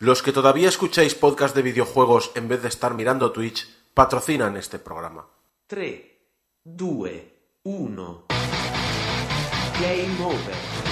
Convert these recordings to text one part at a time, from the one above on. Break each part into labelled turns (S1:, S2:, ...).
S1: Los que todavía escucháis podcast de videojuegos en vez de estar mirando Twitch, patrocinan este programa.
S2: 3, 2, 1. Game over.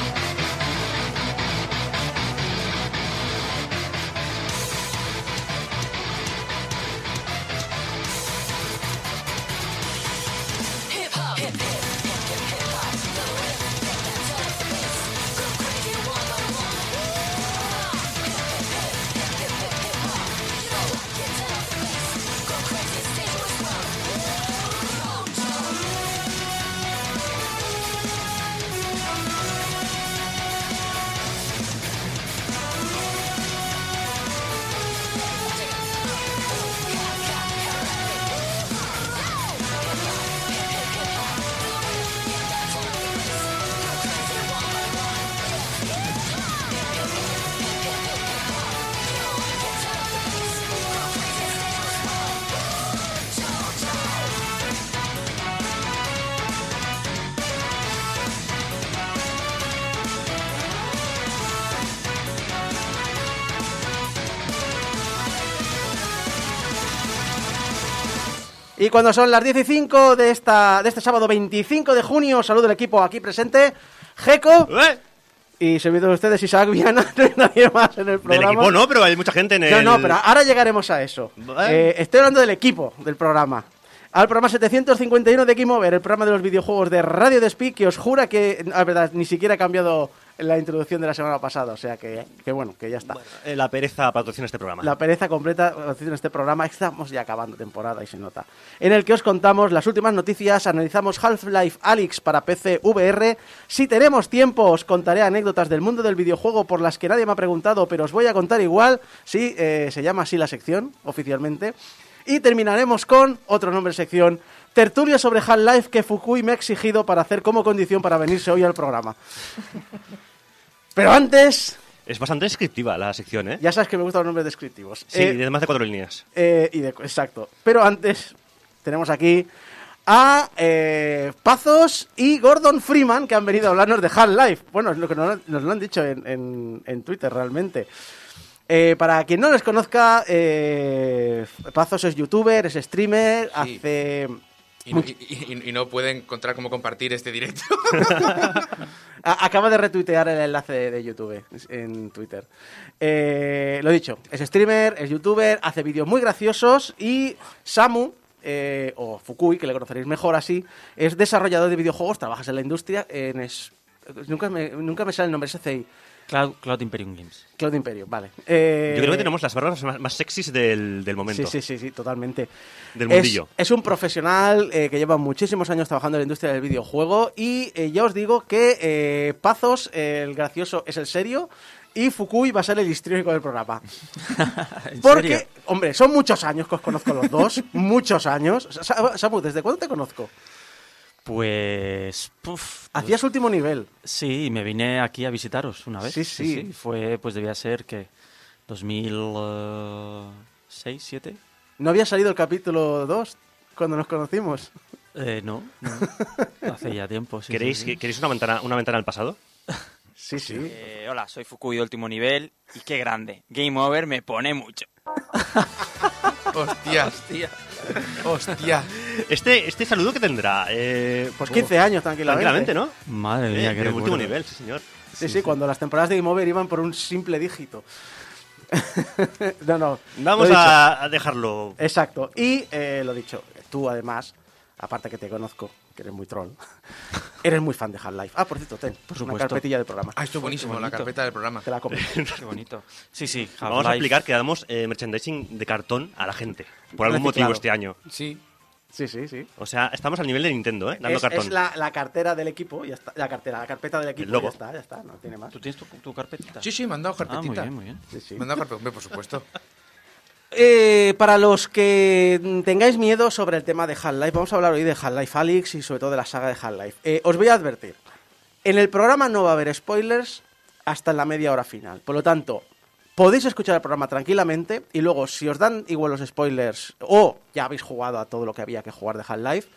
S3: Y cuando son las 10 y 5 de, esta, de este sábado 25 de junio, saludo al equipo aquí presente, Jeco.
S4: ¿Eh?
S3: Y servidor de ustedes, Isaac Viana, no hay nadie más en el
S4: Del
S3: programa.
S4: equipo no, pero hay mucha gente en el...
S3: No, no, pero ahora llegaremos a eso. Eh, estoy hablando del equipo del programa. Al programa 751 de Game Over, el programa de los videojuegos de Radio Despí, que os jura que, la verdad, ni siquiera he cambiado la introducción de la semana pasada. O sea que, que bueno, que ya está.
S4: Eh, La pereza patrocina este programa.
S3: La pereza completa en este programa. Estamos ya acabando temporada y se nota. En el que os contamos las últimas noticias, analizamos Half-Life Alyx para PC VR. Si tenemos tiempo, os contaré anécdotas del mundo del videojuego por las que nadie me ha preguntado, pero os voy a contar igual. Sí, eh, se llama así la sección, oficialmente. Y terminaremos con otro nombre de sección. Tertulia sobre Half-Life que Fukui me ha exigido para hacer como condición para venirse hoy al programa. Pero antes,
S4: Es bastante descriptiva la sección, ¿eh?
S3: ya sabes que me gustan los nombres descriptivos.
S4: Sí,
S3: Eh,
S4: de más de cuatro líneas.
S3: eh, y de- exacto. Pero antes tenemos aquí a eh, Pazos y Gordon Freeman, que han venido a hablarnos de Half-Life. Bueno, es lo que nos, nos lo han dicho en, en- en Twitter realmente. Eh, para quien no les conozca, eh, Pazos es youtuber, es streamer,
S5: Sí.
S3: hace...
S5: Y, no- y- y- y no pueden encontrar cómo compartir este directo.
S3: Acaba de retuitear el enlace de, de YouTube en Twitter. Eh, lo dicho, es streamer, es youtuber, hace vídeos muy graciosos y Samu, eh, o Fukui, que le conoceréis mejor así, es desarrollador de videojuegos, trabajas en la industria, en es- nunca, me, nunca me sale el nombre, es CI,
S6: Cloud, Cloud Imperium Games.
S3: Cloud Imperio, vale. Eh,
S4: Yo creo que tenemos las barbas más, más sexys del, del momento.
S3: Sí, sí, sí, sí, totalmente.
S4: Del mundillo.
S3: es un profesional eh, que lleva muchísimos años trabajando en la industria del videojuego y eh, ya os digo que eh, Pazos, eh, el gracioso, es el serio y Fukui va a ser el histriónico del programa.
S6: ¿En
S3: Porque,
S6: serio?
S3: hombre, son muchos años que os conozco los dos, muchos años. Sa- Samu, ¿desde cuándo te conozco?
S6: Pues. Puf,
S3: Hacías último nivel.
S6: Sí, me vine aquí a visitaros una vez.
S3: Sí, sí.
S6: Fue, pues debía ser que. 2006, 7.
S3: ¿No había salido el capítulo 2 cuando nos conocimos?
S6: Eh, no, no. Hace ya tiempo. sí,
S4: ¿Queréis,
S6: sí, sí.
S4: ¿Queréis una ventana, una ventana al pasado?
S3: Sí, sí.
S7: Eh, hola, soy Fukui de último nivel y qué grande. Game Over me pone mucho.
S5: Hostia. Hostia.
S4: Este, este saludo que tendrá. Eh,
S3: Pues 15 años, tranquilamente.
S4: Tranquilamente, ¿no?
S6: Madre mía,
S4: Eh,
S6: qué
S4: de último nivel, sí, señor.
S3: Sí, sí, cuando las temporadas de Game Over iban por un simple dígito. no, no.
S4: Vamos a dejarlo.
S3: Exacto. Y eh, lo dicho, tú además, aparte que te conozco, que eres muy troll, eres muy fan de Half-Life. Ah, por cierto, ten,
S6: Por
S3: una
S6: supuesto.
S3: carpetilla del programa.
S5: Ah, esto es buenísimo, la carpeta del programa.
S3: Te la comes.
S6: Qué bonito. Sí, sí,
S4: Vamos a explicar que damos eh, merchandising de cartón a la gente. Por algún
S3: Reciclado.
S4: motivo este año.
S5: Sí.
S3: Sí, sí, sí.
S4: O sea, estamos al nivel de Nintendo, ¿eh? Dando
S3: Es,
S4: cartón.
S3: es la, la cartera del equipo, ya está. La cartera, la carpeta del equipo,
S4: logo.
S3: ya está, ya está, no tiene más.
S6: ¿Tú tienes tu, tu carpetita?
S5: Sí, sí, me han dado
S6: Ah, muy
S5: carpetita.
S6: bien, muy bien.
S3: Sí, sí.
S5: Me han dado carpetita, hombre, por supuesto.
S3: Eh, para los que tengáis miedo sobre el tema de Half-Life, vamos a hablar hoy de Half-Life Alyx y sobre todo de la saga de Half-Life. Eh, os voy a advertir, en el programa no va a haber spoilers hasta la media hora final. Por lo tanto, podéis escuchar el programa tranquilamente y luego, si os dan igual los spoilers o ya habéis jugado a todo lo que había que jugar de Half-Life,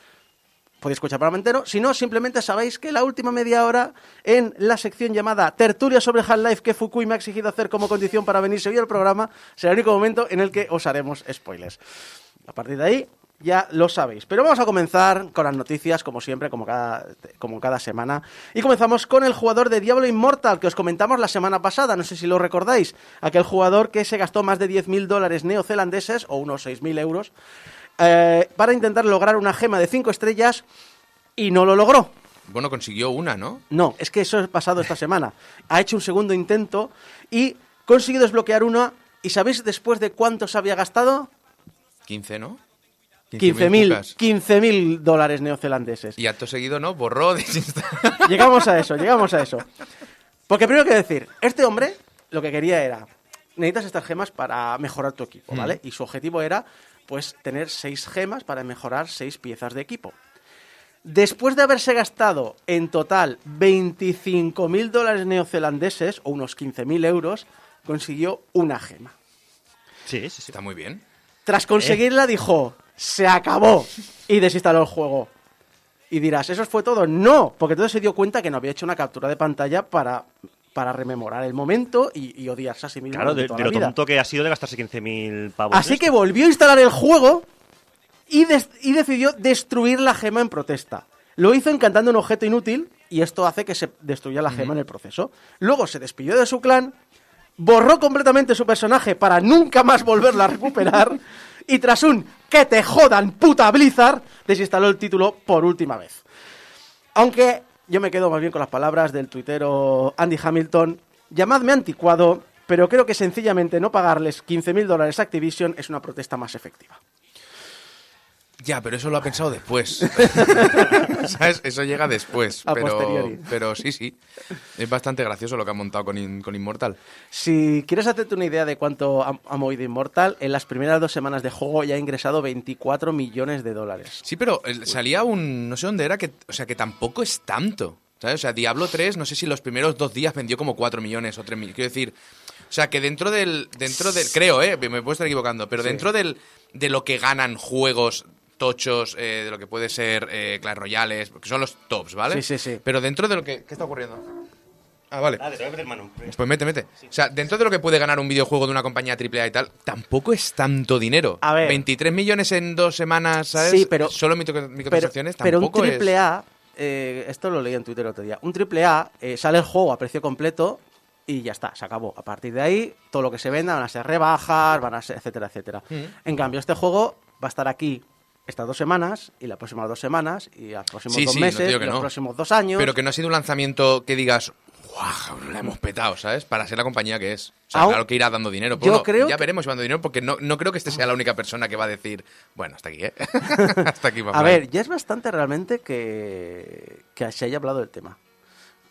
S3: podéis escuchar el programa entero. Si no, simplemente sabéis que la última media hora en la sección llamada Tertulia sobre Half-Life que Fukui me ha exigido hacer como condición para venirse hoy al programa será el único momento en el que os haremos spoilers. A partir de ahí ya lo sabéis. Pero vamos a comenzar con las noticias, como siempre, como cada, como cada semana. Y comenzamos con el jugador de Diablo Immortal que os comentamos la semana pasada. No sé si lo recordáis. Aquel jugador que se gastó más de 10.000 dólares neozelandeses, o unos 6.000 euros, eh, para intentar lograr una gema de 5 estrellas y no lo logró.
S5: Bueno, consiguió una, ¿no?
S3: No, es que eso es pasado esta semana. Ha hecho un segundo intento y consiguió desbloquear una. ¿Y sabéis después de cuánto se había gastado?
S5: 15, ¿no?
S3: 15.000
S5: cucas.
S3: 15.000 dólares neozelandeses.
S5: Y acto seguido, ¿no? Borró, desinstaló.
S3: Llegamos a eso, llegamos a eso. Porque primero que decir, este hombre lo que quería era, necesitas estas gemas para mejorar tu equipo, ¿vale? Y su objetivo era, pues, tener seis gemas para mejorar seis piezas de equipo. Después de haberse gastado en total 25.000 dólares neozelandeses, o unos 15.000 euros, consiguió una gema.
S4: Sí, sí, sí.
S5: Está muy bien.
S3: Tras conseguirla dijo, se acabó, y desinstaló el juego. Y dirás, ¿eso fue todo? No, porque entonces se dio cuenta que no había hecho una captura de pantalla para, para rememorar el momento y, y odiarse a sí mismo.
S4: Claro,
S3: de, toda
S4: de
S3: la
S4: lo
S3: vida.
S4: tonto que ha sido de gastarse 15.000 pavos.
S3: Así que volvió a instalar el juego y, des- y decidió destruir la gema en protesta. Lo hizo encantando un objeto inútil y esto hace que se destruya la gema en el proceso. Luego se despidió de su clan, borró completamente su personaje para nunca más volverla a recuperar y tras un que te jodan puta Blizzard desinstaló el título por última vez. Aunque yo me quedo más bien con las palabras del tuitero Andy Hamilton, llamadme anticuado, pero creo que sencillamente no pagarles 15.000 dólares a Activision es una protesta más efectiva.
S5: Ya, pero eso lo ha pensado después. ¿Sabes? Eso llega después.
S3: A
S5: pero,
S3: posteriori.
S5: pero sí, sí. Es bastante gracioso lo que han montado con, In- con Immortal.
S3: Si quieres hacerte una idea de cuánto ha, ha movido Immortal, en las primeras dos semanas de juego ya ha ingresado 24 millones de dólares.
S5: Sí, pero el- salía un. No sé dónde era, que, o sea, que tampoco es tanto. ¿Sabes? O sea, Diablo 3, no sé si los primeros dos días vendió como 4 millones o 3 millones. Quiero decir. O sea, que dentro del. Dentro del. Creo, ¿eh? Me puedo estar equivocando. Pero dentro del, de lo que ganan juegos tochos, eh, de lo que puede ser eh, Clash Royales, que son los tops, ¿vale?
S3: Sí, sí, sí.
S5: Pero dentro de lo que. ¿Qué está ocurriendo? Ah, vale.
S4: Ah, te voy a meter mano.
S5: Pues mete, mete. O sea, dentro de lo que puede ganar un videojuego de una compañía AAA y tal, tampoco es tanto dinero.
S3: A ver.
S5: 23 millones en dos semanas, ¿sabes?
S3: Sí, pero-
S5: Solo micro-
S3: Pero,
S5: microtransacciones
S3: pero un
S5: tampoco es...
S3: triple A, eh, esto lo leí en Twitter el otro día, un triple A eh, sale el juego a precio completo y ya está, se acabó. A partir de ahí, todo lo que se venda van a ser rebajas, van a ser, etcétera, etcétera.
S5: Mm.
S3: En cambio, este juego va a estar aquí estas dos semanas, y las próximas dos semanas, y los próximos
S5: Sí,
S3: dos
S5: sí,
S3: meses, y los
S5: no.
S3: próximos dos años.
S5: Pero que no ha sido un lanzamiento que digas, ¡guau! La hemos petado, ¿sabes? Para ser la compañía que es. O sea,
S3: Aún-
S5: claro que irá dando dinero.
S3: Yo
S5: Bueno,
S3: creo
S5: ya
S3: que-
S5: veremos si va dando dinero, porque no, no creo que este sea la única persona que va a decir, bueno, hasta aquí, ¿eh? hasta aquí va
S3: A ver, ya es bastante realmente que, que se haya hablado del tema.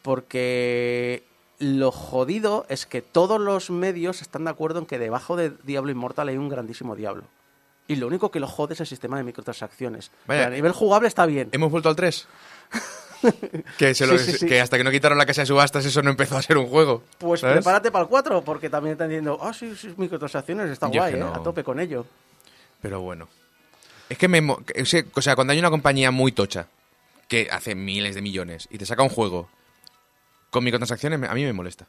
S3: Porque lo jodido es que todos los medios están de acuerdo en que debajo de Diablo Immortal hay un grandísimo Diablo. Y lo único que lo jode es el sistema de microtransacciones.
S5: Vaya.
S3: Pero a nivel jugable está bien.
S5: ¿Hemos vuelto al 3? que, se lo-
S3: Sí, sí, sí.
S5: que hasta que no quitaron la casa de subastas eso no empezó a ser un juego.
S3: Pues
S5: ¿sabes?
S3: prepárate para el 4, porque también están diciendo, ah, sí, sí, microtransacciones, está
S5: Yo
S3: guay, ¿eh? a tope con ello.
S5: Pero bueno. Es que me. es que, o sea, cuando hay una compañía muy tocha que hace miles de millones y te saca un juego con microtransacciones, a mí me molesta.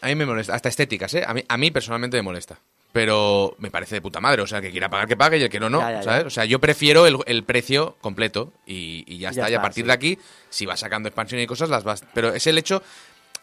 S5: A mí me molesta. Hasta estéticas, ¿eh? A mí, a mí personalmente me molesta. Pero me parece de puta madre. O sea, que quiera pagar, que pague y el que no, no.
S3: Ya, ya, ya.
S5: ¿sabes? O sea, yo prefiero el, el precio completo y, y ya está. y a partir
S3: sí.
S5: de aquí, si vas sacando expansiones y cosas, las vas. Pero es el hecho.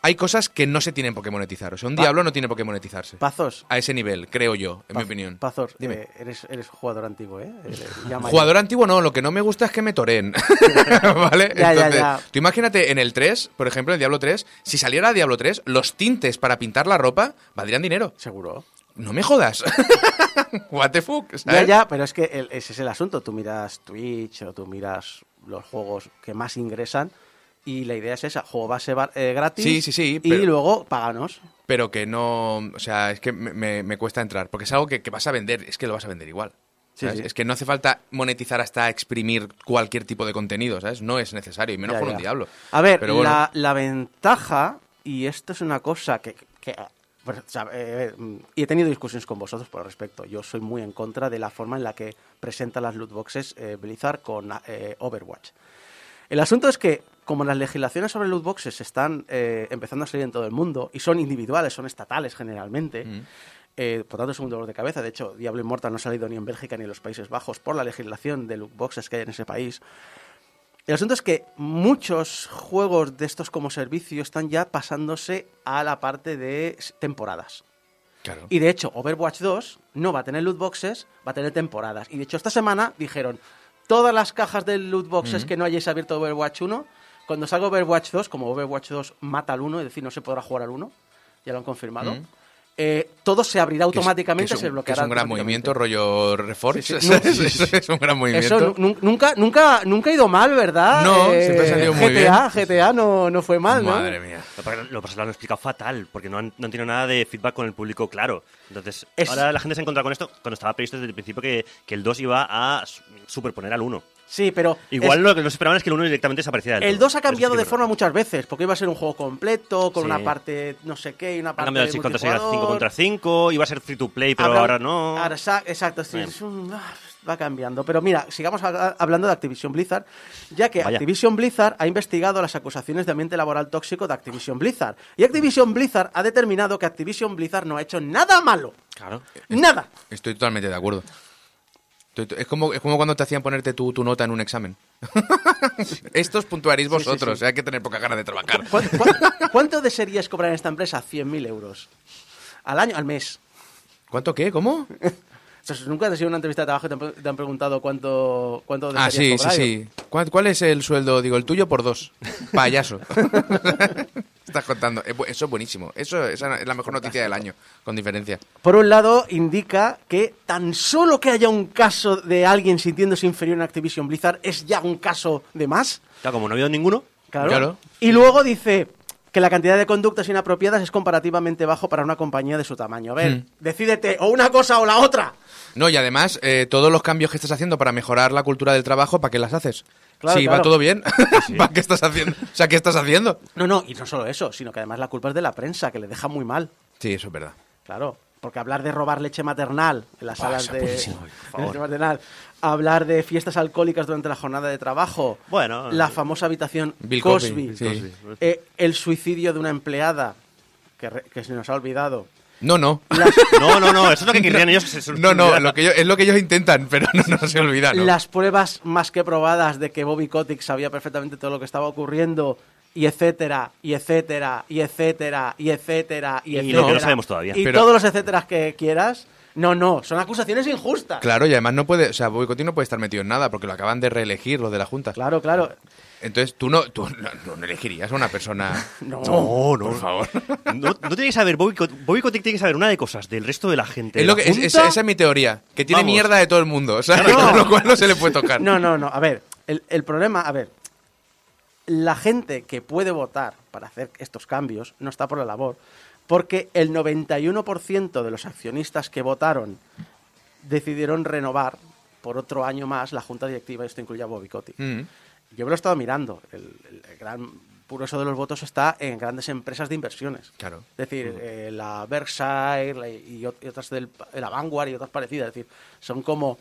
S5: Hay cosas que no se tienen por qué monetizar. O sea, un
S3: Pa-
S5: diablo no tiene por qué monetizar
S3: Pazos.
S5: a ese nivel, creo yo, en mi opinión.
S3: Pazos,
S5: Dime.
S3: eh, eres, eres jugador antiguo, ¿eh? Ya.
S5: Jugador antiguo no, lo que no me gusta es que me toren. ¿Vale?
S3: Ya,
S5: Entonces,
S3: ya.
S5: tú imagínate en el 3, por ejemplo, en Diablo 3, si saliera Diablo 3, los tintes para pintar la ropa valdrían dinero.
S3: Seguro.
S5: No me jodas. What the fuck,
S3: Ya,
S5: ¿sabes?
S3: ya, pero es que el- ese es el asunto. Tú miras Twitch o tú miras los juegos que más ingresan y la idea es esa, juego base eh, gratis
S5: Sí, sí, sí,
S3: y luego páganos.
S5: Pero que no, o sea, es que me, me- me cuesta entrar, porque es algo que, que vas a vender, es que lo vas a vender igual. Es que no hace falta monetizar hasta exprimir cualquier tipo de contenido, ¿sabes? No es necesario, y menos
S3: Ya, ya.
S5: un diablo.
S3: A ver,
S5: Pero bueno.
S3: la, la ventaja, y esto es una cosa que, que Pues, o sea, eh, mm, y he tenido discusiones con vosotros por el respecto. Yo soy muy en contra de la forma en la que presenta las loot boxes eh, Blizzard con eh, Overwatch. El asunto es que, como las legislaciones sobre loot boxes están eh, empezando a salir en todo el mundo y son individuales, son estatales generalmente, eh, por tanto es un dolor de cabeza. De hecho, Diablo Immortal no ha salido ni en Bélgica ni en los Países Bajos por la legislación de loot boxes que hay en ese país. El asunto es que muchos juegos de estos como servicio están ya pasándose a la parte de temporadas.
S5: Claro.
S3: Y de hecho, Overwatch 2 no va a tener loot boxes, va a tener temporadas. Y de hecho, esta semana dijeron, todas las cajas de loot boxes que no hayáis abierto Overwatch 1, cuando salga Overwatch 2, como Overwatch 2 mata al 1, es decir, no se podrá jugar al 1, ya lo han confirmado, eh, todo se abrirá
S5: Que es-
S3: automáticamente,
S5: que es un-
S3: se
S5: que
S3: bloqueará.
S5: Es un gran
S3: automáticamente.
S5: movimiento, rollo Reforce.
S3: Sí, sí.
S5: Es un gran movimiento.
S3: Eso nu- nunca, nunca, nunca ha ido mal, ¿verdad? Eh,
S5: No, siempre ha salido muy
S3: GTA, GTA no, no fue mal, ¿no?
S5: Madre mía.
S4: Lo que pasa es que lo han explicado fatal, porque no han, no han tenido nada de feedback con el público claro. Entonces,
S3: Es-
S4: ahora la gente se ha encontrado con esto cuando estaba previsto desde el principio que, que el 2 iba a su- superponer al 1.
S3: Sí, pero
S4: Igual
S3: es-
S4: lo que no se esperaban es que el 1 directamente desapareciera del
S3: el
S4: todo.
S3: 2 ha cambiado de forma muchas veces, porque iba a ser un juego completo, con
S4: Sí.
S3: una parte no sé qué y una parte
S4: cambiado el
S3: de
S4: 6 contra 6 a 5
S3: multijugador.
S4: contra 5, iba a ser free to play, pero
S3: Habrá-
S4: ahora no.
S3: ahora exacto, sí, es un- ah, va cambiando. Pero mira, sigamos hablando de Activision Blizzard, ya que
S4: Vaya.
S3: Activision Blizzard ha investigado las acusaciones de ambiente laboral tóxico de Activision Blizzard. Y Activision Blizzard ha determinado que Activision Blizzard no ha hecho nada malo.
S4: Claro.
S3: Nada.
S5: Estoy totalmente de acuerdo. Es como, es como cuando te hacían ponerte tu, tu nota en un examen. Estos puntuaréis
S3: Sí, sí,
S5: vosotros,
S3: sí.
S5: hay que tener poca ganas de trabajar.
S3: ¿Cu- cu- ¿Cuánto desearías cobrar en esta empresa? 100.000 euros. ¿Al año? ¿Al mes?
S5: ¿Cuánto qué? ¿Cómo?
S3: O sea, ¿Nunca te has ido a una entrevista de trabajo y te han, pre- te han preguntado cuánto, cuánto
S5: Ah, sí, sí, sí. ¿Cuál, cuál es el sueldo? Digo, el tuyo por dos. Payaso. Estás contando. Eh, Eso es buenísimo. Eso esa es la mejor noticia del año, con diferencia.
S3: Por un lado, indica que tan solo que haya un caso de alguien sintiéndose inferior en Activision Blizzard es ya un caso de más.
S4: Claro, como no ha habido ninguno,
S3: Claro.
S5: Claro.
S3: Y luego dice que la cantidad de conductas inapropiadas es comparativamente bajo para una compañía de su tamaño. A ver,
S5: Hmm.
S3: decídete o una cosa o la otra.
S5: No, y además, eh, todos los cambios que estás haciendo para mejorar la cultura del trabajo, ¿para qué las haces?
S3: Claro,
S5: si
S3: claro.
S5: va todo bien, ¿para qué estás haciendo? O sea, ¿qué estás haciendo?
S3: No, no, y no solo eso, sino que además la culpa es de la prensa, que le deja muy mal.
S5: Sí, eso es verdad.
S3: Claro, porque hablar de robar leche maternal en las salas de leche maternal, hablar de fiestas alcohólicas durante la jornada de trabajo,
S4: Bueno,
S3: la
S4: eh,
S3: famosa habitación
S5: Bill
S3: Cosby,
S5: Cosby, sí.
S3: eh, el suicidio de una empleada que, re- que se nos ha olvidado.
S5: No, no.
S4: No, no, no, eso es lo que querrían ellos. Que se
S5: No, no, lo que ellos- es lo que ellos intentan, pero no, no se olvida, ¿no?
S3: Las pruebas más que probadas de que Bobby Kotick sabía perfectamente todo lo que estaba ocurriendo, y etcétera, y etcétera, y etcétera, y etcétera, y
S4: Y
S3: etcétera.
S4: lo que no sabemos todavía.
S3: Y
S5: Pero-
S3: todos los etcéteras que quieras. No, no, son acusaciones injustas.
S5: Claro, y además no puede, o sea, Kotick no puede estar metido en nada porque lo acaban de reelegir los de la Junta.
S3: Claro, claro.
S5: Entonces tú no, tú no, no elegirías a una persona.
S3: No.
S4: No, no.
S5: Por favor.
S4: No, no tiene que saber, Bobby, Cot- Bobby Kotick tiene que saber una de cosas del resto de la gente.
S5: Es lo que, esa, esa es mi teoría, que tiene
S4: Vamos.
S5: mierda de todo el mundo, o sea,
S3: No.
S5: con lo cual no se le puede tocar.
S3: No, no, no. A ver, el, el problema, a ver, la gente que puede votar para hacer estos cambios no está por la labor, porque el 91% de los accionistas que votaron decidieron renovar por otro año más la junta directiva, esto incluye a Bobby Kotick.
S5: Mm.
S3: Yo me lo he estado mirando. El, el- gran grueso de los votos está en grandes empresas de inversiones.
S5: Claro.
S3: Es decir, eh, la Berkshire la- y otras del la Vanguard y otras parecidas. Es decir, son como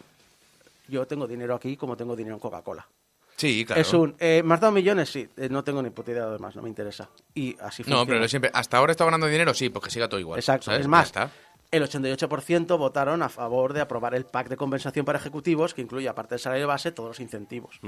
S3: yo tengo dinero aquí como tengo dinero en Coca-Cola.
S5: Sí, claro.
S3: Es un, eh, ¿me has dado millones? Sí, eh, no tengo ni puta idea de más, no me interesa. Y así funciona.
S5: No, pero siempre, hasta ahora está ganando dinero, sí, pues que siga todo igual.
S3: Exacto,
S5: ¿sabes?
S3: es más,
S5: está.
S3: El 88% votaron a favor de aprobar el pack de compensación para ejecutivos que incluye, aparte del salario base, todos los incentivos.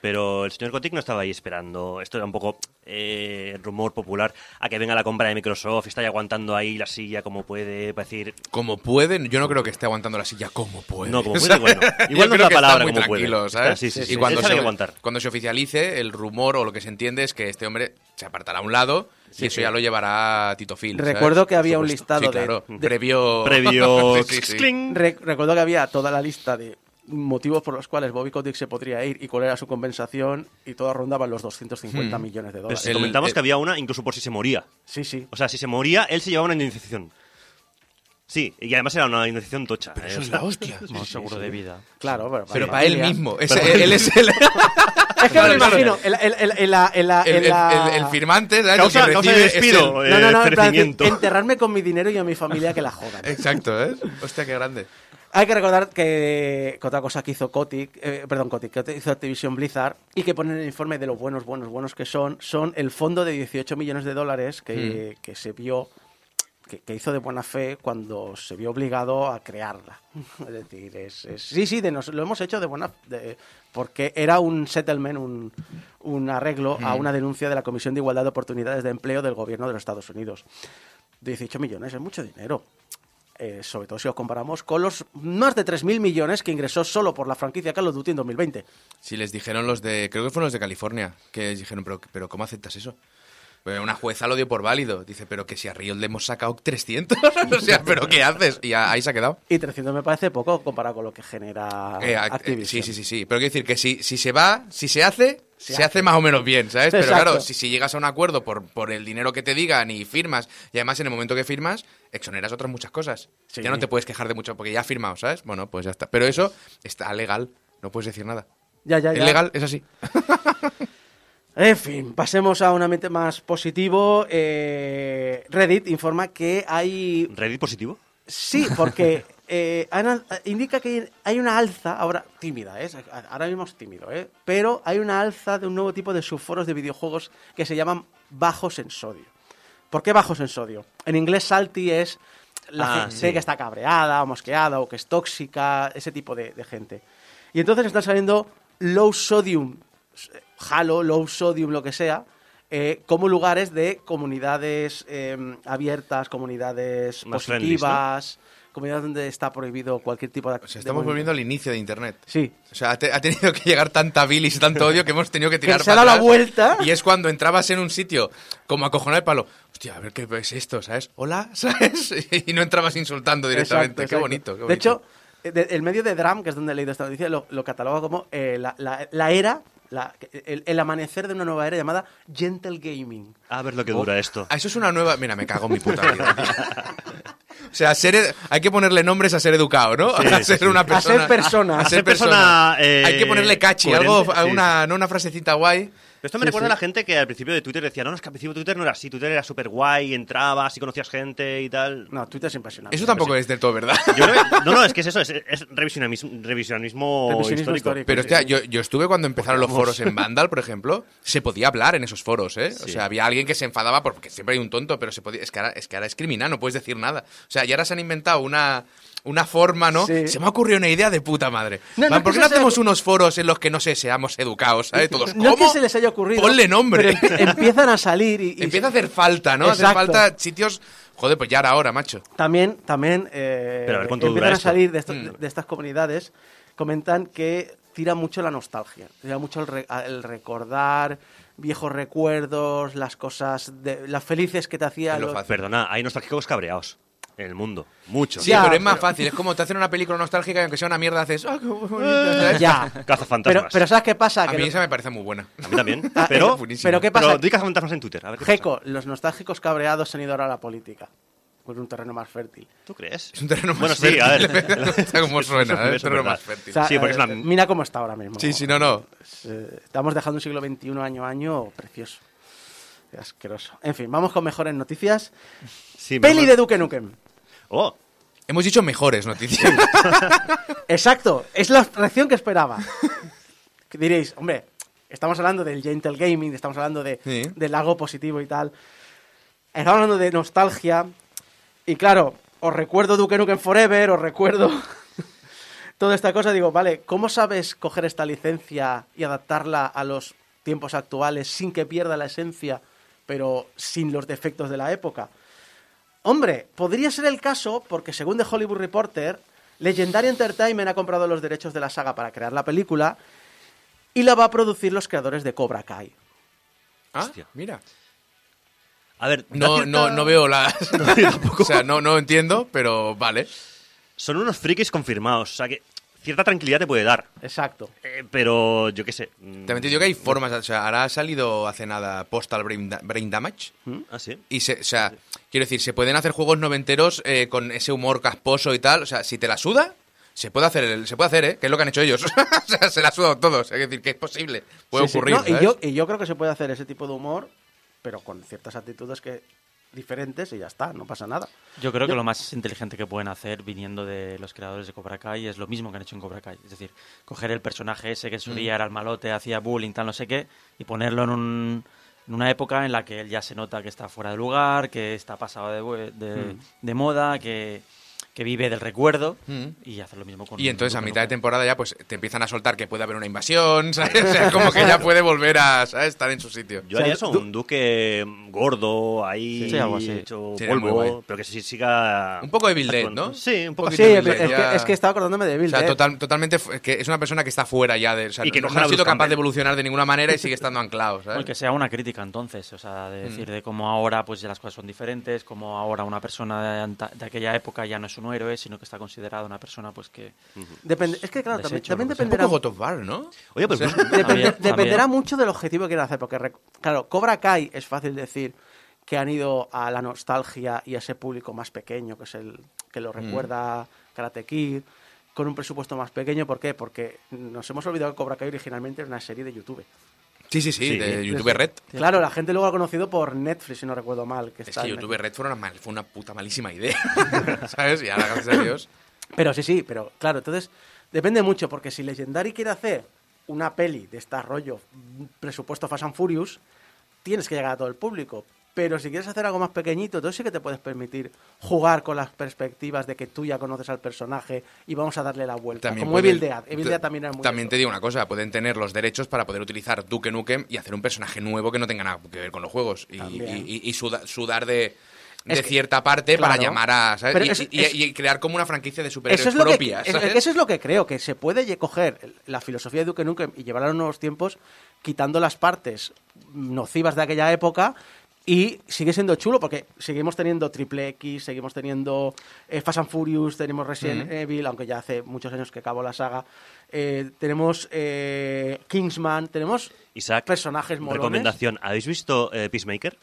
S4: Pero el señor Kotick no estaba ahí esperando. Esto era un poco eh, rumor popular a que venga la compra de Microsoft y está ahí aguantando ahí la silla como puede. Para decir.
S5: Como puede, yo no creo que esté aguantando la silla como puede.
S4: No, como puede, igual no.
S5: Yo
S4: Igual no es la palabra como puede.
S5: tranquilo, ¿sabes?
S4: Sí, sí, sí.
S5: Y cuando se,
S4: aguantar.
S5: cuando se oficialice, el rumor o lo que se entiende es que este hombre se apartará a un lado y eso
S4: sí.
S5: ya lo llevará Tito Phil. ¿sabes?
S3: Recuerdo que
S5: Por
S3: había un listado
S5: Sí,
S3: de-
S5: claro.
S3: de-
S5: Previo...
S4: Previo.
S5: Sí, sí, sí.
S4: cling.
S3: Re- recuerdo que había toda la lista de motivos por los cuales Bobby Kotick se podría ir y cuál era su compensación y todo rondaba en los 250 millones de dólares.
S4: si
S5: El-
S4: comentamos
S5: el-
S4: que había una incluso por si se moría.
S3: Sí, sí.
S4: O sea, si se moría, él se llevaba una indemnización. Sí, y además era una iniciación tocha. ¿eh?
S5: Eso es la hostia.
S6: Como seguro de vida.
S3: Claro, pero,
S5: Pero
S3: vaya,
S5: para él mismo. Es- él es el,
S3: Es que me lo imagino.
S5: El, el- el firmante, ¿sabes?
S4: Causa,
S5: El que
S4: causa de despido,
S5: el-
S3: No, no, no,
S4: eh,
S3: en plan,
S4: perecimiento.
S3: enterrarme con mi dinero y a mi familia que la jodan.
S5: Exacto, ¿eh? Hostia, qué grande.
S3: Hay que recordar que, que otra cosa que hizo Kotick, eh, perdón, Kotick, que hizo Activision Blizzard y que pone en el informe de los buenos, buenos, buenos que son, son el fondo de 18 millones de dólares que,
S5: Hmm.
S3: que se vio, que, que hizo de buena fe cuando se vio obligado a crearla. Es decir, es, es- sí, sí, de nos- lo hemos hecho de buena de- porque era un settlement, un, un arreglo a una denuncia de la Comisión de Igualdad de Oportunidades de Empleo del Gobierno de los Estados Unidos. 18 millones es mucho dinero. Eh, sobre todo si lo comparamos con los más de 3.000 millones que ingresó solo por la franquicia Call of Duty en 2020.
S5: Si les dijeron los de, creo que fueron los de California, que dijeron, pero, pero ¿cómo aceptas eso? Una jueza lo dio por válido. Dice, pero que si a Riot le hemos sacado 300. o sea, ¿pero qué haces? Y ahí se ha quedado.
S3: Y 300 me parece poco comparado con lo que genera
S5: Eh, eh,
S3: Activision.
S5: sí, sí, sí, sí. Pero quiero decir que si, si se va, si se hace,
S3: Se
S5: se, hace. más o menos bien, ¿sabes? Pero claro, si, si llegas a un acuerdo por, por el dinero que te digan y firmas, y además en el momento que firmas, exoneras otras muchas cosas.
S3: Sí.
S5: Ya no te puedes quejar de mucho porque ya has firmado, ¿sabes? Bueno, pues ya está. Pero eso está legal, no puedes decir nada.
S3: Ya, ya, ya.
S5: Es legal, es así.
S3: En fin, pasemos a un ambiente más positivo. Eh, Reddit informa que hay
S4: ¿Reddit positivo?
S3: Sí, porque eh, indica que hay una alza, ahora tímida, ¿eh? ahora mismo es tímido, ¿eh? pero hay una alza de un nuevo tipo de subforos de videojuegos que se llaman bajos en sodio. ¿Por qué bajos en sodio? En inglés salty es la
S4: Ah,
S3: gente
S4: sí.
S3: que está cabreada o mosqueada o que es tóxica, ese tipo de, de gente. Y entonces están saliendo low sodium, Halo, low sodium, lo que sea, eh, como lugares de comunidades eh, abiertas, comunidades
S4: Más friendly,
S3: positivas, comunidades donde está prohibido cualquier tipo de
S5: O sea, estamos volviendo al inicio de Internet.
S3: Sí.
S5: O sea, ha, te- ha tenido que llegar tanta bilis y tanto odio que hemos tenido que tirar
S3: se ha
S5: para
S3: dado la
S5: atrás.
S3: vuelta.
S5: Y es cuando entrabas en un sitio como acojonar el palo. Hostia, a ver qué es esto, ¿sabes? Hola, ¿sabes? Y no entrababas insultando directamente.
S3: Exacto,
S5: Qué bonito. qué
S3: De hecho, eh, de- el medio de Dram, que es donde he leído esta noticia, lo, lo cataloga como eh, la, la- la era, la- el, el amanecer de una nueva era llamada Gentle Gaming.
S4: A ver lo que dura esto.
S5: Ah, eso es una nueva. Mira, me cago en mi puta vida. O sea, ser ed- hay que ponerle nombres a ser educado, ¿no?
S4: Sí,
S5: a ser
S4: sí.
S5: una
S3: A
S5: persona.
S3: ser persona.
S5: A
S4: A
S5: ser
S4: persona, eh,
S5: hay que ponerle
S4: coherente,
S5: algo,
S4: sí.
S5: una, no una frasecita guay.
S4: Pero esto me
S3: Sí,
S4: recuerda
S3: sí.
S4: a la gente que al principio de Twitter decía, no, no, es que al principio Twitter no era así, Twitter era súper guay, entrabas y conocías gente y tal.
S3: No, Twitter es impresionante.
S5: Eso tampoco es del todo verdad.
S4: Yo creo que- no, no, es que es eso, es, es revisionismo, revisionismo,
S3: Revisionismo
S4: histórico.
S3: histórico.
S5: Pero hostia, yo, yo estuve cuando empezaron los foros en Vandal, por ejemplo, se podía hablar en esos foros, ¿eh? O sea, había alguien que se enfadaba porque siempre hay un tonto, pero se podía, es que ahora es, que ahora es criminal, no puedes decir nada. O sea, y ahora se han inventado una, una forma, ¿no?
S3: Sí.
S5: Se me ha ocurrido una idea de puta madre.
S3: No,
S5: Man, ¿Por qué no
S3: sea-
S5: hacemos unos foros en los que, no sé, seamos educados, ¿sabes? Todos,
S3: No es
S5: ¿cómo?
S3: que se les haya ocurrido.
S5: Ponle nombre.
S3: Pero empiezan a salir y, y
S5: Empieza a hacer falta, ¿no? Hace falta sitios... Joder, pues ya era hora, macho.
S3: También, también eh,
S4: Pero a ver cuánto
S3: empiezan
S4: dura
S3: a salir de, estos-
S5: Mm.
S3: de- estas comunidades, comentan que tira mucho la nostalgia, tira mucho el, re- el recordar viejos recuerdos, las cosas, de, las felices que te hacía.
S5: Es lo
S3: los-
S5: fácil.
S4: Perdona, hay nostálgicos cabreados en el mundo. Muchos.
S5: Sí,
S3: Ya,
S5: pero es más
S3: pero-
S5: fácil. Es como te hacen una película nostálgica y aunque sea una mierda haces... ¡Ah, qué bonito! ¿sabes?
S3: Ya.
S4: Cazafantasmas.
S3: Pero, pero ¿sabes qué pasa?
S5: A
S3: Que
S5: mí
S3: lo-
S5: esa me parece muy buena.
S4: A mí también.
S3: Ah,
S4: pero,
S3: eh,
S5: buenísimo.
S3: pero ¿qué pasa?
S4: pero di cazafantasmas en Twitter. A ver qué pasa.
S3: Jeco, los nostálgicos cabreados se han ido ahora a la política. Por un terreno más fértil.
S4: ¿Tú crees?
S5: Es un terreno más
S4: Bueno, sí, a ver.
S5: fértil. Está como suena, ¿eh?
S4: es
S5: Un terreno
S4: verdad.
S5: más fértil.
S3: O sea,
S4: Sí, porque es
S3: eh,
S4: una-
S3: Mira cómo está ahora mismo.
S5: Sí, sí, no, no.
S3: Es, eh, estamos dejando un siglo XXI año a año precioso. Asqueroso. En fin, vamos con mejores noticias.
S4: Sí,
S3: Peli de Duke Nukem.
S4: Oh,
S5: Hemos dicho mejores noticias.
S3: Exacto, es la reacción que esperaba. Diréis, hombre, estamos hablando del gentle gaming, estamos hablando de,
S5: Sí.
S3: del algo positivo y tal. Estamos hablando de nostalgia. Y claro, os recuerdo Duke Nukem Forever, os recuerdo toda esta cosa. Digo, vale, ¿cómo sabes coger esta licencia y adaptarla a los tiempos actuales sin que pierda la esencia, pero sin los defectos de la época? Hombre, podría ser el caso porque según The Hollywood Reporter, Legendary Entertainment ha comprado los derechos de la saga para crear la película y la va a producir los creadores de Cobra Kai.
S5: Ah,
S4: Hostia.
S5: mira.
S4: a ver,
S5: No,
S4: cierta-
S5: no, no veo la... o sea, no, no entiendo, pero vale.
S4: Son unos frikis confirmados. O sea que cierta tranquilidad te puede dar.
S3: Exacto.
S4: Eh, pero yo qué sé. mm,
S5: También te digo que hay formas, o sea, ahora ha salido hace nada Postal Brain, Da- Brain Damage.
S4: Ah, sí.
S5: Y se, o sea, quiero decir, se pueden hacer juegos noventeros eh, con ese humor casposo y tal. O sea, si te la suda, se puede hacer, el- se puede hacer, ¿eh? Que es lo que han hecho ellos. o sea, se la ha sudado todos. Es decir, que es posible. Puede
S3: Sí, sí.
S5: ocurrir.
S3: No, y, yo, y yo creo que se puede hacer ese tipo de humor, pero con ciertas actitudes que diferentes y ya está, no pasa nada.
S6: Yo creo
S3: Yo-
S6: que lo más inteligente que pueden hacer viniendo de los creadores de Cobra Kai es lo mismo que han hecho en Cobra Kai. Es decir, coger el personaje ese que en su día era el malote, hacía bullying, tal, no sé qué, y ponerlo en, un- en una época en la que él ya se nota que está fuera de lugar, que está pasado de, de- de moda, que, que vive del recuerdo,
S5: Mm.
S6: y hacer lo mismo con
S5: Y entonces a mitad de
S6: Nukem.
S5: temporada ya pues te empiezan a soltar que puede haber una invasión, ¿sabes? O sea, como que ya puede volver a ¿sabes? estar en su sitio.
S4: Yo
S3: O sea,
S4: haría eso, un duque gordo ahí,
S6: Sí, algo así.
S4: hecho polvo, pero que sí siga...
S5: Un poco de Evil Dead. ¿no?
S4: Sí, un poco
S3: Sí, es,
S5: Bill
S3: es
S5: ya-
S3: que, es que estaba acordándome de Bill.
S5: O sea,
S3: Dead.
S5: total- totalmente que es una persona que está fuera ya de, o sea,
S4: Y que
S5: no, no ha sido capaz de
S4: Campbell.
S5: evolucionar de ninguna manera y sigue estando anclado, ¿sabes?
S6: Que sea una crítica entonces, o sea, de decir de cómo ahora pues ya las cosas son diferentes, cómo ahora una persona de, de aquella época ya no es un héroe, sino que está considerada una persona pues que
S3: Depende- es que claro, también, también
S6: sea.
S5: un
S3: dependerá,
S5: poco War, ¿no?
S4: Oye, pues
S5: O sea,
S3: depende-
S6: También,
S3: dependerá
S6: también.
S3: mucho del objetivo que quieran hacer, porque claro, Cobra Kai es fácil decir que han ido a la nostalgia y a ese público más pequeño, que es el que lo recuerda Karate Kid, con un presupuesto más pequeño, ¿por qué? Porque nos hemos olvidado que Cobra Kai originalmente era una serie de YouTube.
S5: Sí, sí, sí,
S4: Sí.
S5: de YouTube Red.
S3: Claro, la gente luego ha conocido por Netflix, si no recuerdo mal. Que
S5: Es
S3: está
S5: que YouTube Red fue una, mal- fue una puta malísima idea, ¿sabes? Y ahora, gracias a Dios...
S3: Pero sí, sí, pero claro, entonces depende mucho, porque si Legendary quiere hacer una peli de este rollo, presupuesto Fast and Furious, tienes que llegar a todo el público. Pero si quieres hacer algo más pequeñito, entonces sí que te puedes permitir jugar con las perspectivas de que tú ya conoces al personaje y vamos a darle la vuelta. Como
S5: pueden-
S3: Evil Dead. Evil Dead también era muy
S5: También
S3: eso.
S5: te digo una cosa, pueden tener los derechos para poder utilizar Duke Nukem y hacer un personaje nuevo que no tenga nada que ver con los juegos. Y,
S3: También.
S5: y- y suda- sudar de, de
S3: Es que-
S5: cierta parte para llamar a... ¿sabes? Y,
S3: es- es-
S5: crear como una franquicia de superhéroes
S3: Eso es, lo que,
S5: propia,
S3: es-
S5: ¿sabes?
S3: eso es lo que creo, que se puede coger la filosofía de Duke Nukem y llevarla a los nuevos tiempos, quitando las partes nocivas de aquella época y sigue siendo chulo porque seguimos teniendo Triple X, seguimos teniendo eh, Fast and Furious, tenemos Resident Evil, aunque ya hace muchos años que acabó la saga, eh, tenemos eh, Kingsman, tenemos
S4: Isaac,
S3: personajes molones.
S4: recomendación. ¿Habéis visto eh, Peacemaker?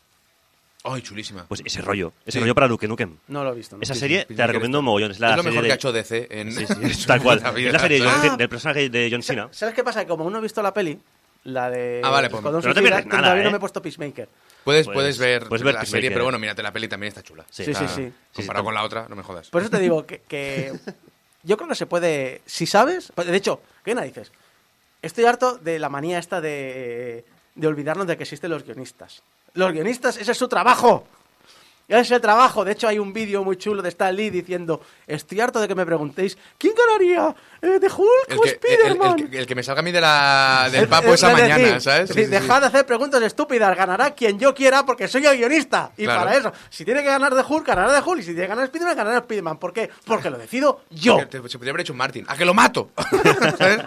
S5: Ay, chulísima.
S4: Pues ese rollo, ese
S5: Sí.
S4: rollo para Duke Nukem.
S3: No lo he visto. ¿no?
S4: Esa
S5: Sí,
S4: serie
S5: sí,
S4: te recomiendo mogollón. Es, la
S5: es lo
S4: serie
S5: mejor
S4: de-
S5: que ha hecho DC en,
S4: tal cual. es la serie de
S5: ¿sabes?
S4: John Cena- del personaje de John Cena.
S3: ¿Sabes qué pasa? Que como aún no he visto la peli, la de
S5: Ah, vale, pues-
S3: Escuadrón
S4: pero no te
S3: Suicida,
S4: pierdes nada,
S3: todavía no
S4: ¿eh?
S3: me he puesto Peacemaker.
S5: Puedes,
S4: Puedes-
S5: puedes ver
S4: puedes ver
S5: la
S4: Peacemaker.
S5: serie, pero bueno, mírate la peli, también está chula.
S4: Sí.
S3: Sí, sí,
S5: Está-
S3: sí.
S5: Comparado
S4: sí,
S5: con la otra, no me jodas.
S3: Por eso te digo que, que yo creo que se puede, si sabes, pues, de hecho, ¿qué narices? Estoy harto de la manía esta de, de olvidarnos de que existen los guionistas. Los guionistas, ese es su trabajo. Ese es el trabajo. De hecho, hay un vídeo muy chulo de Stan Lee diciendo, estoy harto de que me preguntéis, ¿quién ganaría? Eh, ¿De Hulk
S5: El
S3: o
S5: que, el- el-
S3: Spiderman?
S5: el que- el que me salga a mí de la, del papo
S3: es
S5: esa
S3: decir,
S5: mañana, ¿sabes?
S3: es
S5: Sí,
S3: decir,
S5: sí, sí.
S3: dejad de hacer preguntas estúpidas. Ganará quien yo quiera porque soy el guionista. Y
S5: Claro.
S3: para eso, si tiene que ganar de Hulk, ganará de Hulk. Y si tiene que ganar Spiderman, ganará Spiderman. ¿Por qué? Porque lo decido yo.
S5: Te- Se podría haber hecho un Martin. ¡A que lo mato! ¿Sabes?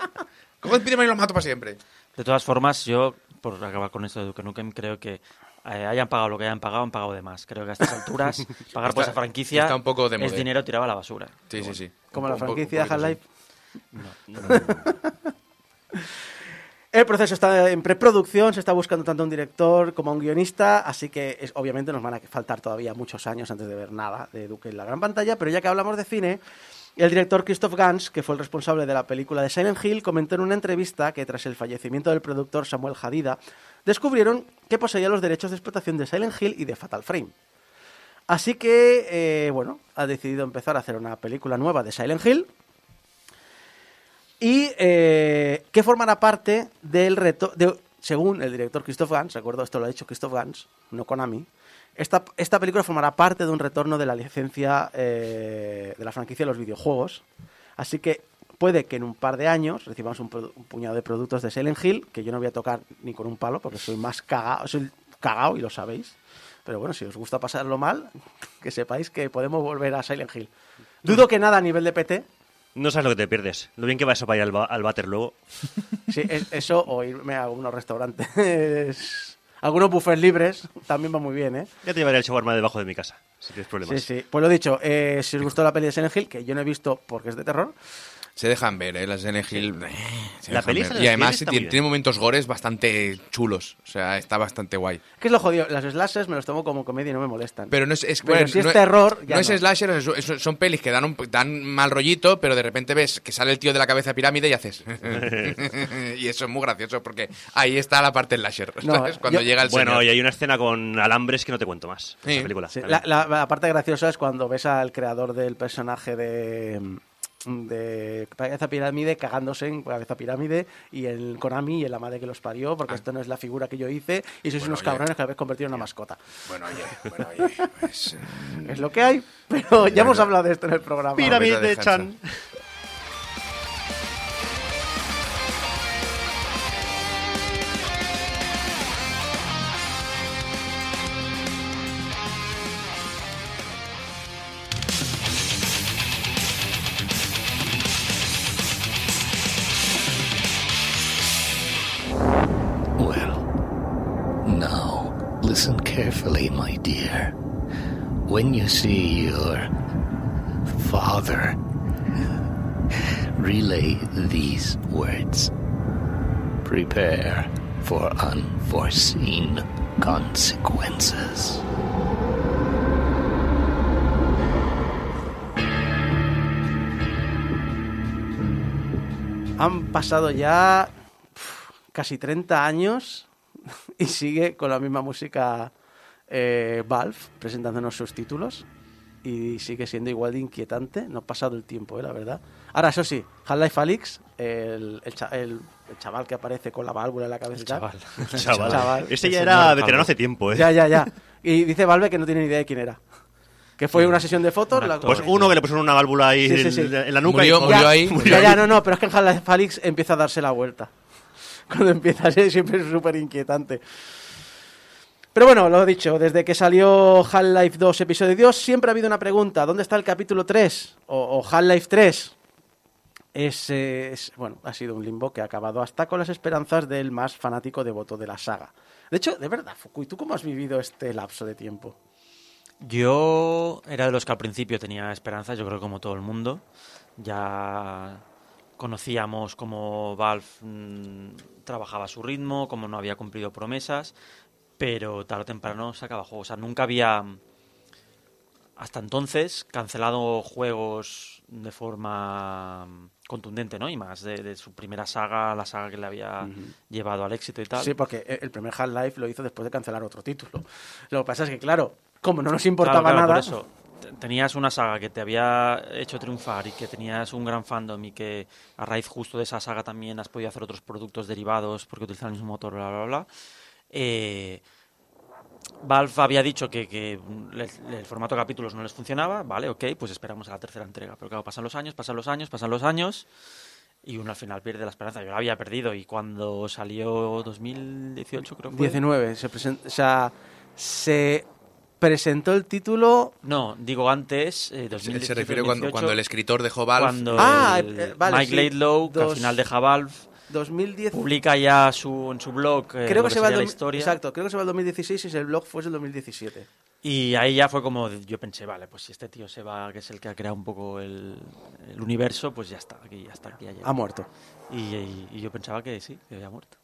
S5: ¿Cómo Spiderman y lo mato para siempre?
S6: De todas formas, yo, por acabar con esto de Duke Nukem, creo que eh, hayan pagado lo que hayan pagado, han pagado de más. Creo que a estas alturas, pagar por esa franquicia
S5: está un poco de
S6: es dinero tirado a la basura.
S5: Sí, sí, sí.
S3: Como
S5: Un
S3: la franquicia Half-Life. El proceso está en preproducción, se está buscando tanto un director como un guionista, así que es- obviamente nos van a faltar todavía muchos años antes de ver nada de Duke en la gran pantalla, pero ya que hablamos de cine, el director Christoph Gans, que fue el responsable de la película de Silent Hill, comentó en una entrevista que tras el fallecimiento del productor Samuel Hadida, descubrieron que poseía los derechos de explotación de Silent Hill y de Fatal Frame. Así que, eh, bueno, ha decidido empezar a hacer una película nueva de Silent Hill, y eh, que formará parte del reto, de, según el director Christoph Gans, recuerdo esto lo ha dicho Christoph Gans, no Konami, esta, esta película formará parte de un retorno de la licencia eh, de la franquicia de los videojuegos, así que puede que en un par de años recibamos un, puñado de productos de Silent Hill, que yo no voy a tocar ni con un palo, porque soy más cagado, soy cagao y lo sabéis, pero bueno, si os gusta pasarlo mal, que sepáis que podemos volver a Silent Hill. Dudo que nada a nivel de PT,
S4: No sabes lo que te pierdes. Lo bien que va eso para ir al, ba- al váter luego.
S3: Sí, es- eso o irme a algunos restaurantes. Algunos buffets libres también va muy bien, ¿eh?
S4: Ya te llevaré el shawarma debajo de mi casa, si tienes problemas.
S3: Sí, sí. Pues lo dicho, eh, si os gustó la peli de Silent Hill, que yo no he visto porque es de terror,
S5: Se dejan ver, ¿eh? Las de Hill. eh, se
S4: La
S5: dejan
S4: peli
S5: Y además tiene, momentos gores bastante chulos. O sea, está bastante guay.
S3: ¿Qué es lo jodido? Las slashers me los tomo como comedia y no me molestan.
S5: Pero no es, es-
S3: Pero si es
S5: no
S3: terror, ya
S5: no es slasher, es- es- son pelis que dan, un, dan mal rollito, pero de repente ves que sale el tío de la cabeza de pirámide y haces. y eso es muy gracioso porque ahí está la parte slasher. Cuando
S3: yo-
S5: llega el
S4: Bueno,
S5: señor.
S4: y hay una escena con alambres que no te cuento más. de
S5: Sí.
S4: Esa película.
S3: Sí,
S4: Vale.
S3: la, la- la parte graciosa es cuando ves al creador del personaje de de Cabeza Pirámide cagándose en Cabeza Pirámide y el Konami y en la madre que los parió porque esto no es la figura que yo hice y sois
S5: Bueno,
S3: unos
S5: oye.
S3: cabrones que habéis convertido en una mascota.
S5: Bueno, oye, bueno, oye, pues,
S3: Es lo que hay, pero ya hemos hablado de esto en el programa.
S4: Pirámide
S5: descansar.
S4: Chan.
S8: Carefully, my dear. When you see your father, relay these words. Prepare for unforeseen consequences.
S3: Han pasado ya casi 30 años y sigue con la misma música eh, Valve presentándonos sus títulos y sigue siendo igual de inquietante. No ha pasado el tiempo, eh, la verdad. Ahora, eso sí, Half-Life Alyx, el, el, cha- el- el chaval que aparece con la válvula en la cabeza tal.
S4: Chaval.
S3: Chaval.
S4: Este
S3: El
S4: ya era veterano hace tiempo, ¿eh?
S3: Ya, ya, ya. Y dice Valve que no tiene ni idea de quién era. Que fue una sesión de fotos. la-
S4: Pues uno que le pusieron una válvula ahí
S3: Sí, sí, sí.
S4: en, en la nuca
S5: Murió-
S4: y
S5: murió
S3: ya,
S5: ahí.
S3: Ya, ya, no, no, pero es que en Half-Life Alyx empieza a darse la vuelta. Cuando empieza a ser siempre es súper inquietante. Pero bueno, lo he dicho, desde que salió Half-Life 2 episodio 2 siempre ha habido una pregunta, ¿dónde está el capítulo 3? O, Half-Life 3. Es, eh, es- bueno, ha sido un limbo que ha acabado hasta con las esperanzas del más fanático devoto de la saga. De hecho, de verdad, Fukui, ¿tú cómo has vivido este lapso de tiempo?
S6: Yo era de los que al principio tenía esperanzas, yo creo que como todo el mundo. Ya conocíamos cómo Valve mm, trabajaba a su ritmo, cómo no había cumplido promesas, pero tarde o temprano sacaba juegos. O sea, nunca había, hasta entonces, cancelado juegos de forma mm, contundente, ¿no? Y más de, de su primera saga, la saga que le había llevado al éxito y tal.
S3: Sí, porque e- el primer Half-Life lo hizo después de cancelar otro título. Lo que pasa es que, claro, como no nos importaba
S6: Claro, claro,
S3: nada...
S6: por eso. Te- Tenías una saga que te había hecho triunfar y que tenías un gran fandom y que a raíz justo de esa saga también has podido hacer otros productos derivados porque utilizan el mismo motor, bla, bla, bla. Eh, Valve había dicho que, el formato de capítulos no les funcionaba, vale, ok, pues esperamos a la tercera entrega. Pero claro, pasan los años, pasan los años, pasan los años y uno al final pierde la esperanza. Yo la había perdido y cuando salió 2018 creo que fue.
S3: 19, se, presen- o sea, se presentó el título...
S6: No, digo antes, eh,
S5: Se-
S6: 2017,
S5: se refiere cuando,
S6: 2018,
S5: cuando el escritor dejó Valve.
S6: cuando
S3: Ah,
S6: el
S3: eh, vale,
S6: Mike
S3: sí,
S6: Laidlaw, que al final deja Valve,
S3: 2010...
S6: publica ya su, en su blog eh,
S3: Creo que, se va el
S6: la historia.
S3: Exacto, creo que se va el 2016 y el blog fuese el 2017.
S6: Y ahí ya fue como, yo pensé, vale, pues si este tío se va, que es el que ha creado un poco el, el universo, pues ya está, aquí ya está, aquí ya.
S3: Ha muerto.
S6: Y, y- y yo pensaba que sí, que había muerto.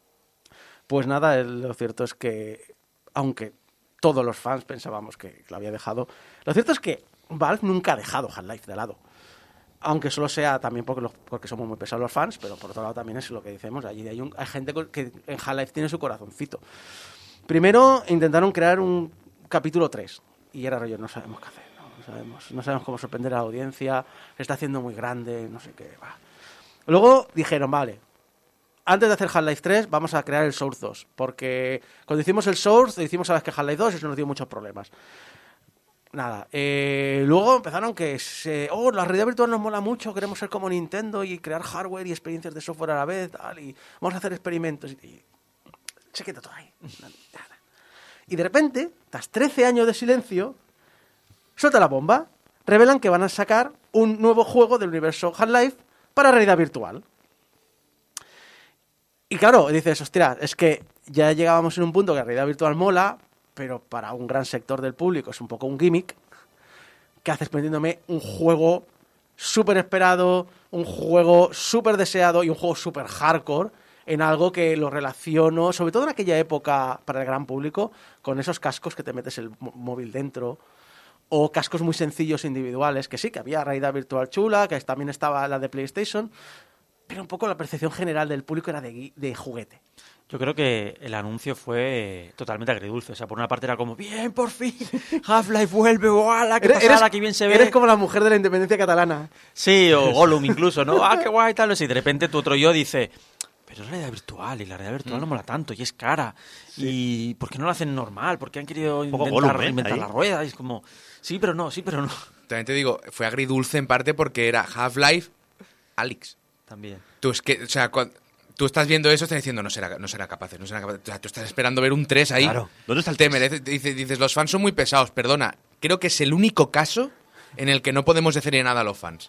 S3: Pues nada, lo cierto es que, aunque todos los fans pensábamos que lo había dejado, lo cierto es que Valve nunca ha dejado Half-Life de lado. Aunque solo sea también porque, los- porque somos muy pesados los fans, pero por otro lado también es lo que decimos, allí hay, un- hay gente que en Half-Life tiene su corazoncito. Primero intentaron crear un capítulo 3 y era rollo, no sabemos qué hacer, no, No sabemos, no sabemos cómo sorprender a la audiencia, se está haciendo muy grande, no sé qué. Luego dijeron, vale, antes de hacer Half-Life 3 vamos a crear el Source 2, porque cuando hicimos el Source, hicimos a la vez que Half-Life 2 y eso nos dio muchos problemas. Nada, eh, luego empezaron que, oh, la realidad virtual nos mola mucho, queremos ser como Nintendo y crear hardware y experiencias de software a la vez, tal, y vamos a hacer experimentos. Y, y se queda todo ahí. Nada. Y de repente, tras 13 años de silencio, suelta la bomba, revelan que van a sacar un nuevo juego del universo Half-Life para realidad virtual. Y claro, dices, hostia, es que ya llegábamos en un punto que la realidad virtual mola, pero para un gran sector del público es un poco un gimmick. ¿Qué haces poniéndome un juego súper esperado, un juego súper deseado y un juego súper hardcore en algo que lo relaciono, sobre todo en aquella época para el gran público, con esos cascos que te metes el móvil dentro o cascos muy sencillos individuales, que sí, que había realidad virtual chula, que también estaba la de PlayStation, pero un poco la percepción general del público era de juguete.
S6: Yo creo que el anuncio fue totalmente agridulce. O sea, por una parte era como, bien, por fin, Half-Life vuelve, ¡guala! ¡Qué
S3: Eres-
S6: pasada,
S3: eres-
S6: qué bien se ve!
S3: Eres como la mujer de la independencia catalana.
S6: Sí, o Gollum incluso, ¿no? ¡Ah, qué guay! Tal, y de repente tu otro yo dice, pero es realidad virtual y la realidad virtual no mola tanto y es cara. ¿Y por qué no lo hacen normal? ¿Por qué han querido
S4: poco
S6: inventar,
S4: Gollum, ¿eh?
S6: inventar la rueda? Y es como, sí, pero no, sí, pero no.
S5: También te digo, fue agridulce en parte porque era Half-Life Alex.
S6: También.
S5: Tú es que, o sea, cuan- tú estás viendo eso, estás diciendo, no será, no será capaz, no será capaz. O sea, tú estás esperando ver un 3 ahí.
S4: Claro. ¿Dónde está el
S5: Te
S4: 3?
S5: merece- dices, dices, los fans son muy pesados, perdona. Creo que es el único caso en el que no podemos decirle nada a los fans.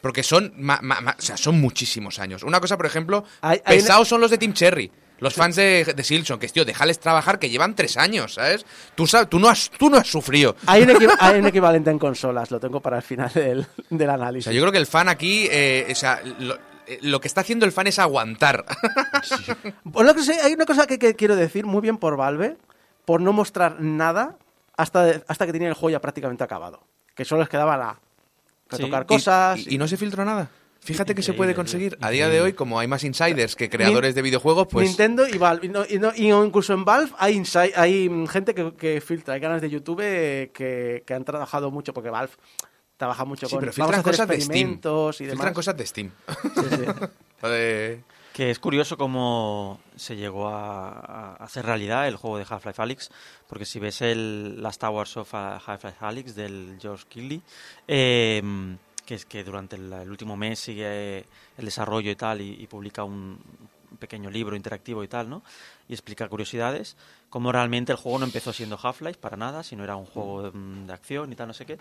S5: Porque son, ma- ma- ma- o sea, son muchísimos años. Una cosa, por ejemplo,
S3: Hay- hay-
S5: pesados son los de Team Cherry. Los fans de, de Silson, que es, tío, déjales trabajar, que llevan tres años, ¿sabes? Tú, sabes, tú, no, has, tú no has sufrido.
S3: Hay un, equi- hay un equivalente en consolas, lo tengo para el final del, del
S5: O
S3: análisis.
S5: sea, yo creo que el fan aquí, eh, o sea, lo, lo que está haciendo el fan es aguantar.
S3: Lo que sé, hay una cosa que, que quiero decir, muy bien por Valve, por no mostrar nada hasta, hasta que tenían el juego ya prácticamente acabado. Que solo les quedaba la retocar
S5: Y-
S3: cosas.
S5: Y, y no se filtró nada. Fíjate que se puede conseguir. A día de hoy, como hay más insiders que creadores de videojuegos, pues.
S3: Nintendo y Valve. Y, no- y no- y incluso en Valve hay, inside- hay gente que, que filtra, hay canales de YouTube eh, que, que han trabajado mucho, porque Valve trabaja mucho
S5: Sí,
S3: con
S5: pero
S3: vamos a
S5: filtran
S3: hacer
S5: cosas de Steam.
S3: y demás.
S5: Filtran cosas de Steam.
S3: Sí, sí.
S6: Que es curioso cómo se llegó a, a hacer realidad el juego de Half-Life Alyx, porque si ves el Last Hours of uh, Half-Life Alyx del George Keighley, eh, que es que durante el, el último mes sigue el desarrollo y tal, y, y publica un pequeño libro interactivo y tal, ¿no? Y explica curiosidades, cómo realmente el juego no empezó siendo Half-Life para nada, sino era un juego mm, de acción y tal, no sé qué,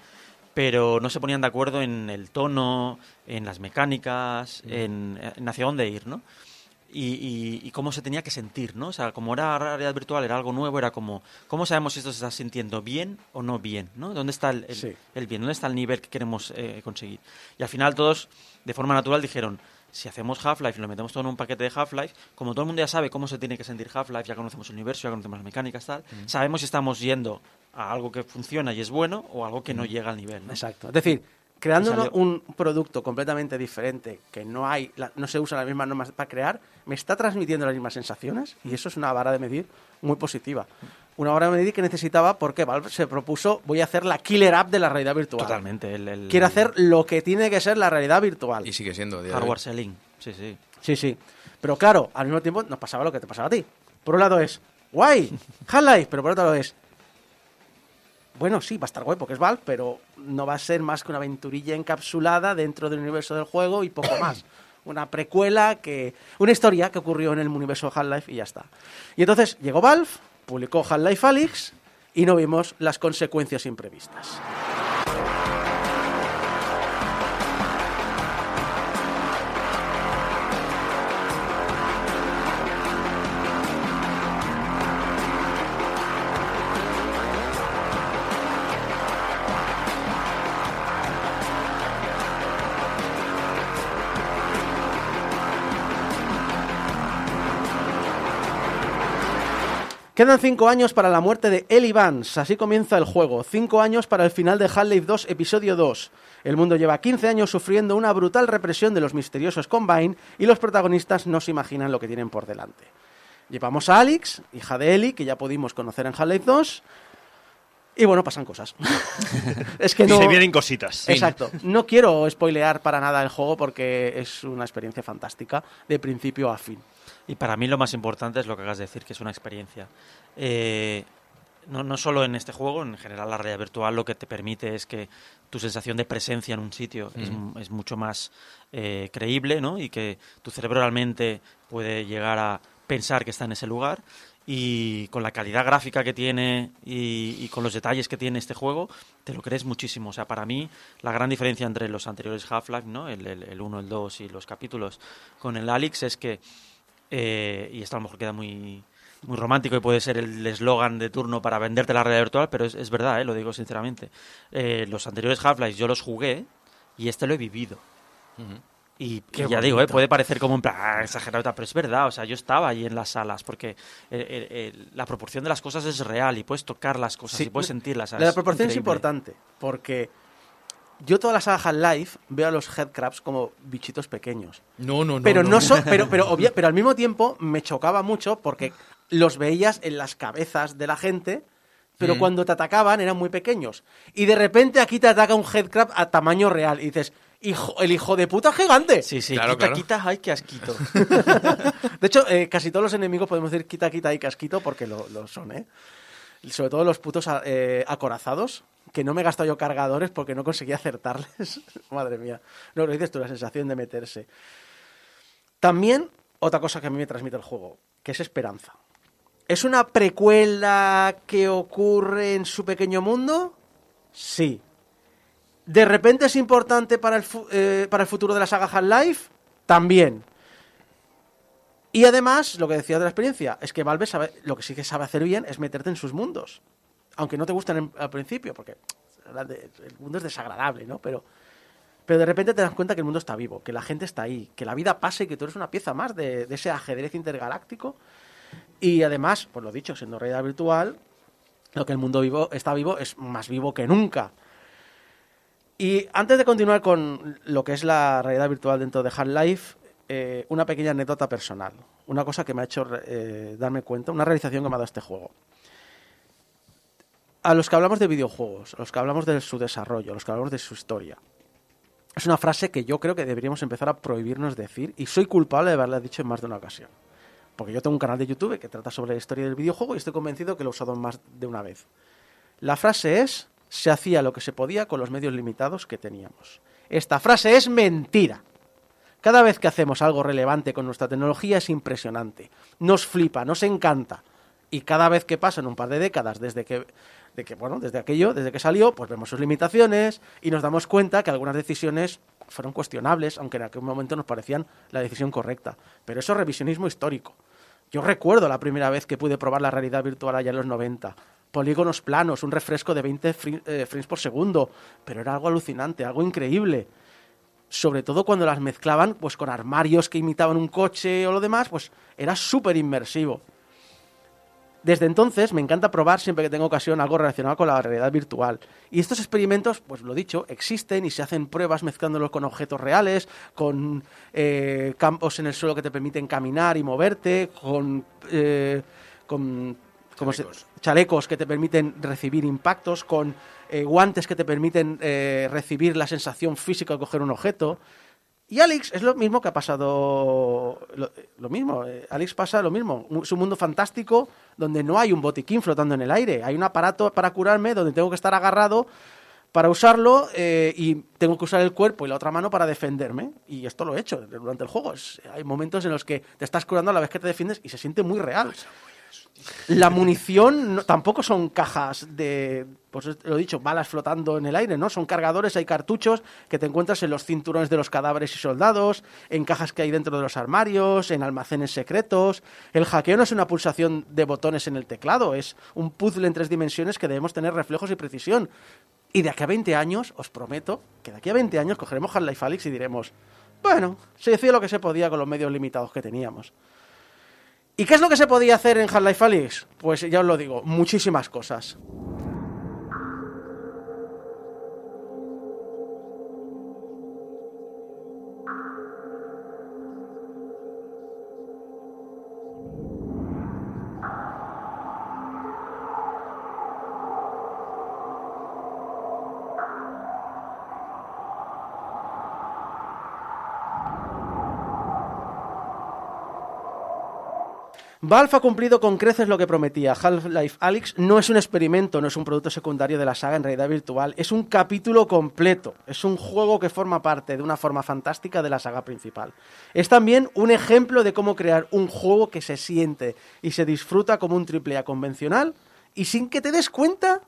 S6: pero no se ponían de acuerdo en el tono, en las mecánicas, en, en hacia dónde ir, ¿no? Y, y- y cómo se tenía que sentir, ¿no? O sea, como era realidad virtual, era algo nuevo, era como, ¿cómo sabemos si esto se está sintiendo bien o no bien, ¿no? ¿Dónde está el, el-
S3: Sí.
S6: el bien? ¿Dónde está el nivel que queremos eh, conseguir? Y al final todos, de forma natural, dijeron, si hacemos Half-Life y lo metemos todo en un paquete de Half-Life, como todo el mundo ya sabe cómo se tiene que sentir Half-Life, ya conocemos el universo, ya conocemos las mecánicas, tal, sabemos si estamos yendo a algo que funciona y es bueno o algo que no llega al nivel, ¿no?
S3: Exacto. Es decir, creando
S6: salió.
S3: un producto completamente diferente, que no hay, la- no se usan las mismas normas para crear, me está transmitiendo las mismas sensaciones y eso es una vara de medir muy positiva. Una vara de medir que necesitaba porque Valve se propuso, voy a hacer la killer app de la realidad virtual.
S6: Totalmente. El, el-
S3: Quiero hacer lo que tiene que ser la realidad virtual.
S5: Y sigue siendo. día de hoy.
S6: hardware selling. Sí, sí.
S3: Sí, sí. Pero claro, al mismo tiempo nos pasaba lo que te pasaba a ti. Por un lado es, guay, Half-Life, pero por otro lado es, bueno, sí, va a estar guay porque es Valve, pero no va a ser más que una aventurilla encapsulada dentro del universo del juego y poco más. Una precuela que. Una historia que ocurrió en el universo de Half-Life y ya está. Y entonces llegó Valve, publicó Half-Life Alyx y no vimos las consecuencias imprevistas. Quedan cinco años para la muerte de Ellie Vance. Así comienza el juego. Cinco años para el final de Half-Life 2, episodio 2. El mundo lleva 15 años sufriendo una brutal represión de los misteriosos Combine y los protagonistas no se imaginan lo que tienen por delante. Llevamos a Alex, hija de Ellie, que ya pudimos conocer en Half-Life 2. Y bueno, pasan cosas. es que no.
S4: Se vienen cositas.
S3: Exacto. No quiero spoilear para nada el juego porque es una experiencia fantástica de principio a fin.
S6: Y para mí lo más importante es lo que hagas de decir, que es una experiencia. Eh, no, no solo en este juego, en general la realidad virtual lo que te permite es que tu sensación de presencia en un sitio es, m- es mucho más eh, creíble, ¿no? Y que tu cerebro realmente puede llegar a pensar que está en ese lugar. Y con la calidad gráfica que tiene y, y con los detalles que tiene este juego, te lo crees muchísimo. O sea, para mí, la gran diferencia entre los anteriores Half-Life, ¿no? El, el, el 1, el 2 y los capítulos con el Alyx es que eh, y esto a lo mejor queda muy, muy romántico y puede ser el eslogan de turno para venderte la realidad virtual, pero es, es verdad, eh, lo digo sinceramente. Eh, los anteriores Half-Life yo los jugué Y este lo he vivido. Y,
S3: Qué
S6: y ya digo. ¿eh? puede parecer como un plan ah, exagerado, pero es verdad. O sea, yo estaba ahí en las salas porque la proporción de las cosas es real y puedes tocar las cosas
S3: Sí,
S6: y puedes sentirlas.
S3: La, la proporción es
S6: increíble.
S3: importante, porque yo toda la saga Half-Life veo a los headcrabs como bichitos pequeños.
S5: No, no, no.
S3: pero no, son, pero, pero, obvia- pero al mismo tiempo me chocaba mucho porque los veías en las cabezas de la gente, pero
S5: Mm.
S3: cuando te atacaban eran muy pequeños. Y de repente aquí te ataca un headcrab a tamaño real y dices, hijo, el hijo de puta gigante.
S6: Sí, sí,
S5: Claro,
S6: quita,
S5: claro.
S6: quita, ay, qué asquito.
S3: De hecho, eh, casi todos los enemigos podemos decir quita, quita y casquito porque lo, lo son, ¿eh? Sobre todo los putos eh, acorazados, que no me he gastado yo cargadores porque no conseguí acertarles. Madre mía. No, lo dices tú, la sensación de meterse. También, otra cosa que a mí me transmite el juego, que es esperanza. ¿Es una precuela que ocurre en su pequeño mundo? Sí. ¿De repente es importante para el, eh, para el futuro de la saga Half-Life? También. Y además, lo que decía de la experiencia, es que Valve sabe, lo que sí que sabe hacer bien es meterte en sus mundos. Aunque no te gusten en- al principio, porque el mundo es desagradable, ¿no? Pero, pero de repente te das cuenta que el mundo está vivo, que la gente está ahí, que la vida pasa y que tú eres una pieza más de, de ese ajedrez intergaláctico. Y además, pues lo dicho, siendo realidad virtual, lo que el mundo vivo está vivo es más vivo que nunca. Y antes de continuar con lo que es la realidad virtual dentro de Half-Life, eh, una pequeña anécdota personal. Una cosa que me ha hecho eh, darme cuenta, una realización que me ha dado este juego. A los que hablamos de videojuegos, a los que hablamos de su desarrollo, a los que hablamos de su historia, es una frase que yo creo que deberíamos empezar a prohibirnos decir y soy culpable de haberla dicho en más de una ocasión. Porque yo tengo un canal de YouTube que trata sobre la historia del videojuego y estoy convencido que lo he usado más de una vez. La frase es, se hacía lo que se podía con los medios limitados que teníamos. Esta frase es mentira. Cada vez que hacemos algo relevante con nuestra tecnología es impresionante. Nos flipa, nos encanta. Y cada vez que pasan un par de décadas desde que, bueno, desde aquello, desde que salió, pues vemos sus limitaciones y nos damos cuenta que algunas decisiones fueron cuestionables, aunque en aquel momento nos parecían la decisión correcta. Pero eso es revisionismo histórico. Yo recuerdo la primera vez que pude probar la realidad virtual allá en los 90. Polígonos planos, un refresco de 20 fri- eh, frames por segundo, pero era algo alucinante, algo increíble. Sobre todo cuando las mezclaban pues con armarios que imitaban un coche o lo demás, pues era súper inmersivo. Desde entonces me encanta probar siempre que tengo ocasión algo relacionado con la realidad virtual. Y estos experimentos, pues lo dicho, existen y se hacen pruebas mezclándolos con objetos reales, con eh, campos en el suelo que te permiten caminar y moverte, con, eh, con ¿cómo se-
S5: Chalecos.
S3: chalecos que te permiten recibir impactos, con eh, guantes que te permiten eh, recibir la sensación física de coger un objeto. Y Alex es lo mismo que ha pasado. Lo, lo mismo. eh, Alex pasa lo mismo. Es un mundo fantástico donde no hay un botiquín flotando en el aire. Hay un aparato para curarme donde tengo que estar agarrado para usarlo eh, y tengo que usar el cuerpo y la otra mano para defenderme. Y esto lo he hecho durante el juego. Es- hay momentos en los que te estás curando a la vez que te defiendes y se siente muy real. La munición tampoco son cajas de, pues es- lo he dicho, balas flotando en el aire, ¿no? Son cargadores, hay cartuchos que te encuentras en los cinturones de los cadáveres y soldados, en cajas que hay dentro de los armarios, en almacenes secretos. El hackeo no es una pulsación de botones en el teclado, es un puzzle en tres dimensiones que debemos tener reflejos y precisión. Y de aquí a 20 años, os prometo, que de aquí a 20 años cogeremos Half-Life Alyx y diremos, bueno, se decía lo que se podía con los medios limitados que teníamos. ¿Y qué es lo que se podía hacer en Half-Life Alyx? Pues ya os lo digo, muchísimas cosas. Valve ha cumplido con creces lo que prometía. Half-Life Alyx no es un experimento, no es un producto secundario de la saga en realidad virtual, es un capítulo completo. Es un juego que forma parte de una forma fantástica de la saga principal. Es también un ejemplo de cómo crear un juego que se siente y se disfruta como un AAA convencional y sin que te des cuenta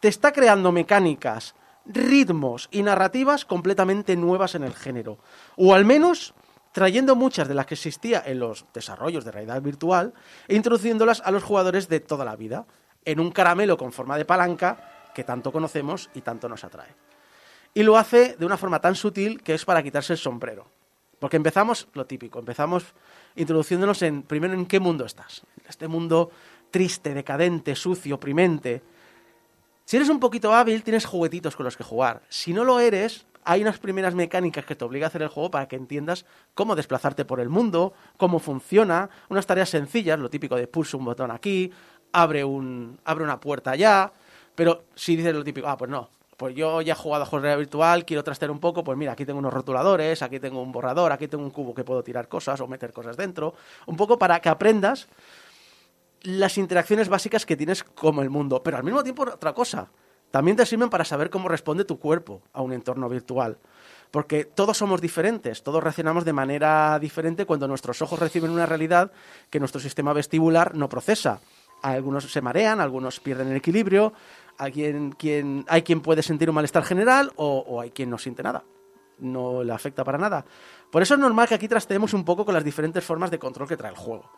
S3: te está creando mecánicas, ritmos y narrativas completamente nuevas en el género. O al menos trayendo muchas de las que existía en los desarrollos de realidad virtual e introduciéndolas a los jugadores de toda la vida, en un caramelo con forma de palanca que tanto conocemos y tanto nos atrae. Y lo hace de una forma tan sutil que es para quitarse el sombrero. Porque empezamos lo típico, empezamos introduciéndonos en, primero, en qué mundo estás. Este mundo triste, decadente, sucio, oprimente. Si eres un poquito hábil, tienes juguetitos con los que jugar. Si no lo eres, hay unas primeras mecánicas que te obliga a hacer el juego para que entiendas cómo desplazarte por el mundo, cómo funciona, unas tareas sencillas, lo típico de pulsa un botón aquí, abre, un, abre una puerta allá, pero si dices lo típico, ah, pues no, pues yo ya he jugado a realidad virtual, quiero trastear un poco, pues mira, aquí tengo unos rotuladores, aquí tengo un borrador, aquí tengo un cubo que puedo tirar cosas o meter cosas dentro, un poco para que aprendas las interacciones básicas que tienes como el mundo, pero al mismo tiempo otra cosa, también te sirven para saber cómo responde tu cuerpo a un entorno virtual. Porque todos somos diferentes, todos reaccionamos de manera diferente cuando nuestros ojos reciben una realidad que nuestro sistema vestibular no procesa. Algunos se marean, algunos pierden el equilibrio, hay quien puede sentir un malestar general o, o hay quien no siente nada. No le afecta para nada. Por eso es normal que aquí trasteemos un poco con las diferentes formas de control que trae el juego.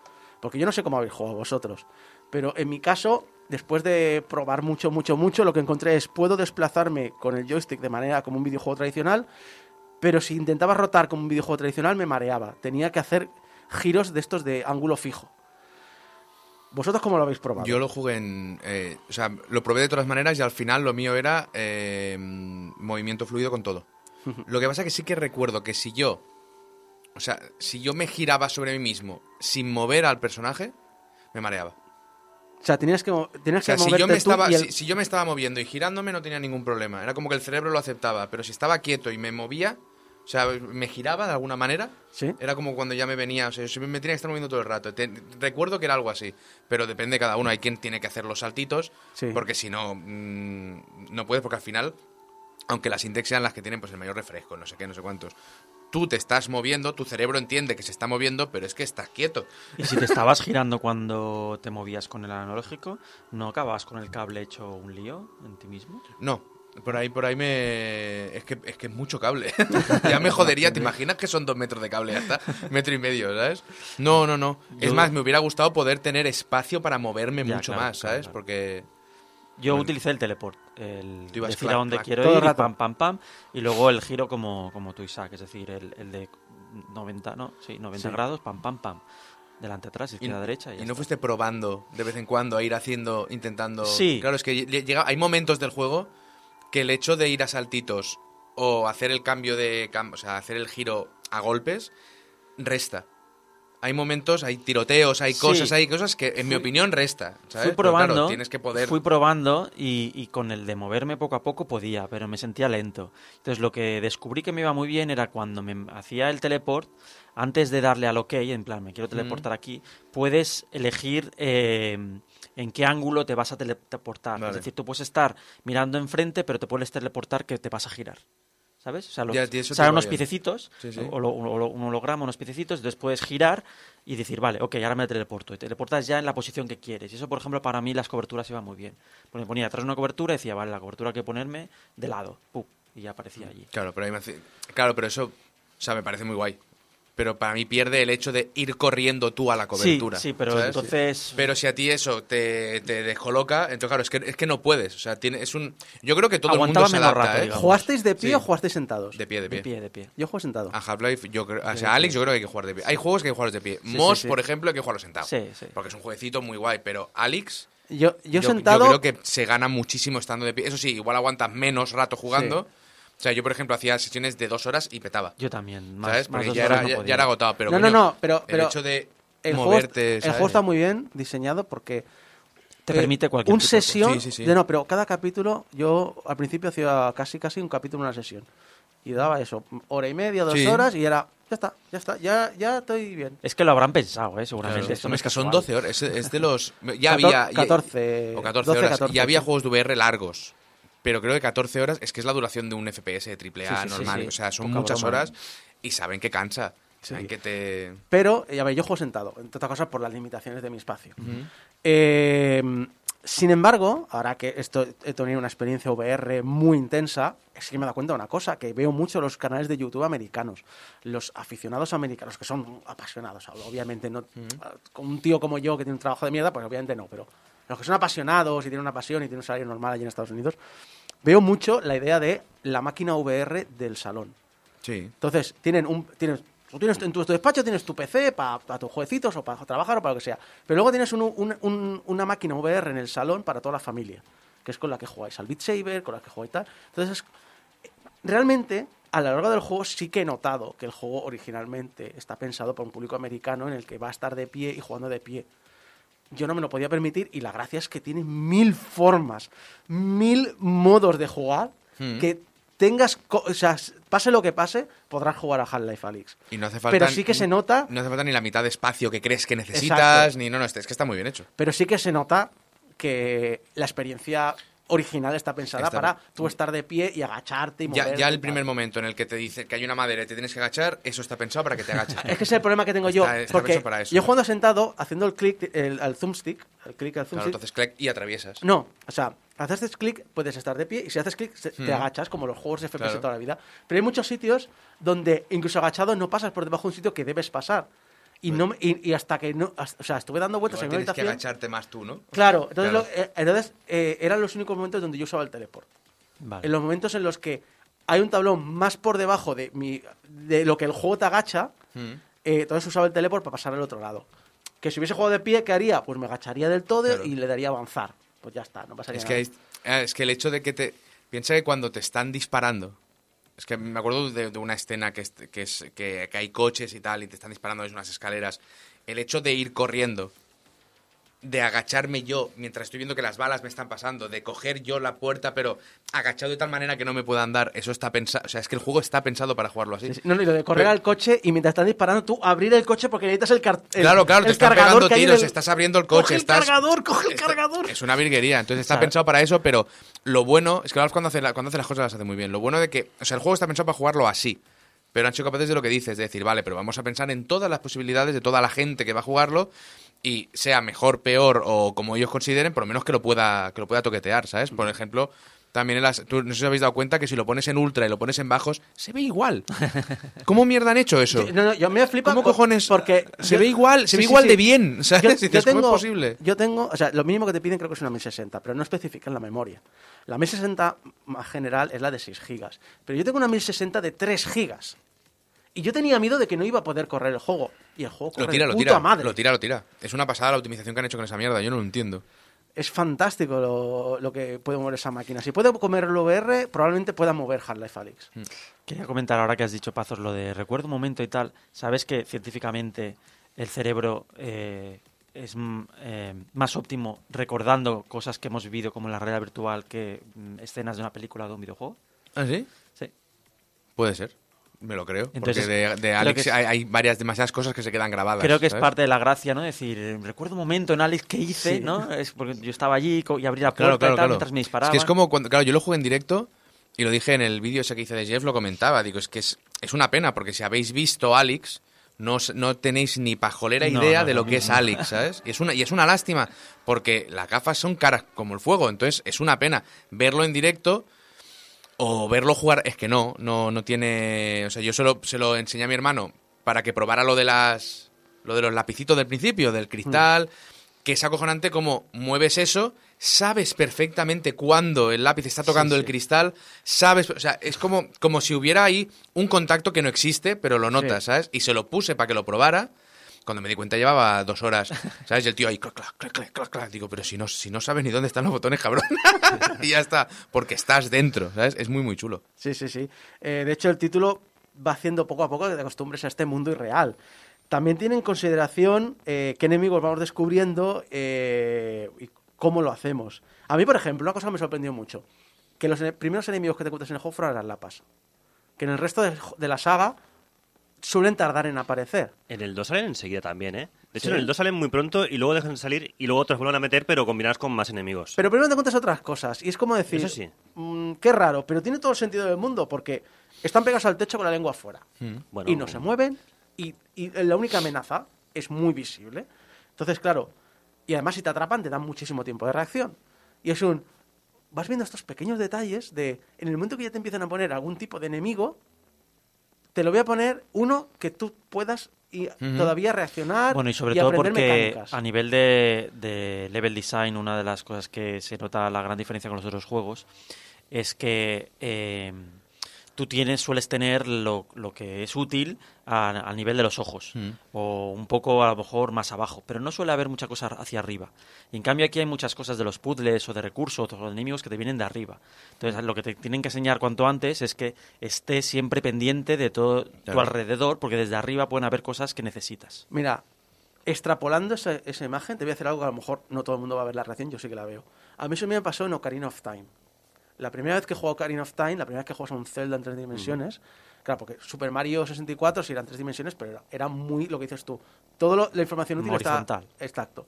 S3: Porque yo no sé cómo habéis jugado vosotros. Pero en mi caso, después de probar mucho, mucho, mucho, lo que encontré es puedo desplazarme con el joystick de manera como un videojuego tradicional, pero si intentaba rotar como un videojuego tradicional me mareaba. Tenía que hacer giros de estos de ángulo fijo. ¿Vosotros cómo lo habéis probado?
S5: Yo lo jugué en. eh, o sea, lo probé de todas maneras y al final lo mío era eh, movimiento fluido con todo. Lo que pasa que sí que recuerdo que si yo. O sea, si yo me giraba sobre mí mismo sin mover al personaje, me mareaba.
S3: O sea, tenías que, tenías
S5: O sea,
S3: que
S5: si
S3: moverte
S5: yo, me estaba,
S3: el-
S5: si, si yo me estaba moviendo y girándome no tenía ningún problema. Era como que el cerebro lo aceptaba. Pero si estaba quieto y me movía, o sea, me giraba de alguna manera,
S3: ¿Sí?
S5: era como cuando ya me venía. O sea, yo me tenía que estar moviendo todo el rato. Te- recuerdo que era algo así. Pero depende de cada uno. Hay quien tiene que hacer los saltitos.
S3: Sí.
S5: Porque si no, mm, no puedes. Porque al final, aunque las Intex sean las que tienen pues el mayor refresco, no sé qué, no sé cuántos. Tú te estás moviendo, tu cerebro entiende que se está moviendo, pero es que estás quieto.
S6: Y si te estabas girando cuando te movías con el analógico, ¿no acababas con el cable hecho un lío en ti mismo?
S5: No, por ahí, por ahí me. Es que es, que es mucho cable. ya me jodería. ¿Te imaginas que son dos metros de cable hasta? Metro y medio, ¿sabes? No, no, no. Es más, me hubiera gustado poder tener espacio para moverme
S6: Ya,
S5: mucho
S6: claro,
S5: más,
S6: claro,
S5: ¿sabes?
S6: claro.
S5: Porque.
S6: Yo
S5: Bueno.
S6: utilicé el teleport, el
S5: Tú ibas
S6: decir
S5: clac,
S6: a dónde
S5: clac.
S6: quiero
S3: Todo
S6: ir y
S3: rato.
S6: pam, pam, pam, y luego el giro como, como tú, Isaac, es decir, el, el de 90, ¿no? Sí, 90
S3: Sí.
S6: grados, pam, pam, pam. Delante, atrás,
S5: Y,
S6: izquierda, derecha. Y,
S5: y no
S6: está.
S5: fuiste probando de vez en cuando a ir haciendo, intentando.
S6: Sí.
S5: Claro, es que lle- llega, hay momentos del juego que el hecho de ir a saltitos o hacer el cambio de. cam- O sea, hacer el giro a golpes resta. Hay momentos, hay tiroteos, hay
S6: Sí.
S5: cosas, hay cosas que, en mi opinión, resta. ¿sabes?
S6: Fui
S5: Pero claro,
S6: probando,
S5: tienes que poder.
S6: fui probando y, y con el de moverme poco a poco podía, pero me sentía lento. Entonces lo que descubrí que me iba muy bien era cuando me hacía el teleport, antes de darle al OK, en plan, me quiero teleportar aquí, puedes elegir eh, en qué ángulo te vas a teleportar.
S5: Vale.
S6: Es decir, tú puedes estar mirando enfrente, pero te puedes teleportar que te vas a girar. ¿Sabes? O sea, los-
S5: Ya,
S6: unos piececitos,
S5: Sí, sí.
S6: o lo- o lo- un holograma, unos piececitos, puedes girar y decir, vale, ok, ahora me teleporto. Y te teleportas ya en la posición que quieres. Y eso, por ejemplo, para mí las coberturas iban muy bien. Porque me ponía atrás una cobertura y decía, vale, la cobertura hay que ponerme de lado. Pum, y ya aparecía allí.
S5: Claro, pero ahí me hace- Claro, pero eso. O sea, me parece muy guay. Pero para mí pierde el hecho de ir corriendo tú a la cobertura.
S6: sí, pero
S5: ¿sabes?
S6: entonces-
S5: Pero si a ti eso te, te descoloca, entonces claro, es que, es que no puedes. O sea, tiene, es un. Yo creo que todo
S6: Aguantaba
S5: el mundo se adapta,
S6: rato,
S5: ¿eh?
S3: ¿Jugasteis de pie
S5: Sí.
S3: o jugasteis sentados?
S5: De pie, de pie.
S6: De pie, de pie.
S3: Yo juego sentado.
S5: A Half-Life, yo creo. O sea, a Alex, yo creo que hay que jugar de pie. Hay juegos que hay que jugarlos de pie.
S6: Sí,
S5: Moss,
S6: sí, sí.
S5: por ejemplo, hay que jugarlo sentado.
S6: Sí, sí.
S5: Porque es un jueguecito muy guay. Pero Alex,
S3: Yo, yo,
S5: yo,
S3: sentado.
S5: yo creo que se gana muchísimo estando de pie. Eso sí, igual aguantas menos rato jugando. O sea, yo, por ejemplo, hacía sesiones de dos horas y petaba.
S6: Yo también. Más,
S5: ¿Sabes?
S6: más
S5: Porque
S6: dos
S5: ya
S6: horas
S5: era,
S6: no
S5: ya, era agotado. Pero,
S3: No, no,
S5: coño,
S3: no, pero- pero
S5: el hecho de
S3: el, juego,
S5: moverte.
S3: el
S5: ¿sabes?
S3: juego está muy bien diseñado porque
S6: Te
S3: eh,
S6: permite cualquier
S3: un
S6: tipo de
S3: sesión
S5: Sí, sí, sí.
S3: de no pero cada capítulo yo al principio hacía casi casi un capítulo en una sesión y daba eso hora y media dos
S5: Sí.
S3: horas y era ya está ya está ya ya estoy bien
S6: Es que lo habrán pensado, ¿eh? Seguramente.
S5: Claro.
S6: Esto no
S5: es que son
S6: casual.
S5: 12 horas. Es, es de los. Ya
S3: Cator-
S5: había. ya-
S3: 14,
S5: o 14
S3: 12,
S5: horas.
S3: 14,
S5: y había
S3: sí.
S5: juegos de VR largos. Pero creo que 14 horas es que es la duración de un FPS de AAA
S6: Sí, sí,
S5: normal.
S6: sí.
S5: O sea, son
S6: Poca
S5: muchas
S6: broma.
S5: horas y saben que cansa. Saben que te.
S3: pero ya ver yo juego sentado entre otras cosas por las limitaciones de mi espacio Eh, sin embargo ahora que esto he tenido una experiencia VR muy intensa es que me he dado cuenta de una cosa que veo mucho los canales de YouTube americanos los aficionados americanos que son apasionados obviamente no con un tío como yo que tiene un trabajo de mierda pues obviamente no pero los que son apasionados y tienen una pasión y tienen un salario normal allí en Estados Unidos veo mucho la idea de la máquina VR del salón.
S5: Sí.
S3: Entonces, tienen un. Tienes, tú tienes en tu, tu despacho tienes tu PC para tus jueguecitos o para trabajar o para lo que sea. Pero luego tienes un- un- un- una máquina VR en el salón para toda la familia, que es con la que jugáis al Beat Saber, con la que jugáis tal. Entonces, es- realmente, a lo largo del juego sí que he notado que el juego originalmente está pensado para un público americano en el que va a estar de pie y jugando de pie. Yo no me lo podía permitir y la gracia es que tiene mil formas, mil modos de jugar
S5: Mm.
S3: que tengas, o sea, pase lo que pase, podrás jugar a Half-Life Alyx.
S5: Y no hace falta.
S3: Pero sí que se nota,
S5: No hace falta ni la mitad de espacio que crees que necesitas,
S3: Exacto.
S5: ni. No, no, es que está muy bien hecho.
S3: pero sí que se nota que la experiencia original está pensada
S5: Está-
S3: para tú estar de pie y agacharte y
S5: Ya,
S3: moverte
S5: ya
S3: y
S5: el primer
S3: tal.
S5: momento en el que te dice que hay una madera y te tienes que agachar, eso está pensado para que te agaches.
S3: Es que ese es el problema que tengo yo,
S5: Está- está
S3: porque
S5: para eso.
S3: yo jugando sentado, haciendo el clic el, al thumbstick, el clic al
S5: Claro,
S3: thumbstick,
S5: entonces clic y atraviesas.
S3: No, o sea, haces clic, puedes estar de pie y si haces clic se- te
S5: Hmm.
S3: agachas, como los juegos de FPS
S5: Claro.
S3: toda la vida. Pero hay muchos sitios donde incluso agachado no pasas por debajo de un sitio que debes pasar. Y, no, me- y, y hasta que no. hasta- o sea, estuve dando vueltas
S5: Igual
S3: en una
S5: tienes que
S3: habitación.
S5: agacharte más tú, ¿no?
S3: Claro, entonces,
S5: Claro.
S3: lo- eh, entonces eh, eran los únicos momentos donde yo usaba el teleport.
S6: Vale.
S3: En los momentos en los que hay un tablón más por debajo de, mi, de lo que el juego te agacha,
S5: Mm.
S3: eh, entonces usaba el teleport para pasar al otro lado. Que si hubiese jugado de pie, ¿qué haría? Pues me agacharía del todo
S5: Claro.
S3: y le daría a avanzar. Pues ya está, no pasaría
S5: Es
S3: nada.
S5: que, hay- ah, es que el hecho de que te... Piensa que cuando te están disparando... Es que me acuerdo de, de una escena que, que, es, que, que hay coches y tal y te están disparando desde unas escaleras. El hecho de ir corriendo, de agacharme yo mientras estoy viendo que las balas me están pasando, de coger yo la puerta pero agachado de tal manera que no me puedan dar, eso está pensado... O sea, es que el juego está pensado para jugarlo así.
S3: Sí, sí. No, no, y lo de correr
S5: Pero-
S3: al coche y mientras están disparando tú abrir el coche porque necesitas el, car el
S5: Claro, claro, te
S3: el
S5: están
S3: cargador
S5: pegando tiros,
S3: el-
S5: estás abriendo el
S3: Coge
S5: coche,
S3: el
S5: estás...
S3: cargador, coge el cargador.
S5: Es una virguería, entonces está pensado para eso, pero lo bueno es que cuando hace, la- cuando hace las cosas las hace muy bien. Lo bueno de que, o sea, el juego está pensado para jugarlo así, pero han sido capaces de lo que dices, de decir, vale, pero vamos a pensar en todas las posibilidades de toda la gente que va a jugarlo y sea mejor, peor o como ellos consideren, por lo menos que lo pueda, que lo pueda toquetear, ¿sabes? Por ejemplo, también en las, tú, no sé si os habéis dado cuenta que si lo pones en ultra y lo pones en bajos, se ve igual. ¿Cómo mierda han hecho eso?
S3: No, no, yo me flipa
S5: ¿Cómo
S3: por-
S5: cojones?
S3: porque
S5: se
S3: yo-
S5: ve igual, se
S3: Sí,
S5: ve igual
S3: sí.
S5: de bien, ¿sabes?
S3: Yo,
S5: Dices,
S3: yo
S5: ¿cómo es
S3: tengo,
S5: posible?
S3: yo tengo, o sea, lo mínimo que te piden creo que es una 1060, pero no especifican la memoria. La 1060 más general es la de 6 gigas, pero yo tengo una 1060 de 3 gigas. Y yo tenía miedo de que no iba a poder correr el juego. Y el juego corre
S5: Lo tira, lo
S3: puta
S5: tira,
S3: madre.
S5: lo tira, lo tira. Es una pasada la optimización que han hecho con esa mierda, yo no lo entiendo.
S3: Es fantástico lo, lo que puede mover esa máquina. Si puede comer el VR, probablemente pueda mover Half-Life Alyx.
S5: Mm.
S6: Quería comentar ahora que has dicho, Pazos, lo de recuerdo un momento y tal. ¿Sabes que científicamente el cerebro eh, es mm, eh, más óptimo recordando cosas que hemos vivido como en la realidad virtual que mm, escenas de una película o de un videojuego?
S5: ¿Ah, sí?
S6: Sí.
S5: Puede ser. Me lo creo.
S6: Entonces,
S5: porque de, Alex
S6: es-
S5: hay, hay varias, demasiadas cosas que se quedan grabadas.
S6: Creo que es parte de la gracia, ¿no? Decir, recuerdo un momento en Alex que hice,
S3: Sí.
S6: ¿no? Es porque yo estaba allí y abrí la puerta
S5: Claro, claro,
S6: y tal
S5: claro.
S6: mientras me
S5: Es
S6: disparaban.
S5: que es como cuando, claro, yo lo jugué en directo y lo dije en el vídeo ese que hice de Jeff, lo comentaba. Digo, es que es, es una pena porque si habéis visto Alex, no, no tenéis ni pajolera
S6: No,
S5: idea
S6: no,
S5: de lo que es Alex, ¿sabes? Y es, una, y es una lástima porque las gafas son caras como el fuego, entonces es una pena verlo en directo o verlo jugar. Es que no, no, no tiene. O sea, yo solo se lo enseñé a mi hermano para que probara lo de las. Lo de los lapicitos del principio, del cristal. Que es acojonante como mueves eso, sabes perfectamente cuándo el lápiz está tocando el cristal, sabes, o sea, es como, como si hubiera ahí un contacto que no existe, pero lo notas,
S3: Sí.
S5: ¿sabes? Y se lo puse para que lo probara. Cuando me di cuenta llevaba dos horas, ¿sabes? Y el tío ahí, clac, clac, clac, clac, clac, clac. Digo, pero si no, si no sabes ni dónde están los botones, cabrón. y ya está, porque estás dentro, ¿sabes? Es muy, muy chulo.
S3: Sí, sí, sí. Eh, de hecho, el título va haciendo poco a poco que te acostumbres a este mundo irreal. También tiene en consideración eh, qué enemigos vamos descubriendo eh, y cómo lo hacemos. A mí, por ejemplo, una cosa que me sorprendió mucho, que los primeros enemigos que te encuentras en el juego fueron las lapas. Que en el resto jo- de la saga suelen tardar en aparecer.
S4: En el 2 salen enseguida también, ¿eh? De hecho,
S3: ¿Sí?
S4: en el 2 salen muy pronto y luego dejan de salir y luego otros vuelven a meter, pero combinados con más enemigos.
S3: Pero primero te encuentras otras cosas. Y es como decir,
S4: Eso sí.
S3: mm, qué raro, pero tiene todo el sentido del mundo porque están pegados al techo con la lengua afuera.
S4: Bueno,
S3: y no se mueven y, y la única amenaza es muy visible. Entonces, claro, y además si te atrapan te dan muchísimo tiempo de reacción. Y es un... Vas viendo estos pequeños detalles de... En el momento que ya te empiezan a poner algún tipo de enemigo, te lo voy a poner uno que tú puedas y todavía reaccionar
S6: Bueno, y sobre todo porque
S3: mecánicas.
S6: a nivel de, de level design, una de las cosas que se nota la gran diferencia con los otros juegos es que eh, tú tienes, sueles tener lo, lo que es útil al nivel de los ojos,
S5: Mm.
S6: o un poco a lo mejor más abajo, pero no suele haber mucha cosa hacia arriba. Y en cambio aquí hay muchas cosas de los puzzles o de recursos o de enemigos que te vienen de arriba. Entonces lo que te tienen que enseñar cuanto antes es que estés siempre pendiente de todo tu alrededor, porque desde arriba pueden haber cosas que necesitas.
S3: Mira, extrapolando esa, esa imagen, te voy a hacer algo que a lo mejor no todo el mundo va a ver la reacción, yo sí que la veo. A mí eso me pasó en Ocarina of Time. La primera vez que juego Ocarina of Time, la primera vez que juegas a un Zelda en tres dimensiones, claro, porque Super Mario 64 sí eran tres dimensiones, pero era, era muy lo que dices tú. Toda la información útil está...
S6: Horizontal.
S3: Exacto.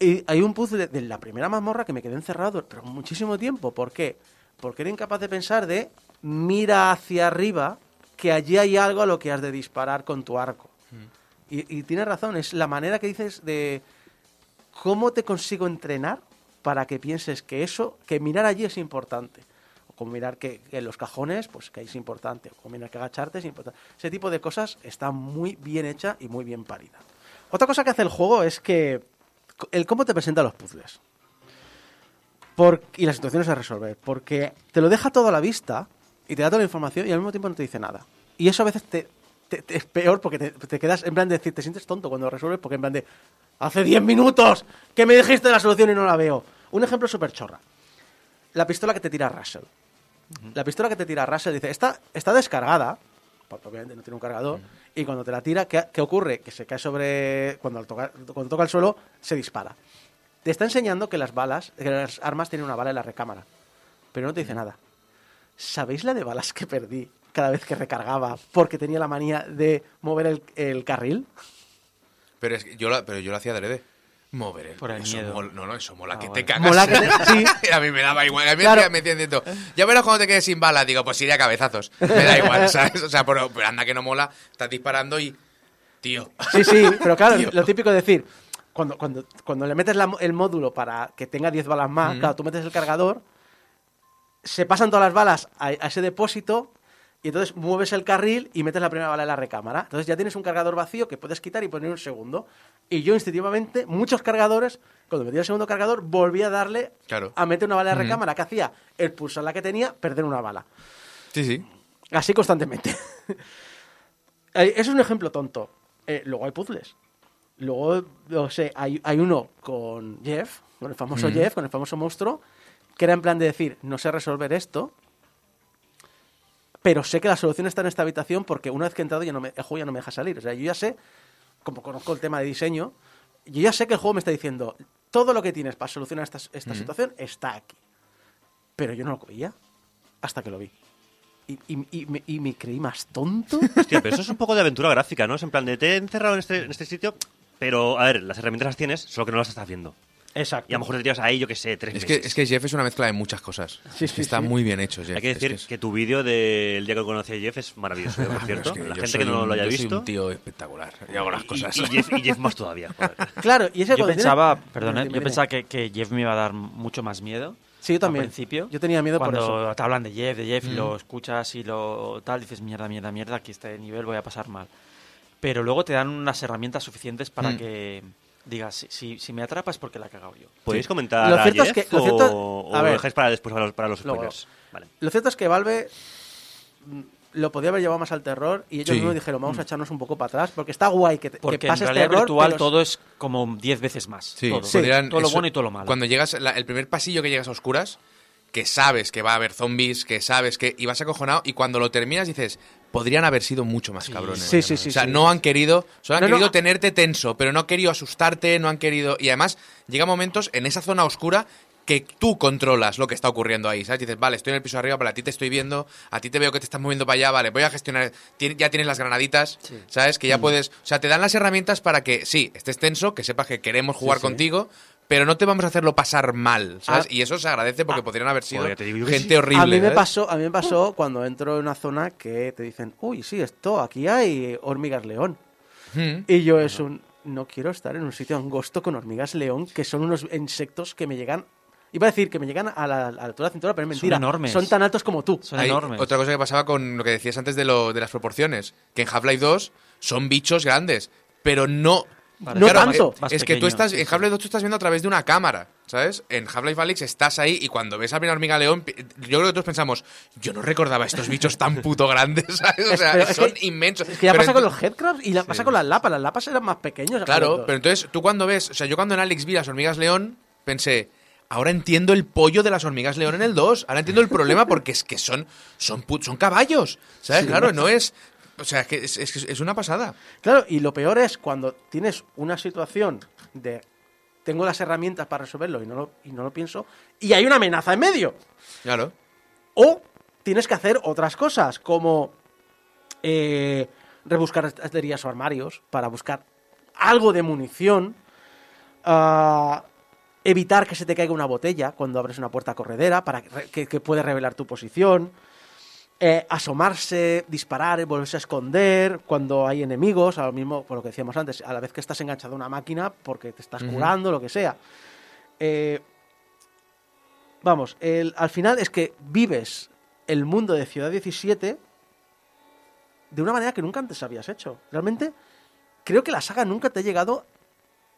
S3: Y hay un puzzle de la primera mazmorra que me quedé encerrado, pero muchísimo tiempo. ¿Por qué? Porque era incapaz de pensar de mira hacia arriba, que allí hay algo a lo que has de disparar con tu arco. Y, y tienes razón, es la manera que dices de cómo te consigo entrenar para que pienses que eso, que mirar allí es importante. O como mirar que, en los cajones, pues que ahí es importante. O como mirar que agacharte es importante. Ese tipo de cosas está muy bien hecha y muy bien parida. Otra cosa que hace el juego es que el cómo te presenta los puzzles. Por- y las situaciones a resolver. Porque te lo deja todo a la vista y te da toda la información y al mismo tiempo no te dice nada. Y eso a veces te- es peor porque te, te quedas en plan de decir, te sientes tonto cuando lo resuelves porque en plan de, hace 10 minutos que me dijiste la solución y no la veo. Un ejemplo súper chorra. La pistola que te tira Russell. La pistola que te tira Russell dice, está, está descargada, porque obviamente no tiene un cargador, y cuando te la tira, ¿qué, qué ocurre? Que se cae sobre, cuando, al tocar- cuando toca el suelo, se dispara. Te está enseñando que las balas, que las armas tienen una bala en la recámara, pero no te dice nada. ¿Sabéis la de balas que perdí cada vez que recargaba porque tenía la manía de mover el, el carril?
S5: Pero, es que yo, lo, pero yo lo hacía de adrede. Mover el-
S6: Por el
S5: eso
S6: miedo.
S5: mola- no, no, eso mola
S6: Ah,
S5: que
S6: vale.
S5: te cagas.
S3: Mola que te- sí.
S5: a mí me daba igual. A mí
S3: Claro.
S5: me decían diciendo, ya verás cuando te quedes sin bala. Digo, pues iré a cabezazos. Me da igual, ¿sabes? O sea, pero, pero anda que no mola. Estás disparando y... Tío.
S3: Sí, sí, pero claro,
S5: Tío.
S3: lo típico de decir, cuando, cuando, cuando le metes la- el módulo para que tenga 10 balas más,
S5: Mm.
S3: claro, tú metes el cargador, se pasan todas las balas a, a ese depósito y entonces mueves el carril y metes la primera bala en la recámara. Entonces ya tienes un cargador vacío que puedes quitar y poner un segundo. Y yo instintivamente, muchos cargadores, cuando metía el segundo cargador, volvía a darle
S5: Claro.
S3: a meter una bala en la recámara. que hacía? El pulsar la que tenía, perder una bala.
S5: Sí, sí.
S3: Así constantemente. Eh, es un ejemplo tonto. Eh, luego hay puzzles. Luego, no sé, hay, hay uno con Jeff, con el famoso
S5: Mm.
S3: Jeff, con el famoso monstruo, que era en plan de decir, no sé resolver esto, pero sé que la solución está en esta habitación porque una vez que he entrado ya no me, el juego ya no me deja salir. O sea, yo ya sé, como conozco el tema de diseño, yo ya sé que el juego me está diciendo, todo lo que tienes para solucionar esta, esta situación está aquí. Pero yo no lo veía hasta que lo vi. Y, y- y me, y me creí más tonto.
S4: Hostia, pero eso es un poco de aventura gráfica, ¿no? Es en plan de te he encerrado en este, en este sitio, pero a ver, las herramientas las tienes, solo que no las estás viendo.
S3: Exacto.
S4: Y a lo mejor te tiras ahí, yo qué sé, tres
S5: Es que,
S4: meses.
S5: es que Jeff es una mezcla de muchas cosas.
S3: Sí,
S5: que
S3: sí,
S5: está
S3: sí.
S5: muy bien hecho, Jeff.
S4: Hay que
S5: Es
S4: decir
S5: es-
S4: que tu vídeo del día que conocí a Jeff es maravilloso, ¿eh? por
S5: Pero
S4: cierto.
S5: es que
S4: La
S5: yo
S4: gente
S5: soy
S4: que no
S5: un-
S4: lo haya
S5: yo soy
S4: visto.
S5: un tío espectacular. Y hago las cosas.
S4: Y, Jeff, y Jeff más todavía. joder.
S3: Claro, y ese
S6: Yo pensaba,
S3: tiene-
S6: perdón, ¿eh?
S3: dime,
S6: yo pensaba que, que Jeff me iba a dar mucho más miedo.
S3: Sí, yo también.
S6: Al principio.
S3: Yo tenía miedo por
S6: Cuando
S3: eso.
S6: te hablan de Jeff, de Jeff, y lo escuchas y lo tal, dices, mierda, mierda, mierda, aquí este nivel voy a pasar mal. Pero luego te dan unas herramientas suficientes para
S5: Mm.
S6: que digas, si, si, si me atrapas es porque la he cagado yo.
S4: ¿Podéis comentar
S3: Lo
S4: a
S3: cierto es que- lo
S4: o,
S3: cierto-
S4: o
S3: a
S4: lo dejáis para después para los, para los
S3: Luego.
S4: spoilers? Vale.
S3: Lo cierto es que Valve mm, lo podía haber llevado más al terror y ellos
S5: Sí.
S3: mismos dijeron, vamos a echarnos un poco para atrás porque está guay que, te- que
S6: Porque en
S3: pase este
S6: realidad
S3: error,
S6: virtual
S3: pero-
S6: todo es como 10 veces más.
S5: Sí,
S6: todo.
S5: podrían-
S6: todo lo
S5: eso-
S6: bueno y todo lo malo.
S5: Cuando llegas, la- el primer pasillo que llegas a oscuras, que sabes que va a haber zombies, que sabes que. y vas acojonado, y cuando lo terminas dices, podrían haber sido mucho más cabrones.
S3: Sí, sí, sí,
S5: O sea,
S3: sí.
S5: no han querido. Solo han
S3: No,
S5: querido tenerte tenso, pero no han querido asustarte, no han querido. Y además, llega momentos en esa zona oscura que tú controlas lo que está ocurriendo ahí, ¿sabes? Dices, vale, estoy en el piso de arriba, vale, a ti te estoy viendo, a ti te veo que te estás moviendo para allá, vale, voy a gestionar, ya tienes las granaditas, ¿sabes? Que ya puedes, o sea, te dan las herramientas para que, sí, estés tenso, que sepas que queremos jugar
S3: sí.
S5: contigo, pero no te vamos a hacerlo pasar mal, ¿sabes?
S3: Ah.
S5: y eso se agradece porque podrían haber sido
S4: Joder,
S5: gente
S4: sí.
S5: horrible.
S3: a mí me pasó, a mí me pasó cuando entro en una zona que te dicen, uy, sí, esto, aquí hay hormigas león.
S5: Mm.
S3: Y yo es un, no quiero estar en un sitio angosto con hormigas león, que son unos insectos que me llegan, iba a decir que me llegan a la, a la altura de la cintura, pero es
S6: Son
S3: mentira.
S6: enormes.
S3: Son tan altos como tú.
S6: Son
S5: Hay
S6: enormes.
S5: Otra cosa que pasaba con lo que decías antes de, lo, de las proporciones, que en Half-Life 2 son bichos grandes, pero no
S6: Para
S3: No
S6: más-
S3: tanto.
S6: más
S5: es que tú estás, en. Half-Life 2 tú estás viendo a través de una cámara, ¿sabes? En Half-Life Alyx estás ahí y cuando ves a la hormiga león, yo creo que todos pensamos, yo no recordaba estos bichos tan puto grandes, ¿sabes? O
S3: Es-
S5: sea,
S3: pero es
S5: son
S3: que-
S5: inmensos.
S3: Es que ya
S5: Pero
S3: pasa con los headcrabs y la pasa con las lapas. Las lapas eran más pequeños.
S5: Claro, pero entonces tú cuando ves, o sea, yo cuando en Alex vi las hormigas león, pensé, ahora entiendo el pollo de las hormigas león en el 2, ahora entiendo el problema porque es que son son pu- son caballos, ¿sabes? claro, no es o sea, es que es, es- es una pasada.
S3: Claro, y lo peor es cuando tienes una situación de tengo las herramientas para resolverlo y no lo, y no lo pienso, y hay una amenaza en medio.
S5: Claro.
S3: O tienes que hacer otras cosas, como eh, rebuscar estanterías o armarios para buscar algo de munición, ah, evitar que se te caiga una botella cuando abres una puerta corredera para que, que, que puede revelar tu posición, eh, asomarse, disparar, volverse a esconder cuando hay enemigos, a lo mismo, por lo que decíamos antes, a la vez que estás enganchado a una máquina porque te estás curando, lo que sea. Eh, vamos, el- al final es que vives el mundo de Ciudad 17 de una manera que nunca antes habías hecho. Realmente, creo que la saga nunca te ha llegado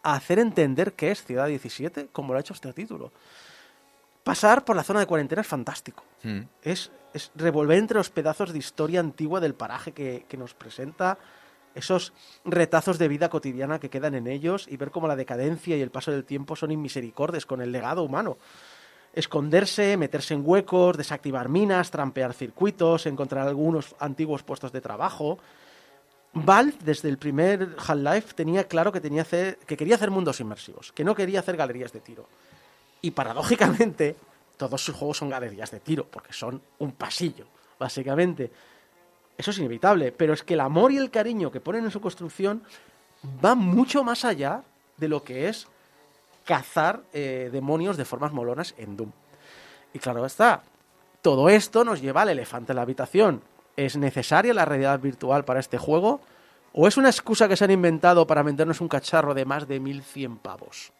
S3: a hacer entender qué es Ciudad 17 como lo ha hecho este título. Pasar por la zona de cuarentena es fantástico.
S5: Mm.
S3: Es, es revolver entre los pedazos de historia antigua del paraje que, que nos presenta, esos retazos de vida cotidiana que quedan en ellos y ver cómo la decadencia y el paso del tiempo son inmisericordes con el legado humano. Esconderse, meterse en huecos, desactivar minas, trampear circuitos, encontrar algunos antiguos puestos de trabajo. Valve, desde el primer Half-Life, tenía claro que, tenía hacer- que quería hacer mundos inmersivos, que no quería hacer galerías de tiro. Y paradójicamente, todos sus juegos son galerías de tiro, porque son un pasillo, básicamente. Eso es inevitable, pero es que el amor y el cariño que ponen en su construcción va mucho más allá de lo que es cazar eh, demonios de formas molonas en Doom. Y claro está, todo esto nos lleva al elefante en la habitación. ¿Es necesaria la realidad virtual para este juego? ¿O es una excusa que se han inventado para vendernos un cacharro de más de 1100 pavos?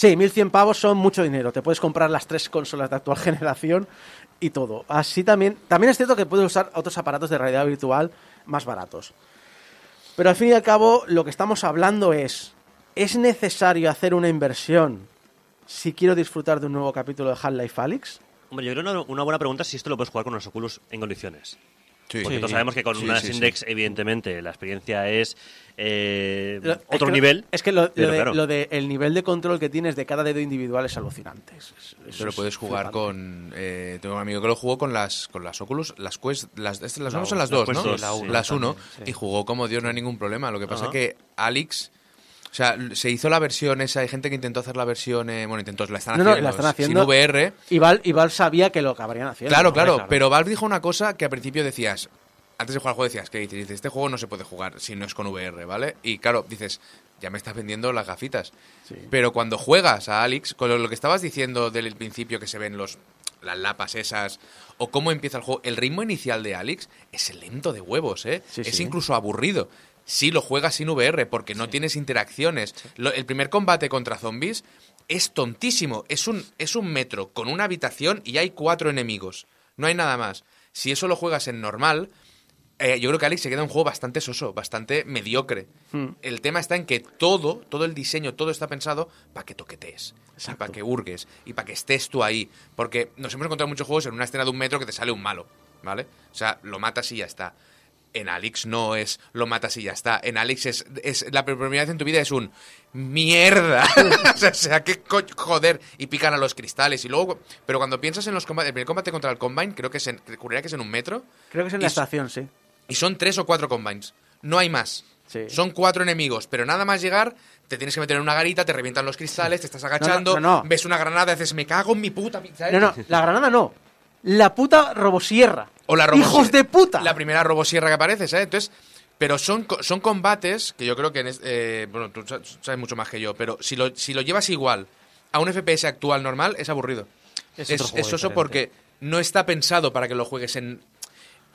S3: Sí, 1100 pavos son mucho dinero. Te puedes comprar las tres consolas de actual generación y todo. Así también. También es cierto que puedes usar otros aparatos de realidad virtual más baratos. Pero al fin y al cabo, lo que estamos hablando es: ¿es necesario hacer una inversión si quiero disfrutar de un nuevo capítulo de Half-Life Alyx?
S4: Hombre, yo creo que una, una buena pregunta es si esto lo puedes jugar con los Oculus en condiciones.
S5: Sí.
S4: Porque todos sabemos que con
S5: Sí,
S4: unas
S5: sí, sí.
S4: Index, evidentemente, la experiencia es eh,
S3: Lo- es
S4: otro
S3: que-
S4: nivel.
S3: Es que lo, lo de,
S4: claro.
S3: lo de el nivel de control que tienes de cada dedo individual es alucinante. Es- es- eso
S5: Pero
S3: es
S5: puedes jugar
S3: flipante.
S5: con. eh, tengo un amigo que lo jugó con las con las Oculus, las Quest, las, estas, las son las
S6: la
S5: dos, ¿no?
S6: dos, la uno
S5: las uno
S6: sí.
S5: y jugó como Dios, no hay ningún problema. Lo que pasa
S4: Ajá.
S5: que Alex, o sea, se hizo la versión esa, hay gente que intentó hacer la versión, eh, bueno, intentó, la están
S3: No, no,
S5: haciendo,
S3: la están haciendo.
S5: sin VR.
S3: Y Val, y Val sabía que lo acabarían haciendo.
S5: Claro, claro,
S6: claro.
S5: pero Valve dijo una cosa que al principio decías, antes de jugar al juego decías, que dices, este juego no se puede jugar si no es con VR, ¿vale? Y claro, dices, ya me estás vendiendo las gafitas.
S3: Sí.
S5: Pero cuando juegas a Alex, con lo, lo que estabas diciendo del principio que se ven los las lapas esas, o cómo empieza el juego, el ritmo inicial de Alex es lento de huevos, ¿eh?
S3: Sí,
S5: es
S3: sí.
S5: incluso aburrido. Si lo juegas sin VR, porque no tienes interacciones. Lo- el primer combate contra zombies es tontísimo. Es un, es un metro con una habitación y hay cuatro enemigos. No hay nada más. Si eso lo juegas en normal, eh, yo creo que Alex se queda un juego bastante soso, bastante mediocre.
S3: Hmm.
S5: El tema está en que todo, todo el diseño, todo está pensado para que toquetees, para que hurgues, y para que estés tú ahí. Porque nos hemos encontrado muchos juegos en una escena de un metro que te sale un malo, ¿vale? O sea, lo matas y ya está. En Alex no es lo matas y ya está. En Alex es, es la primera vez en tu vida es un mierda. o sea, qué co- joder. Y pican a los cristales. Y luego, pero cuando piensas en los combates, el primer combate contra el Combine, creo que es en, que es en un metro.
S3: Creo que es en
S5: Y
S3: la estación, sí.
S5: y son tres o cuatro combines. No hay más.
S3: Sí.
S5: Son cuatro enemigos, pero nada más llegar, te tienes que meter en una garita, te revientan los cristales, te estás agachando,
S3: no, no.
S5: ves una granada, dices, me cago en mi puta. pi-", ¿sabes?
S3: No, no, la granada no. La puta robosierra.
S5: O la
S3: ¡Hijos de puta!
S5: La primera robosierra que aparece, ¿sabes? Entonces, pero son, son combates que yo creo que en es- eh, bueno, tú sa- sabes mucho más que yo, pero si lo, si lo llevas igual a un FPS actual normal, es aburrido.
S6: Es
S5: Es, es soso porque no está pensado para que lo juegues en,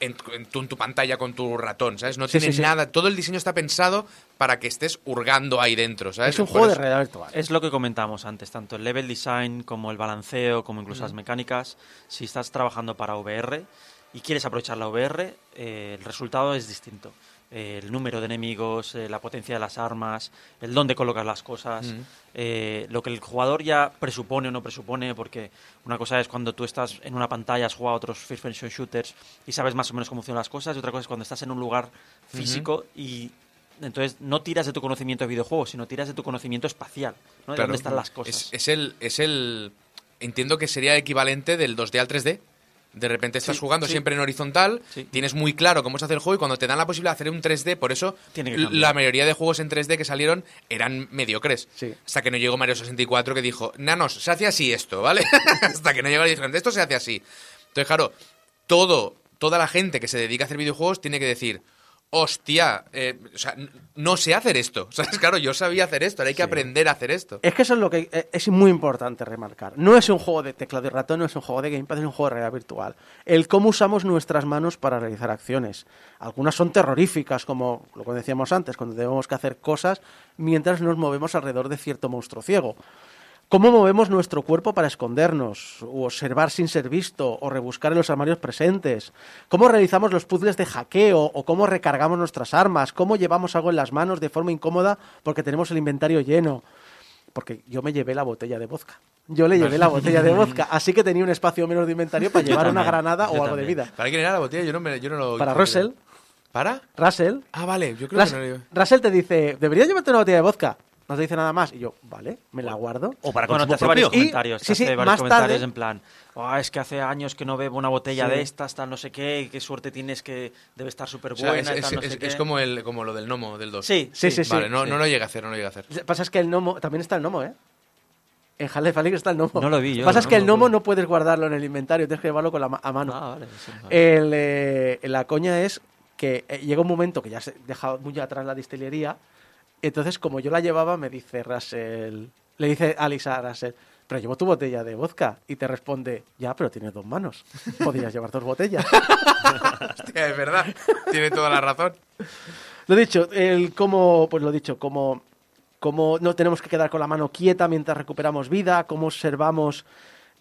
S5: en, en tu, en tu pantalla con tu ratón, ¿sabes? No
S3: Sí,
S5: tiene
S3: sí, sí.
S5: nada. Todo el diseño está pensado para que estés hurgando ahí dentro, ¿sabes?
S3: Es un juego de realidad virtual.
S6: Es lo que comentamos antes, tanto el level design como el balanceo, como incluso las mecánicas. Si estás trabajando para VR y quieres aprovechar la VR, eh, el resultado es distinto. Eh, el número de enemigos, eh, la potencia de las armas, el dónde colocas las cosas, eh, lo que el jugador ya presupone o no presupone, porque una cosa es cuando tú estás en una pantalla, has jugado a otros first person shooters y sabes más o menos cómo funcionan las cosas, y otra cosa es cuando estás en un lugar físico y entonces no tiras de tu conocimiento de videojuegos, sino tiras de tu conocimiento espacial, ¿no? De dónde están las cosas.
S5: Es, es el, es el. Entiendo que sería el equivalente del 2D al 3D. De repente estás
S6: Sí,
S5: jugando
S6: sí.
S5: siempre en horizontal,
S6: Sí.
S5: tienes muy claro cómo se hace el juego y cuando te dan la posibilidad de hacer un 3D, por eso
S6: Tiene
S5: la mayoría de juegos en 3D que salieron eran mediocres.
S3: Sí.
S5: Hasta que no llegó Mario 64 que dijo, nanos, se hace así esto, ¿vale? Hasta que no llegó y dijeron, esto se hace así. Entonces, claro, todo, toda la gente que se dedica a hacer videojuegos tiene que decir, hostia, eh, o sea, no sé hacer esto. ¿Sabes? Claro, yo sabía hacer esto, ahora hay que aprender a hacer esto.
S3: Es que eso es lo que eh, es muy importante remarcar. No es un juego de teclado y ratón, no es un juego de gamepad, es un juego de realidad virtual. El cómo usamos nuestras manos para realizar acciones. Algunas son terroríficas, como lo que decíamos antes, cuando tenemos que hacer cosas mientras nos movemos alrededor de cierto monstruo ciego. Cómo movemos nuestro cuerpo para escondernos, o observar sin ser visto, o rebuscar en los armarios presentes. Cómo realizamos los puzzles de hackeo, o cómo recargamos nuestras armas. Cómo llevamos algo en las manos de forma incómoda porque tenemos el inventario lleno porque yo me llevé la botella de vodka. Yo le llevé la botella de vodka, así que tenía un espacio menos de inventario para llevar una granada o algo de vida.
S5: ¿Para quién era la botella? Yo no, me, yo no lo...
S3: Para Russell,
S5: ¿Para?
S3: Russell,
S5: Ah, vale, yo creo que no lo
S3: Russell te dice, deberías llevarte una botella de vodka. No te dice nada más. Y yo, vale, me la guardo.
S4: O para
S6: Bueno, te hace varios.
S3: Y-
S6: comentarios. te
S3: sí, sí,
S6: hace varios
S3: más
S6: comentarios
S3: tarde-
S6: en plan, "Oh, es que hace años que no bebo una botella
S3: Sí.
S6: de estas, tal no sé qué, qué suerte tienes que debe estar súper
S5: O sea,
S6: buena
S5: es,
S6: tal
S5: es-
S6: no sé
S5: es-
S6: qué".
S5: es como, el, como lo del gnomo del 2.
S6: Sí,
S3: Sí, sí, sí.
S5: Vale, no,
S6: sí.
S5: no lo llega a hacer, no lo llega a hacer.
S3: Lo que pasa es que el gnomo, también está el gnomo, ¿eh? En Half-Life Alyx está el gnomo.
S6: No lo vi yo,
S3: Lo que pasa es que el gnomo no puedes guardarlo en el inventario, tienes que llevarlo con la ma- a mano.
S6: Ah, vale, sí, vale.
S3: El, eh, la coña es que eh, llega un momento que ya se deja muy atrás la distillería. Entonces, como yo la llevaba, me dice Russell, le dice Alice a Russell, pero llevo tu botella de vodka. Y te responde, ya, pero tienes dos manos. Podrías llevar dos botellas.
S5: Hostia, es verdad. Tiene toda la razón.
S3: Lo dicho, el cómo, pues lo dicho, cómo, cómo no tenemos que quedar con la mano quieta mientras recuperamos vida, cómo observamos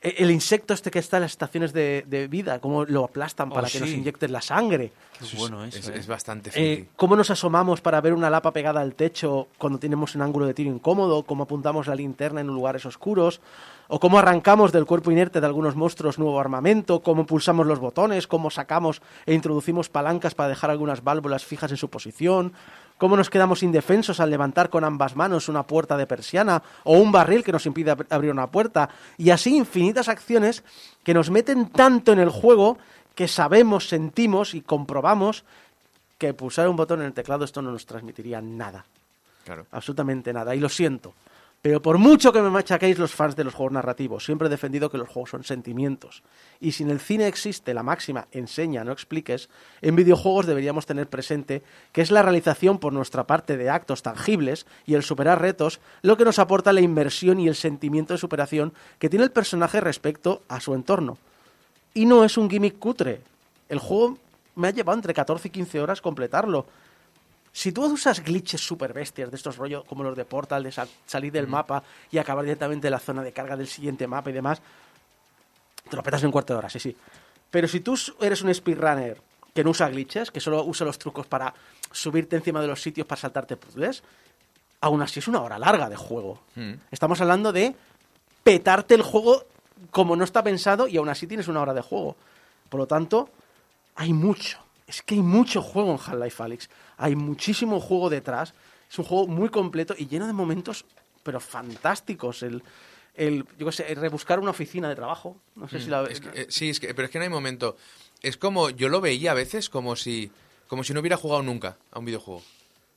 S3: el insecto este que está en las estaciones de, de vida, cómo lo aplastan para
S6: Oh,
S3: que nos inyecten la sangre.
S6: Qué bueno eso,
S5: Es,
S6: eh.
S5: es bastante
S3: Eh, cómo nos asomamos para ver una lapa pegada al techo cuando tenemos un ángulo de tiro incómodo, cómo apuntamos la linterna en lugares oscuros, o cómo arrancamos del cuerpo inerte de algunos monstruos nuevo armamento, cómo pulsamos los botones, cómo sacamos e introducimos palancas para dejar algunas válvulas fijas en su posición, cómo nos quedamos indefensos al levantar con ambas manos una puerta de persiana o un barril que nos impide ab- abrir una puerta, y así infinitas acciones que nos meten tanto en el juego que sabemos, sentimos y comprobamos que pulsar un botón en el teclado esto no nos transmitiría nada,
S5: Claro.
S3: absolutamente nada, y lo siento. Pero por mucho que me machaquéis los fans de los juegos narrativos, siempre he defendido que los juegos son sentimientos. Y si en el cine existe la máxima enseña, no expliques, en videojuegos deberíamos tener presente que es la realización por nuestra parte de actos tangibles y el superar retos lo que nos aporta la inmersión y el sentimiento de superación que tiene el personaje respecto a su entorno. Y no es un gimmick cutre. El juego me ha llevado entre 14 y 15 horas completarlo. Si tú usas glitches super bestias de estos rollos como los de Portal, de sa- salir del mapa y acabar directamente en la zona de carga del siguiente mapa y demás, te lo petas en un cuarto de hora, sí, sí. Pero si tú eres un speedrunner que no usa glitches, que solo usa los trucos para subirte encima de los sitios para saltarte puzzles, aún así es una hora larga de juego.
S5: Mm.
S3: Estamos hablando de petarte el juego como no está pensado y aún así tienes una hora de juego. Por lo tanto, hay mucho. Es que hay mucho juego en Half-Life Alyx. Hay muchísimo juego detrás. Es un juego muy completo y lleno de momentos, pero fantásticos. El, el yo qué sé, el rebuscar una oficina de trabajo. No sé si la...
S5: Mm. Es que, eh, sí, es que, pero es que no hay momento. Es como, yo lo veía a veces como si, como si no hubiera jugado nunca a un videojuego.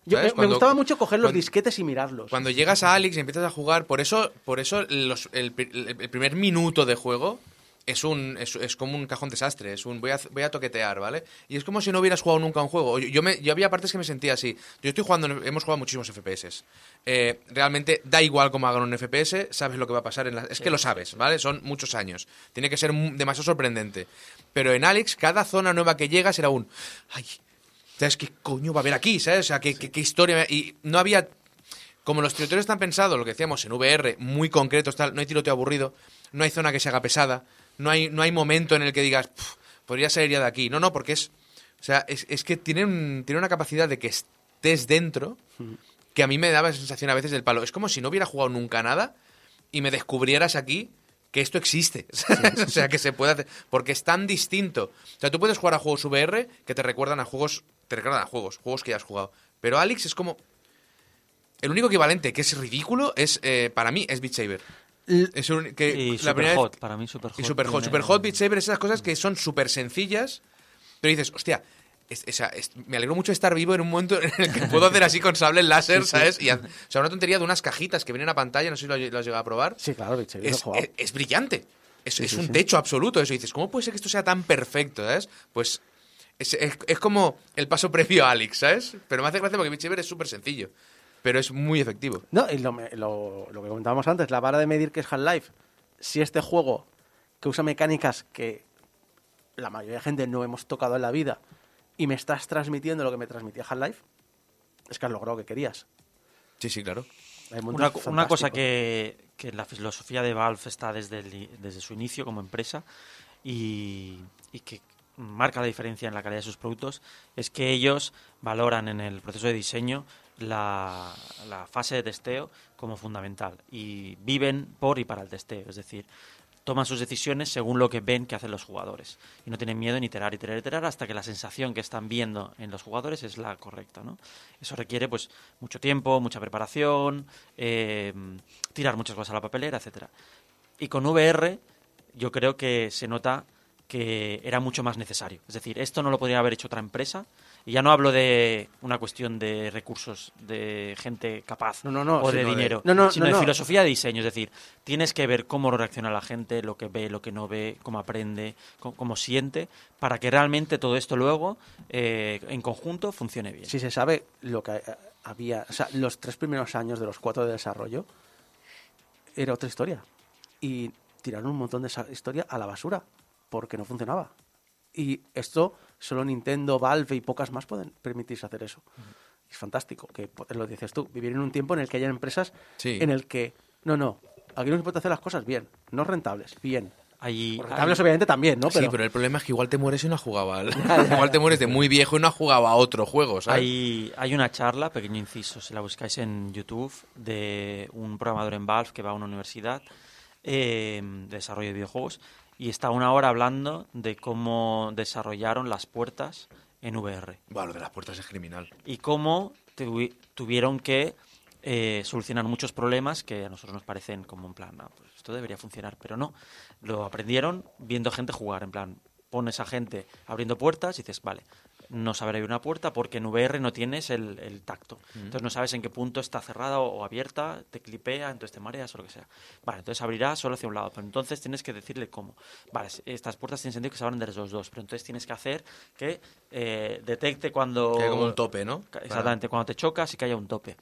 S3: Me,
S5: Cuando-
S3: gustaba mucho coger los
S5: cuando-
S3: disquetes y mirarlos.
S5: Cuando llegas a Alex y empiezas a jugar, por eso, por eso los- el, pri- el primer minuto de juego es un es, es como un cajón desastre, es un voy a, voy a toquetear, ¿vale? Y es como si no hubieras jugado nunca un juego. Yo, yo me, yo había partes que me sentía así. Yo estoy jugando, hemos jugado muchísimos FPS. Eh, realmente da igual cómo hagan un FPS, sabes lo que va a pasar en la... Es que lo sabes, ¿vale? Son muchos años. Tiene que ser demasiado sorprendente. Pero en Alex, cada zona nueva que llega será un... ¡Ay! ¿Sabes qué coño va a haber aquí? ¿Sabes? O sea, ¿qué, qué, qué historia? Y no había como los tiroteos están pensados, lo que decíamos en VR, muy concretos, tal, no hay tiroteo aburrido, no hay zona que se haga pesada, no hay, no hay momento en el que digas, "Puf, podría salir ya de aquí. No, no, porque es. O sea, es, es que tiene, un- tiene una capacidad de que estés dentro que a mí me daba esa sensación a veces del palo. Es como si no hubiera jugado nunca nada y me descubrieras aquí que esto existe. o sea, que se puede hacer. Porque es tan distinto. O sea, tú puedes jugar a juegos VR que te recuerdan a juegos. Te recuerdan a juegos, juegos que ya has jugado. Pero Alex es como. El único equivalente que es ridículo es, eh, para mí, es Beat Saber. Es un- que
S6: Y
S5: la primera vez-
S6: Superhot, para mí Superhot.
S5: y Superhot.
S6: tiene-
S5: Superhot, Beat Saber, esas cosas que son súper sencillas, pero dices, hostia, es- o sea, es- me alegro mucho de estar vivo en un momento en el que puedo hacer así con sable láser, ¿sabes? Y, haz- o sea, una tontería de unas cajitas que vienen a pantalla, no sé si lo, lo has llegado a probar.
S3: Sí, claro, Beat Saber
S5: Es, es- es brillante. Es, es
S3: sí,
S5: un
S3: sí.
S5: techo absoluto eso. Y dices, ¿cómo puede ser que esto sea tan perfecto, ¿sabes? Pues es, es- es como el paso previo a Alex, ¿sabes? Pero me hace gracia porque Beat Saber es súper sencillo, pero es muy efectivo.
S3: No, y lo, me- lo- lo que comentábamos antes, la vara de medir que es Half-Life. Si este juego, que usa mecánicas que la mayoría de gente no hemos tocado en la vida, y me estás transmitiendo lo que me transmitía Half-Life, es que has logrado lo que querías.
S5: Sí, sí, claro.
S6: Una, una cosa que, que la filosofía de Valve está desde, el desde su inicio como empresa y, y que marca la diferencia en la calidad de sus productos es que ellos valoran en el proceso de diseño la, la fase de testeo como fundamental y viven por y para el testeo. Es decir, toman sus decisiones según lo que ven que hacen los jugadores y no tienen miedo en iterar, iterar, iterar hasta que la sensación que están viendo en los jugadores es la correcta, ¿no? Eso requiere pues mucho tiempo, mucha preparación, eh, tirar muchas cosas a la papelera, etcétera. Y con VR yo creo que se nota que era mucho más necesario. Es decir, esto no lo podría haber hecho otra empresa. Y ya no hablo de una cuestión de recursos, de gente capaz
S3: No, no, no,
S6: o de dinero,
S3: No, no,
S6: sino
S3: no,
S6: de filosofía de diseño. Es decir, tienes que ver cómo reacciona la gente, lo que ve, lo que no ve, cómo aprende, cómo, cómo siente, para que realmente todo esto luego, eh, en conjunto, funcione bien.
S3: Si se sabe lo que eh, había, o sea, los tres primeros años de los cuatro de desarrollo, era otra historia. Y tiraron un montón de esa historia a la basura, porque no funcionaba. Y esto, solo Nintendo, Valve y pocas más pueden permitirse hacer eso. Es fantástico, que lo dices tú, vivir en un tiempo en el que haya empresas
S5: Sí.
S3: en el que, no, no, aquí nos importa hacer las cosas bien, no rentables, bien.
S6: Hay,
S3: Rentables
S6: hay-
S3: obviamente también, ¿no?
S5: Sí, pero el problema es que igual te mueres y no has jugado al... igual te mueres de muy viejo y no has jugado a otro juego, ¿sabes?
S6: Hay, hay una charla, pequeño inciso, si la buscáis en YouTube, de un programador en Valve que va a una universidad eh, de desarrollo de videojuegos y está una hora hablando de cómo desarrollaron las puertas en VR
S5: Buah, lo de las puertas es criminal.
S6: y cómo tuvi- tuvieron que eh, solucionar muchos problemas que a nosotros nos parecen como en plan, "Ah, pues esto debería funcionar, pero no. Lo aprendieron viendo gente jugar, en plan, pones a gente abriendo puertas y dices, vale, no saber abrir una puerta porque en VR no tienes el, el tacto. Entonces no sabes en qué punto está cerrada o, o abierta, te clipea, entonces te mareas o lo que sea. Vale, entonces abrirá solo hacia un lado, pero entonces tienes que decirle cómo. Vale, estas puertas tienen sentido que se abran de los dos, pero entonces tienes que hacer que eh, detecte cuando...
S5: Que hay como un tope, ¿no?
S6: Exactamente, cuando te chocas y que haya un tope.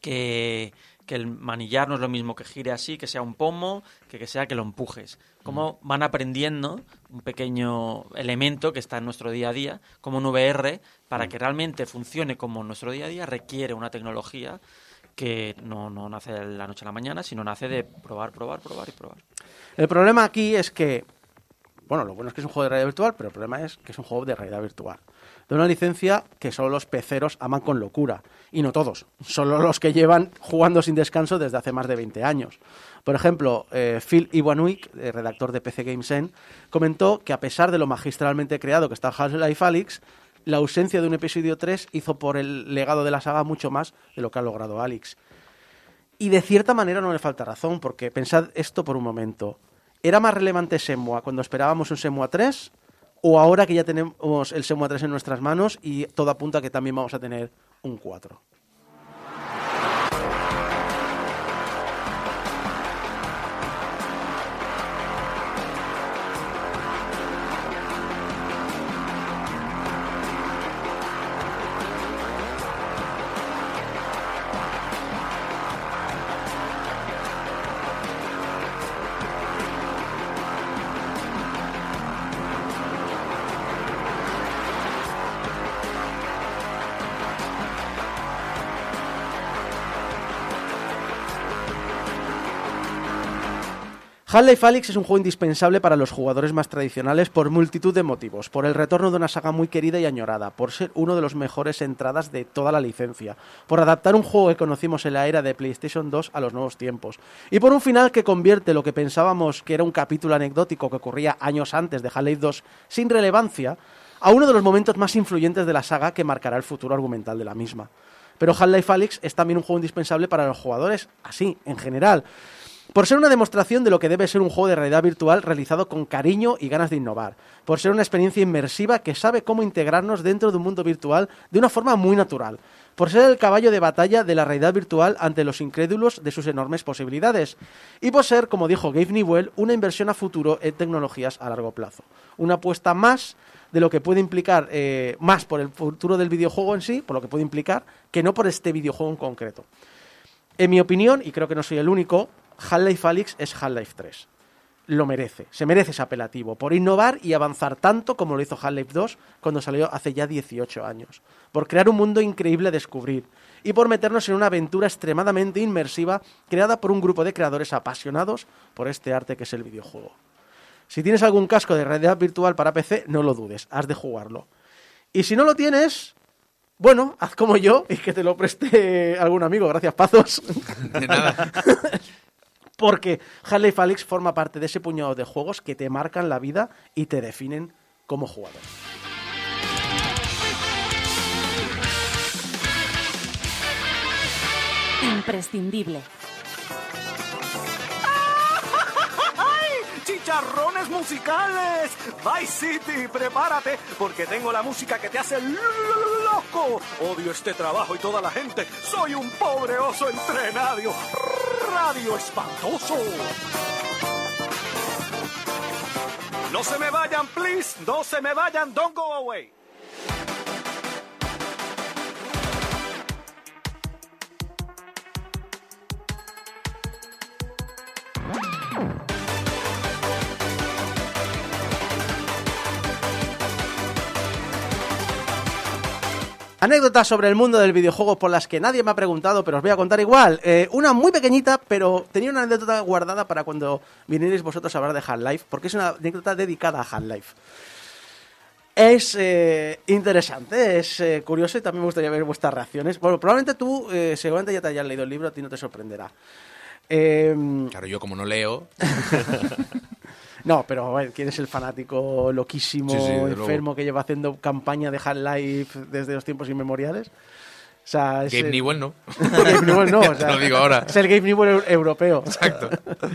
S6: Que, que el manillar no es lo mismo que gire así, que sea un pomo, que, que sea que lo empujes. Cómo van aprendiendo un pequeño elemento que está en nuestro día a día, como un VR, para que realmente funcione como en nuestro día a día, requiere una tecnología que no, no nace de la noche a la mañana, sino nace de probar, probar, probar y probar.
S3: El problema aquí es que, bueno, lo bueno es que es un juego de realidad virtual, pero el problema es que es un juego de realidad virtual. De una licencia que solo los peceros aman con locura. Y no todos, solo los que llevan jugando sin descanso desde hace más de 20 años. Por ejemplo, eh, Phil Iwanwick, eh, redactor de PC Games N, comentó que a pesar de lo magistralmente creado que está Half-Life Alyx, la ausencia de un episodio 3 hizo por el legado de la saga mucho más de lo que ha logrado Alyx. Y de cierta manera no le falta razón, porque pensad esto por un momento. ¿Era más relevante Semua cuando esperábamos un Semua 3? ¿O ahora que ya tenemos el Semua 3 en nuestras manos y todo apunta a que también vamos a tener un 4? Half-Life Alyx es un juego indispensable para los jugadores más tradicionales por multitud de motivos, por el retorno de una saga muy querida y añorada, por ser uno de los mejores entradas de toda la licencia, por adaptar un juego que conocimos en la era de PlayStation 2 a los nuevos tiempos, y por un final que convierte lo que pensábamos que era un capítulo anecdótico que ocurría años antes de Half-Life 2 sin relevancia, a uno de los momentos más influyentes de la saga que marcará el futuro argumental de la misma. Pero Half-Life Alyx es también un juego indispensable para los jugadores, así, en general, por ser una demostración de lo que debe ser un juego de realidad virtual realizado con cariño y ganas de innovar, por ser una experiencia inmersiva que sabe cómo integrarnos dentro de un mundo virtual de una forma muy natural, por ser el caballo de batalla de la realidad virtual ante los incrédulos de sus enormes posibilidades, y por ser, como dijo Gabe Newell, una inversión a futuro en tecnologías a largo plazo. Una apuesta más de lo que puede implicar, eh, más por el futuro del videojuego en sí, por lo que puede implicar, que no por este videojuego en concreto. En mi opinión, y creo que no soy el único, Half-Life Alyx es Half-Life 3. Lo merece, se merece ese apelativo, por innovar y avanzar tanto como lo hizo Half-Life 2 cuando salió hace ya 18 años, por crear un mundo increíble a descubrir y por meternos en una aventura extremadamente inmersiva creada por un grupo de creadores apasionados por este arte que es el videojuego. Si tienes algún casco de realidad virtual para PC, no lo dudes, has de jugarlo. Y si no lo tienes, bueno, haz como yo y que te lo preste algún amigo. Gracias, Pazos.
S5: De nada.
S3: Porque Half-Life Alyx forma parte de ese puñado de juegos que te marcan la vida y te definen como jugador.
S9: Imprescindible.
S10: ¡Chicharrones musicales! Vice City, prepárate, porque tengo la música que te hace loco. Odio este trabajo y toda la gente. Soy un pobre oso entrenado. Radio espantoso. No se me vayan, please. No se me vayan. Don't go away.
S3: Anécdotas sobre el mundo del videojuego por las que nadie me ha preguntado, pero os voy a contar igual. Eh, una muy pequeñita, pero tenía una anécdota guardada para cuando vinierais vosotros a hablar de Half-Life, porque es una anécdota dedicada a Half-Life. Es eh, interesante, es eh, curioso y también me gustaría ver vuestras reacciones. Bueno, probablemente tú, seguramente ya te hayas leído el libro, a ti no te sorprenderá. Em,
S5: Claro, yo como no leo,
S3: No, pero a ver, ¿quién es el fanático loquísimo,
S5: Sí, sí, desde
S3: enfermo que lleva haciendo campaña de Half-Life desde los tiempos inmemoriales? O sea, es,
S5: Gabe Newell no.
S3: Gabe Newell no, o
S5: te
S3: sea,
S5: lo digo ahora.
S3: Es el Gabe Newell eu- europeo.
S5: Exacto.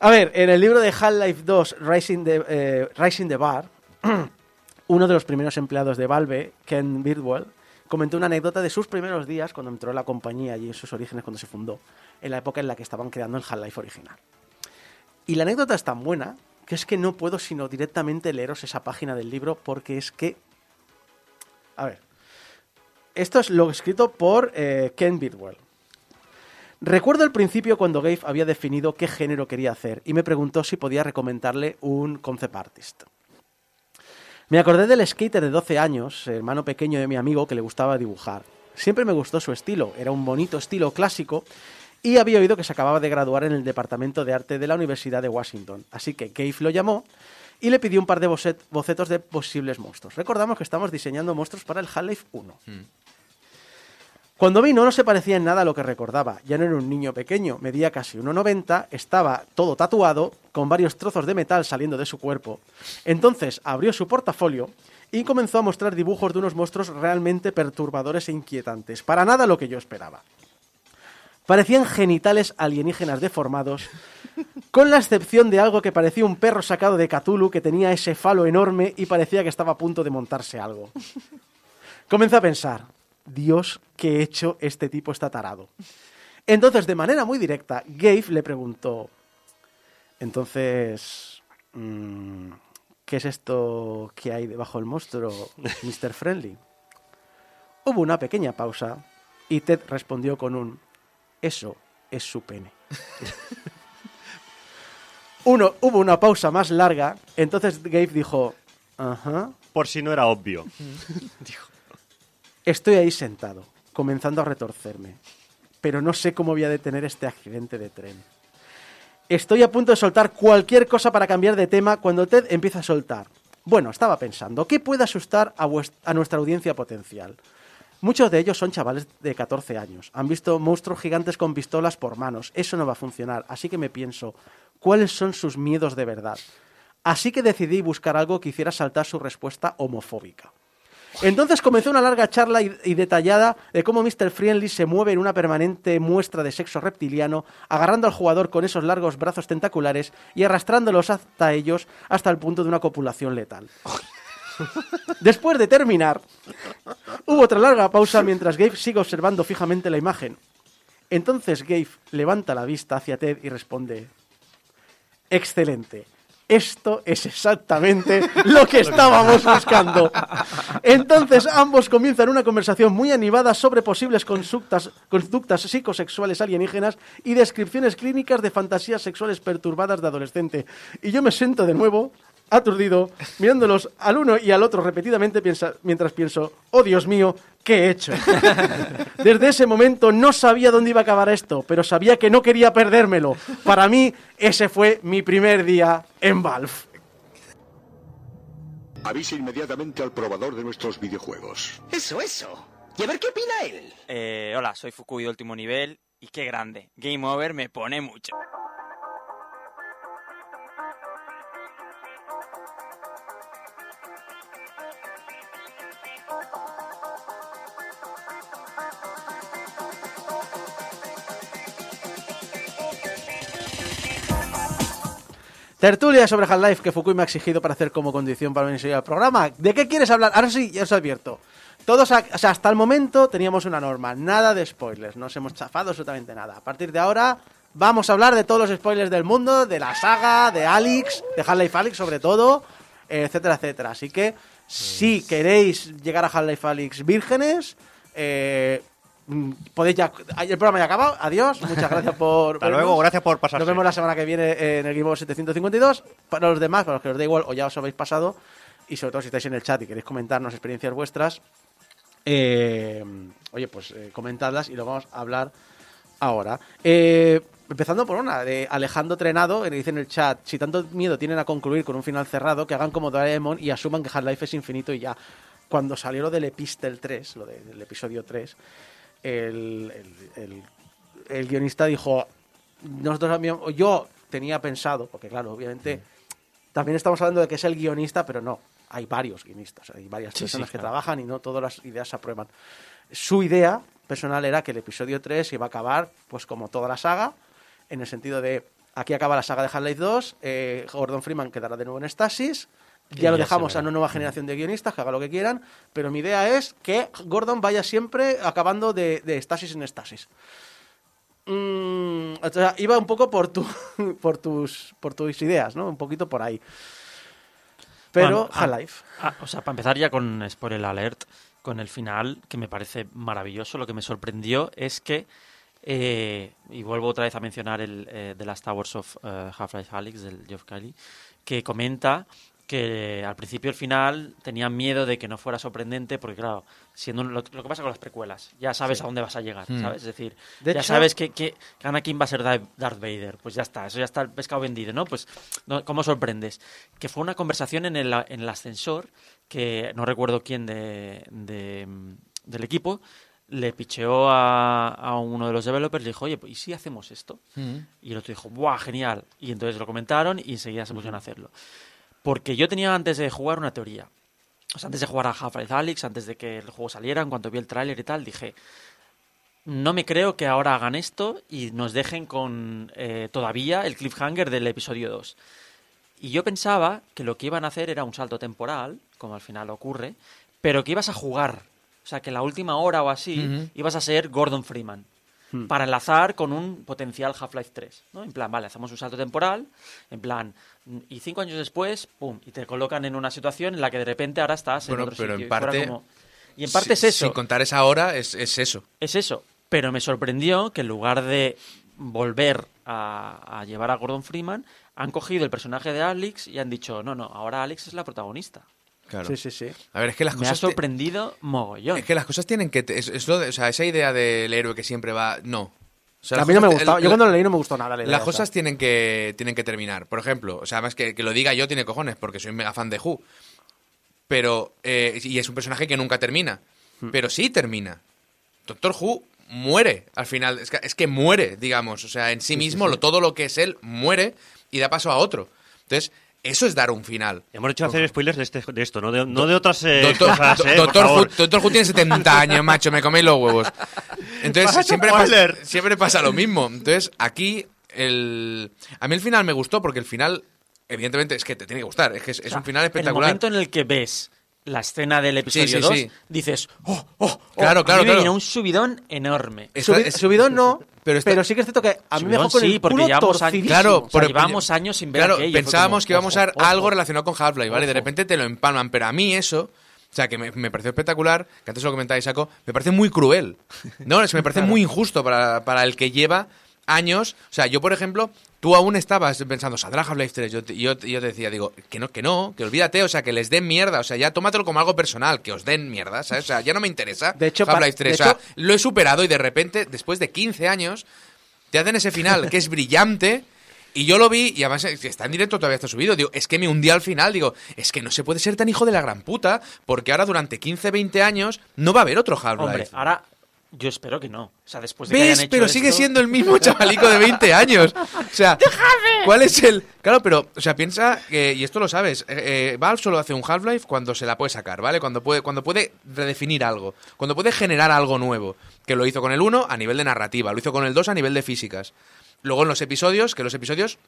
S3: A ver, en el libro de Half-Life 2, Rising the, eh, Rising the Bar, uno de los primeros empleados de Valve, Ken Birdwell, comentó una anécdota de sus primeros días cuando entró la compañía y en sus orígenes cuando se fundó, en la época en la que estaban creando el Half-Life original. Y la anécdota es tan buena que es que no puedo sino directamente leeros esa página del libro porque es que... A ver. Esto es lo escrito por eh, Ken Bidwell. Recuerdo el principio cuando Gabe había definido qué género quería hacer y me preguntó si podía recomendarle un concept artist. Me acordé del skater de 12 años, hermano pequeño de mi amigo que le gustaba dibujar. Siempre me gustó su estilo, era un bonito estilo clásico y había oído que se acababa de graduar en el Departamento de Arte de la Universidad de Washington. Así que Gabe lo llamó y le pidió un par de bocet- bocetos de posibles monstruos. Recordamos que estamos diseñando monstruos para el Half-Life 1. Cuando vino no se parecía en nada a lo que recordaba. Ya no era un niño pequeño, medía casi 1,90, estaba todo tatuado, con varios trozos de metal saliendo de su cuerpo. Entonces abrió su portafolio y comenzó a mostrar dibujos de unos monstruos realmente perturbadores e inquietantes. Para nada lo que yo esperaba. Parecían genitales alienígenas deformados, con la excepción de algo que parecía un perro sacado de Cthulhu que tenía ese falo enorme y parecía que estaba a punto de montarse algo. Comencé a pensar, Dios, ¿qué hecho este tipo está tarado? Entonces, de manera muy directa, Gabe le preguntó, entonces, mm, ¿qué es esto que hay debajo del monstruo, Mr. Friendly? Hubo una pequeña pausa y Ted respondió con un, eso es su pene. Uno, hubo una pausa más larga, entonces Gabe dijo, ajá,
S4: Por si no era obvio.
S3: Estoy ahí sentado, comenzando a retorcerme, pero no sé cómo voy a detener este accidente de tren. Estoy a punto de soltar cualquier cosa para cambiar de tema cuando Ted empieza a soltar. Bueno, estaba pensando, ¿qué puede asustar a, nuestra audiencia potencial? Muchos de ellos son chavales de 14 años. Han visto monstruos gigantes con pistolas por manos. Eso no va a funcionar. Así que me pienso, ¿cuáles son sus miedos de verdad? Así que decidí buscar algo que hiciera saltar su respuesta homofóbica. Entonces comenzó una larga charla y, y detallada de cómo Mr. Friendly se mueve en una permanente muestra de sexo reptiliano, agarrando al jugador con esos largos brazos tentaculares y arrastrándolos hasta ellos hasta el punto de una copulación letal. Después de terminar, hubo otra larga pausa mientras Gabe sigue observando fijamente la imagen. Entonces Gabe levanta la vista hacia Ted y responde: Excelente. Esto es exactamente lo que estábamos buscando. Entonces ambos comienzan una conversación muy animada sobre posibles conductas, conductas psicosexuales alienígenas y descripciones clínicas de fantasías sexuales perturbadas de adolescente. Y yo me siento de nuevo aturdido, mirándolos al uno y al otro repetidamente piensa- mientras pienso, oh Dios mío, ¿qué he hecho? Desde ese momento no sabía dónde iba a acabar esto, pero sabía que no quería perdérmelo. Para mí, ese fue mi primer día en Valve.
S9: Avise inmediatamente al probador de nuestros videojuegos.
S11: Eso, eso. Y a ver qué opina él.
S7: Eh, hola, soy Fukui de último nivel y qué grande. Game Over me pone mucho.
S3: Tertulia sobre Half-Life que Fukui me ha exigido para hacer como condición para venir al programa. ¿De qué quieres hablar? Ahora sí, ya os advierto. Todos, a- o sea, hasta el momento teníamos una norma, nada de spoilers, no nos hemos chafado absolutamente nada. A partir de ahora vamos a hablar de todos los spoilers del mundo, de la saga, de Alex, de Half-Life Alyx sobre todo, etcétera, etcétera. Así que si queréis llegar a Half-Life Alyx vírgenes, eh, podéis ya... El programa ya ha acabado, adiós, muchas gracias por...
S4: Hasta luego, gracias por pasarse.
S3: Nos vemos la semana que viene en el Game Over 752. Para los demás, para los que os da igual o ya os habéis pasado, y sobre todo si estáis en el chat y queréis comentarnos experiencias vuestras, eh, oye, pues eh, comentadlas y lo vamos a hablar ahora. Eh, empezando por una, de Alejandro Trenado, que dice en el chat, si tanto miedo tienen a concluir con un final cerrado, que hagan como Doraemon y asuman que Half-Life es infinito y ya. Cuando salió lo del Epistel 3, lo de- del episodio 3, el, el- el- el guionista dijo, nosotros habíamos- yo tenía pensado, porque claro, obviamente también estamos hablando de que es el guionista, pero no, hay varios guionistas, hay varias
S6: Sí,
S3: personas
S6: sí,
S3: que
S6: claro.
S3: trabajan y no todas las ideas se aprueban. Su idea personal era que el episodio 3 iba a acabar, pues como toda la saga, en el sentido de, aquí acaba la saga de Half-Life 2, eh, Gordon Freeman quedará de nuevo en Stasis, Ya lo dejamos a una nueva generación de guionistas, que haga lo que quieran, pero mi idea es que Gordon vaya siempre acabando de, de Stasis en Stasis. Mm, o sea, iba un poco por, tu, por, tus, por tus ideas, ¿no? Un poquito por ahí. Pero
S6: Bueno, ah,
S3: Half-Life.
S6: ah, o sea, para empezar ya con spoiler alert, con el final, que me parece maravilloso, lo que me sorprendió es que, eh, y vuelvo otra vez a mencionar el eh, The Last Hours of eh, Half-Life Alyx, del Geoff Keighley, que comenta que al principio el final tenían miedo de que no fuera sorprendente, porque claro, siendo lo, lo que pasa con las precuelas, ya sabes
S3: Sí.
S6: a dónde vas a llegar,
S3: Hmm.
S6: ¿sabes? Es decir,
S3: De
S6: ya
S3: hecho-
S6: sabes que, que Anakin va a ser Darth Vader, pues ya está, eso ya está el pescado vendido, ¿no? Pues, no, ¿cómo sorprendes? Que fue una conversación en el, en el ascensor que no recuerdo quién de, de, mm, del equipo le picheó a, a uno de los developers y le dijo, oye, ¿y si hacemos esto?
S5: Mm.
S6: Y el otro dijo, ¡buah, genial! Y entonces lo comentaron y enseguida se pusieron a hacerlo. Porque yo tenía antes de jugar una teoría. O sea, antes de jugar a Half-Life Alyx, antes de que el juego saliera, en cuanto vi el tráiler y tal, dije, no me creo que ahora hagan esto y nos dejen con eh, todavía el cliffhanger del episodio 2. Y yo pensaba que lo que iban a hacer era un salto temporal, como al final ocurre, pero que ibas a jugar. O sea, que la última hora o así ibas a ser Gordon Freeman.
S3: Hmm.
S6: Para enlazar con un potencial Half-Life 3. ¿no? En plan, vale, hacemos un salto temporal. En plan, y cinco años después, pum, y te colocan en una situación en la que de repente ahora estás
S5: Bueno,
S6: en otro
S5: pero
S6: sitio.
S5: en
S6: y
S5: parte-
S6: como- Y en parte
S5: Si-
S6: es eso.
S5: Sin contar esa hora, es, es eso.
S6: Es eso. Pero me sorprendió que en lugar de volver a, a llevar a Gordon Freeman, han cogido el personaje de Alex y han dicho, no, no, ahora Alex es la protagonista.
S5: Claro.
S3: Sí, sí, sí.
S5: A ver, es que las
S6: Me ha
S5: cosas. te-
S6: sorprendido mogollón.
S5: Es que las cosas tienen que. Es, es lo de- o sea, esa idea del héroe que siempre va. No. O sea,
S3: a mí no me gustaba. Yo cuando lo leí no me gustó nada. la idea
S5: Las cosas tienen que, tienen que terminar. Por ejemplo, o sea, además que, que lo diga yo tiene cojones, porque soy mega fan de Who. Pero, eh, y es un personaje que nunca termina.
S3: Hmm.
S5: Pero sí termina. Doctor Who muere al final. Es que, es que muere, digamos. O sea, en sí, mismo, Lo, todo lo que es él muere y da paso a otro. Entonces, eso es dar un final.
S4: Hemos hecho hacer spoilers de, este, de esto, no de, no de otras eh,
S5: Doctor,
S4: cosas, eh,
S5: Doctor,
S4: por
S5: Who. Doctor Who tiene 70 años, macho, me coméis los huevos. Entonces, siempre pasa, siempre pasa lo mismo. Entonces, aquí, el... a mí el final me gustó porque el final, evidentemente, es que te tiene que gustar. Es que es, es
S6: O sea,
S5: un final
S6: En el
S5: espectacular.
S6: momento en el que ves la escena del episodio
S5: sí,
S6: 2,
S5: sí.
S6: dices, oh, oh, oh,
S5: Claro,
S6: a
S5: claro,
S6: mí me
S5: claro.
S6: un subidón enorme.
S5: Está-
S3: Subi-
S5: es-
S3: subidón no,
S5: pero
S3: pero, sí que es cierto que a mí me dejó con
S6: sí,
S3: el
S6: porque llevamos años-.
S5: Claro,
S6: O sea, llevábamos años sin ver
S5: Claro,
S6: aquello,
S5: pensábamos
S6: como,
S5: que íbamos a ver
S6: ojo,
S5: algo relacionado con Half-Life, ¿vale? De repente te lo empalman, pero a mí eso, o sea, que me, me pareció espectacular, que antes lo comentáis, Saco, me parece muy cruel. No, es que me parece muy injusto para, para el que lleva años. O sea, yo, por ejemplo, tú aún estabas pensando, ¿saldrá Half-Life 3? Yo te, yo, yo te decía, digo, que no, que no, que olvídate, o sea, que les den mierda, o sea, ya tómatelo como algo personal, que os den mierda, ¿sabes? O sea, ya no me interesa
S3: De hecho, pa-
S5: Half-Life 3,
S3: de
S5: o sea,
S3: hecho-
S5: lo he superado y de repente, después de 15 años, te hacen ese final que es brillante. Y yo lo vi, y además eh, está en directo, todavía está subido. Digo, es que me hundí al final. Digo, es que no se puede ser tan hijo de la gran puta, porque ahora durante 15, 20 años no va a haber otro
S6: Hombre,
S5: Half-Life.
S6: ahora yo espero que no. O sea, después de que
S5: ¿Ves?
S6: hayan hecho
S5: Pero sigue
S6: esto-
S5: siendo el mismo chavalico de 20 años. O sea, ¿cuál es el...? Claro, pero, o sea, piensa, que, y esto lo sabes, eh, eh, Valve solo hace un Half-Life cuando se la puede sacar, ¿vale? Cuando puede, cuando puede redefinir algo, cuando puede generar algo nuevo. Que lo hizo con el 1 a nivel de narrativa, lo hizo con el 2 a nivel de físicas. Luego en los episodios, que los episodios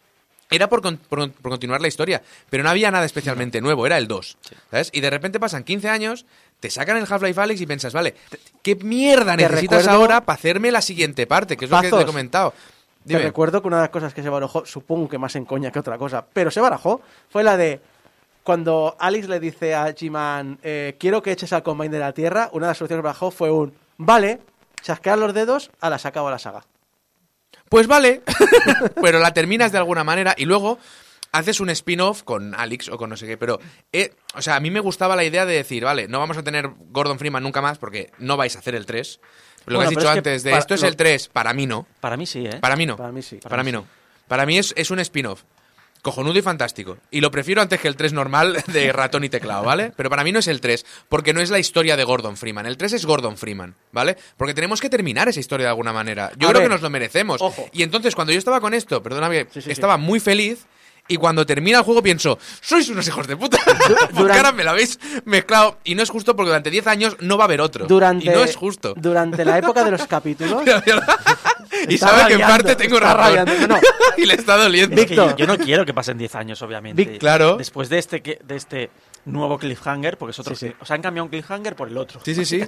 S5: era por, con- por- por continuar la historia, pero no había nada especialmente nuevo, era el 2. ¿Sabes? Y de repente pasan 15 años, te sacan el Half-Life Alex y piensas, vale, ¿qué mierda
S3: te
S5: necesitas
S3: recuerdo-
S5: ahora para hacerme la siguiente parte? Que es lo que te he comentado.
S3: Te
S5: Dime.
S3: recuerdo que una de las cosas que se barajó, supongo que más en coña que otra cosa, pero se barajó, fue la de cuando Alex le dice a G-Man, eh, quiero que eches al Combine de la Tierra, una de las soluciones que barajó fue un, vale, chasquear los dedos, a la se acaba la saga.
S5: Pues vale, pero la terminas de alguna manera y luego haces un spin-off con Alex o con no sé qué, pero, eh, o sea, a mí me gustaba la idea de decir, vale, no vamos a tener Gordon Freeman nunca más porque no vais a hacer el 3. Lo
S6: Bueno,
S5: que has dicho
S6: es que
S5: antes de
S6: para-
S5: esto es
S6: lo-
S5: el 3, para mí no.
S6: Para mí sí, ¿eh?
S5: Para mí no.
S3: Para mí sí.
S5: Para, mí no. Para mí es, es un spin-off. Cojonudo y fantástico. Y lo prefiero antes que el 3 normal de ratón y teclado, ¿vale? Pero para mí no es el 3, porque no es la historia de Gordon Freeman. El 3 es Gordon Freeman, ¿vale? Porque tenemos que terminar esa historia de alguna manera. Yo
S3: A
S5: creo
S3: ver,
S5: que nos lo merecemos.
S3: ojo.
S5: Y entonces, cuando yo estaba con esto, perdóname,
S3: Sí, sí,
S5: estaba muy feliz. Y cuando termina el juego pienso, sois unos hijos de puta. Porque
S3: durante-
S5: ahora me la habéis mezclado. Y no es justo porque durante 10 años no va a haber otro.
S3: Durante,
S5: y no es justo.
S3: Durante la época de los capítulos...
S5: y
S3: Está
S5: sabe que en parte tengo razón.
S3: No,
S5: y le está doliendo.
S6: Es que yo, yo no quiero que pasen 10 años, obviamente.
S3: Vic-
S5: Claro.
S6: Después de este, que- de este nuevo cliffhanger, porque es otro.
S3: Sí, sí.
S6: O sea, han cambiado un cliffhanger por el otro.
S5: Sí, sí, sí.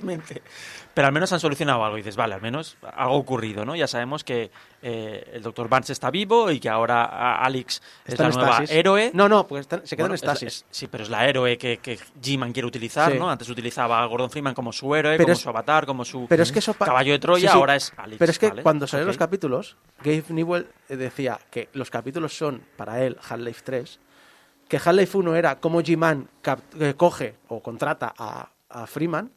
S6: Pero al menos han solucionado algo. Y dices, vale, al menos algo ocurrido, ¿no? Ya sabemos que eh, el Dr. Barnes está vivo y que ahora Alex es
S3: está
S6: la nueva héroe.
S3: No, no, pues está- se queda
S6: Bueno,
S3: en
S6: es-
S3: estasis.
S6: es- sí, pero es la héroe que, que G-Man quiere utilizar,
S3: Sí.
S6: ¿no? Antes utilizaba a Gordon Freeman como su héroe,
S3: Pero
S6: como su avatar, como su
S3: Pero es que eso pa-
S6: caballo de Troya, ahora es Alex.
S3: Pero es que
S6: ¿vale?
S3: cuando salieron los
S6: Ok.
S3: capítulos, Gabe Newell eh, decía que los capítulos son, para él, Half-Life 3, que Half-Life 1 era cómo G-Man eh, coge o contrata a, a Freeman,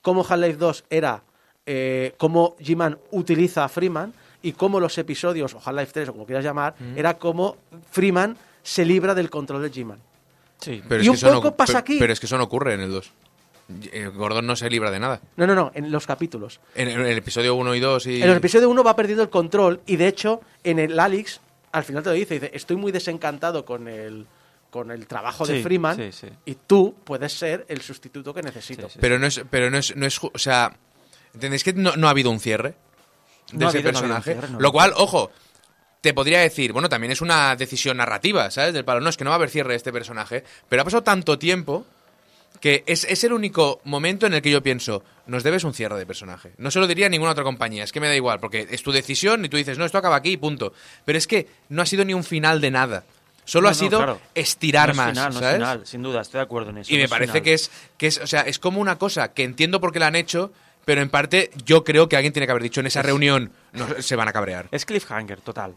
S3: cómo Half-Life 2 era eh, cómo G-Man utiliza a Freeman, y cómo los episodios, o Half-Life 3, o como quieras llamar, era cómo Freeman se libra del control de G-Man.
S6: Sí.
S5: Pero
S3: Y
S5: es
S3: un
S5: que eso no-
S3: poco pasa aquí.
S5: Pero es que eso no ocurre en el 2. Eh, Gordon no se libra de nada.
S3: No, no, no, en los capítulos.
S5: En el, en el episodio 1 y 2 y...
S3: En el episodio 1 va perdiendo el control y de hecho en el Alex al final te lo dice, dice, estoy muy desencantado con el con el trabajo de
S6: Sí,
S3: Freeman
S6: sí, sí.
S3: y tú puedes ser el sustituto que necesito.
S5: Pero no es... Pero no es, no es o sea... ¿Entendéis que no, no ha habido un cierre de
S6: No
S5: ese
S6: habido- no
S5: personaje?
S6: cierre.
S5: Lo cual, ojo, te podría decir, bueno, también es una decisión narrativa, ¿sabes? Del palo, no, es que no va a haber cierre de este personaje. Pero ha pasado tanto tiempo que es, es el único momento en el que yo pienso, nos debes un cierre de personaje. No se lo diría a ninguna otra compañía, es que me da igual, porque es tu decisión y tú dices, no, esto acaba aquí, punto. Pero es que no ha sido ni un final de nada. Solo
S6: No,
S5: ha
S6: no,
S5: sido
S6: claro.
S5: estirar
S6: No es
S5: más,
S6: final, no es final, sin duda, estoy de acuerdo en eso.
S5: Y
S6: no
S5: me parece
S6: final.
S5: que es, que es, o sea, es como una cosa que entiendo por qué la han hecho, pero en parte yo creo que alguien tiene que haber dicho en esa reunión, no, se van a cabrear.
S6: Es cliffhanger, total.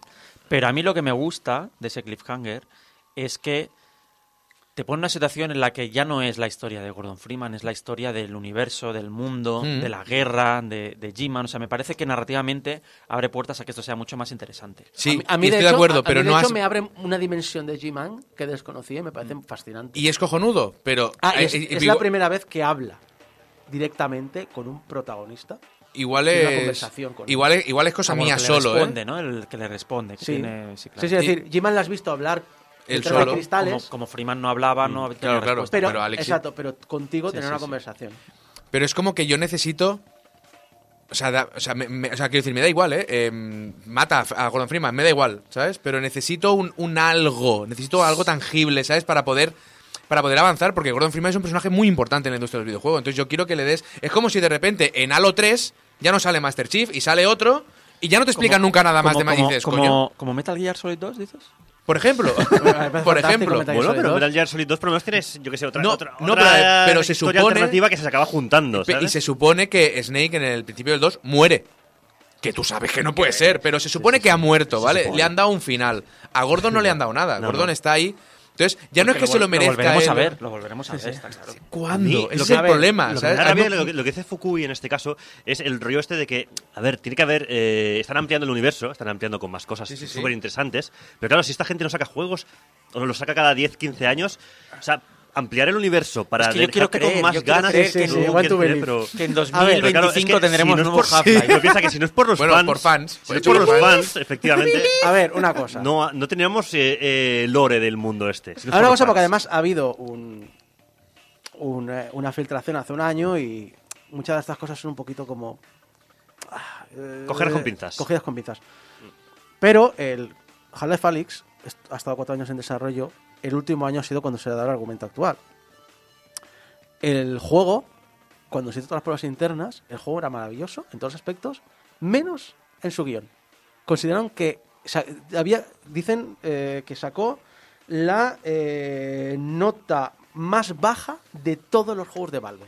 S6: Pero a mí lo que me gusta de ese cliffhanger es que te pone una situación en la que ya no es la historia de Gordon Freeman, es la historia del universo, del mundo,
S5: Mm.
S6: de la guerra, de, de G-Man. O sea, me parece que narrativamente abre puertas a que esto sea mucho más interesante.
S5: Sí,
S3: a mí, de
S5: estoy
S3: hecho,
S5: de acuerdo,
S3: a- a
S5: pero
S3: mí, de
S5: no
S3: hecho,
S5: has...
S3: me abre una dimensión de G-Man que desconocía y me parece fascinante.
S5: Y es cojonudo, pero...
S3: Ah,
S5: eh,
S3: es,
S5: eh,
S3: es
S5: digo,
S3: la primera vez que habla directamente con un protagonista.
S5: Igual es...
S3: conversación con.
S5: Igual es, igual es cosa
S6: Como
S5: mía
S6: el que
S5: solo,
S6: le
S5: ¿eh?
S6: responde, ¿no? El que le responde. Que
S3: Sí.
S6: tiene- sí, claro.
S3: Sí, sí, es decir, G-Man la has visto hablar
S5: Él solo.
S3: de cristales,
S6: Como, como Freeman no hablaba, no tenía
S5: claro, claro.
S3: pero,
S5: pero Alex sí.
S3: exacto, pero contigo
S6: Sí,
S3: tener
S6: sí,
S3: una
S6: sí.
S3: conversación.
S5: Pero es como que yo necesito. O sea, da- o sea, me- me- o sea, quiero decir, me da igual, ¿eh? Em, mata a Gordon Freeman, me da igual, ¿sabes? Pero necesito un, un algo, necesito algo tangible, ¿sabes? Para poder para poder avanzar, porque Gordon Freeman es un personaje muy importante en la industria de los videojuegos. Entonces yo quiero que le des... Es como si de repente en Halo 3 ya no sale Master Chief y sale otro y ya no te explican
S6: Como-
S5: nunca nada más
S6: como-
S5: de más.
S6: Como-
S5: dices,
S6: como,
S5: coño,
S6: como Metal Gear Solid 2, dices.
S5: Por ejemplo, por ejemplo.
S4: Bueno, pero
S3: 2.
S4: Metal Gear Solid 2 por lo menos tienes, yo que sé, otra,
S5: No,
S4: otra,
S5: no,
S4: otra
S5: pero- pero se supone-
S4: alternativa que se acaba juntando.
S5: Y se supone que Snake en el principio del 2 muere. Que tú sabes que no puede ser, pero se supone que ha muerto, ¿vale? Le han dado un final. A Gordon no le han dado nada. Gordon está ahí. Entonces, ya no es que se lo merezca.
S6: volveremos
S5: él.
S6: a ver, lo volveremos a ver, está claro.
S5: ¿Cuándo?
S4: lo
S5: Ese es el
S3: ver,
S5: problema,
S4: Lo que, lo, que, lo que dice Fukui en este caso es el rollo este de que, a ver, tiene que haber, eh, están ampliando el universo, están ampliando con más cosas
S5: Sí, sí, sí.
S4: súper interesantes, pero claro, si esta gente no saca juegos, o no los saca cada 10, 15 años, o sea, ampliar el universo para
S6: Es que yo quiero
S4: dejarte
S6: creer,
S4: con más
S6: yo
S4: ganas
S6: creer
S4: es
S3: que sí,
S4: no, creer, pero...
S6: Que en
S4: A ver, pero claro, es
S6: 2025
S4: que
S6: tendremos
S4: si no es
S6: nuevo
S4: por-
S6: Half-Life.
S4: Yo pienso que si no es por los
S5: Bueno,
S4: fans,
S5: por fans.
S4: si no es por los
S5: fans.
S4: fans, efectivamente,
S3: A ver, una cosa.
S4: no, no teníamos eh, eh, lore del mundo este. Si no es
S3: Ahora una cosa, porque además ha habido un, un, eh, una filtración hace un año y muchas de estas cosas son un poquito como... ah, eh,
S4: Cogerlas con pinzas.
S3: Cogidas con pinzas. Pero el Half-Life Alyx ha estado cuatro años en desarrollo. El último año ha sido cuando se le ha dado el argumento actual. El juego, cuando se hizo todas las pruebas internas, el juego era maravilloso en todos los aspectos, menos en su guion. Consideraron que había, dicen eh, que sacó la eh, nota más baja de todos los juegos de Valve,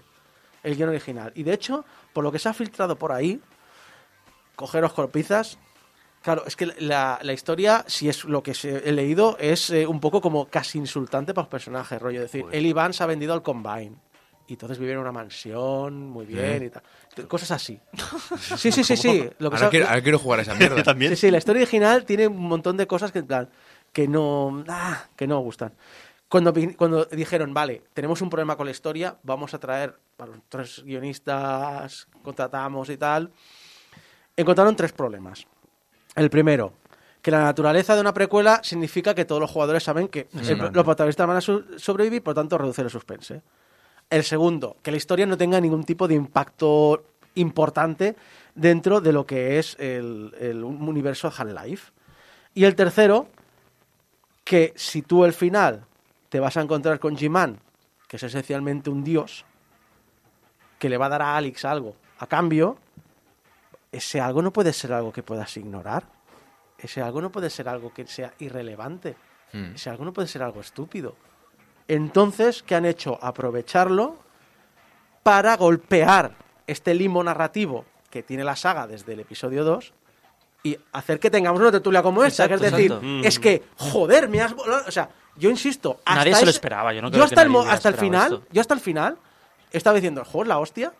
S3: el guion original. Y de hecho, por lo que se ha filtrado por ahí, cogeros corpizas. Claro, es que la, la historia, si es lo que he leído, es eh, un poco como casi insultante para los personajes, rollo. Es decir,
S4: Joder.
S3: el Iván se ha vendido al Combine. Y entonces vive en una mansión, muy bien y tal. Cosas así. Sí, sí, sí, sí. Lo que
S5: Ahora
S3: sa-
S5: quiero, ahora quiero jugar a esa mierda.
S4: También.
S3: Sí, sí, la historia original tiene un montón de cosas que, en plan, que no, ah, que no gustan. Cuando, cuando dijeron, vale, tenemos un problema con la historia, vamos a traer a los tres guionistas, contratamos y tal, encontraron tres problemas. El primero, que la naturaleza de una precuela significa que todos los jugadores saben que el- los protagonistas van a sobrevivir, por tanto reducir el suspense. El segundo, que la historia no tenga ningún tipo de impacto importante dentro de lo que es el, el universo Half-Life. Y el tercero, que si tú al final te vas a encontrar con G-Man, que es esencialmente un dios, que le va a dar a Alex algo a cambio, ese algo no puede ser algo que puedas ignorar. Ese algo no puede ser algo que sea irrelevante.
S5: Hmm.
S3: Ese algo no puede ser algo estúpido. Entonces, ¿qué han hecho? Aprovecharlo para golpear este limo narrativo que tiene la saga desde el episodio 2 y hacer que tengamos una tertulia como esta.
S6: Exacto,
S3: que es decir,
S6: exacto.
S3: es que, joder, me has. O sea, yo insisto, hasta
S6: Nadie se lo esperaba, yo no creo que
S3: hasta, el, mo-
S6: hubiera
S3: hasta el final,
S6: esto.
S3: yo hasta el final estaba diciendo, el es la hostia,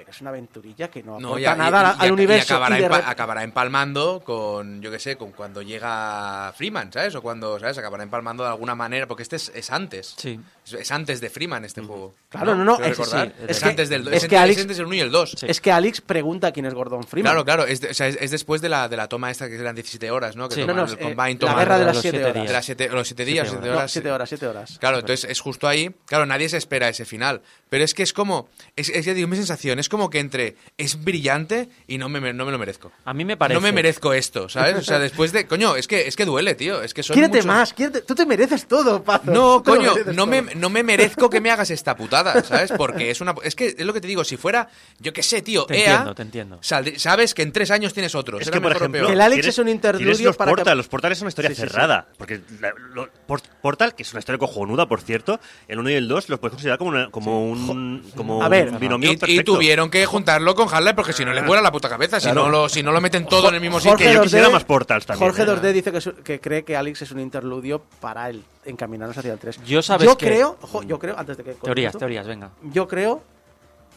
S3: pero es una aventurilla que no aporta
S5: No, ya-
S3: nada
S5: y-
S3: al-
S5: y-
S3: al
S5: y
S3: universo.
S5: acabará,
S3: y de
S5: empa- acabará empalmando con, yo qué sé, con cuando llega Freeman, ¿sabes? O cuando, ¿sabes? Acabará empalmando de alguna manera, porque este es, es antes.
S6: Sí.
S5: Es, es antes de Freeman este juego.
S3: Claro, no, no, es- sí.
S5: Es,
S3: Es que-
S5: antes del
S3: es
S5: es
S3: que
S5: entre-
S3: Alex-
S5: es entre el 1 y el 2.
S3: Es que Alex pregunta quién es Gordon Freeman.
S5: Claro, claro, es, de- o sea, es, es después de la, de la toma esta que eran 17 horas, ¿no? Que
S6: Sí.
S5: toman
S3: No, no,
S5: el
S3: eh,
S5: Combine,
S3: la
S5: toman-
S3: guerra de las
S6: los
S3: siete
S6: siete
S3: horas.
S5: de las siete- los 7 días,
S6: Siete
S5: 7
S6: horas.
S3: No,
S5: horas. Claro, entonces es justo ahí. Claro, nadie se espera ese final. Pero es que es como. Es, es ya digo, mi sensación. Es como que entre. Es brillante y no me, no me lo merezco.
S6: A mí me parece.
S5: No me merezco esto, ¿sabes? O sea, después de. Coño, es que, es que duele, tío. Es que muchos-
S3: más, quiérete- tú te mereces todo, Pazo.
S5: No, coño, no me, no me merezco que me hagas esta putada, ¿sabes? Porque es una. Es que es lo que te digo, si fuera. Yo qué sé, tío,
S6: Te
S5: EA.
S6: entiendo, te entiendo.
S5: sabes que en tres años tienes otro.
S4: Es
S5: será
S4: que, por ejemplo,
S3: el Alex es un interludio
S4: los
S3: para que-
S4: Portal. Los Portal es una historia
S3: Sí, sí, sí.
S4: cerrada. Porque la- lo- Port- Portal, que es una historia cojonuda, por cierto, el 1 y el 2 los puedes considerar como, una- como un, como
S3: A ver,
S4: un binomio
S5: y, y
S4: perfecto.
S5: tuvieron tuvieron que juntarlo con Half-Life porque si no les vuela la puta cabeza. Si,
S3: Claro.
S5: no lo, si no lo meten todo en el mismo
S3: Jorge
S5: sitio.
S3: 2D Jorge
S4: ¿eh?
S3: 2D dice que, que cree que Alex es un interludio para él encaminarnos hacia el 3.
S6: Yo sabes
S3: yo
S6: que-
S3: creo, yo creo, antes de que
S6: Teorías, teorías, venga.
S3: Yo creo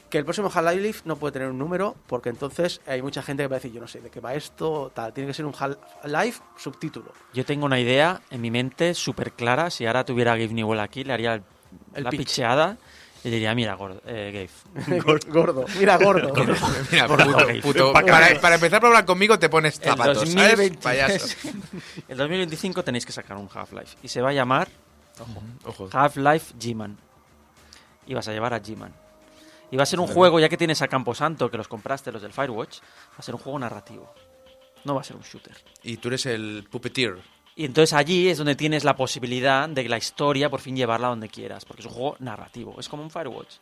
S3: que el próximo Half-Life no puede tener un número porque entonces hay mucha gente que va a decir, yo no sé de qué va esto, tal, tiene que ser un Half-Life subtítulo.
S6: Yo tengo una idea en mi mente súper clara. Si ahora tuviera a Gabe Newell aquí, le haría el-
S3: El
S6: la
S3: pitch.
S6: picheada y le diría, mira, gordo, eh, Gabe.
S3: gordo, mira, gordo.
S5: Mira,
S6: Gordo,
S5: puto,
S6: Gabe.
S5: puto.
S6: Pa'
S5: Para, empezar a hablar conmigo te pones
S6: El
S5: zapatos,
S6: 2020
S5: ¿sabes? Payaso.
S6: El 2025 tenéis que sacar un Half-Life. Y se va a llamar
S5: Ojo.
S6: Half-Life G-Man. Y vas a llevar a G-Man. Y va a ser un juego, ya que tienes a Camposanto, que los compraste, los del Firewatch, va a ser un juego narrativo. No va a ser un shooter.
S5: Y tú eres el puppeteer.
S6: Y entonces allí es donde tienes la posibilidad de la historia por fin llevarla donde quieras, porque es un juego narrativo, es como un Firewatch.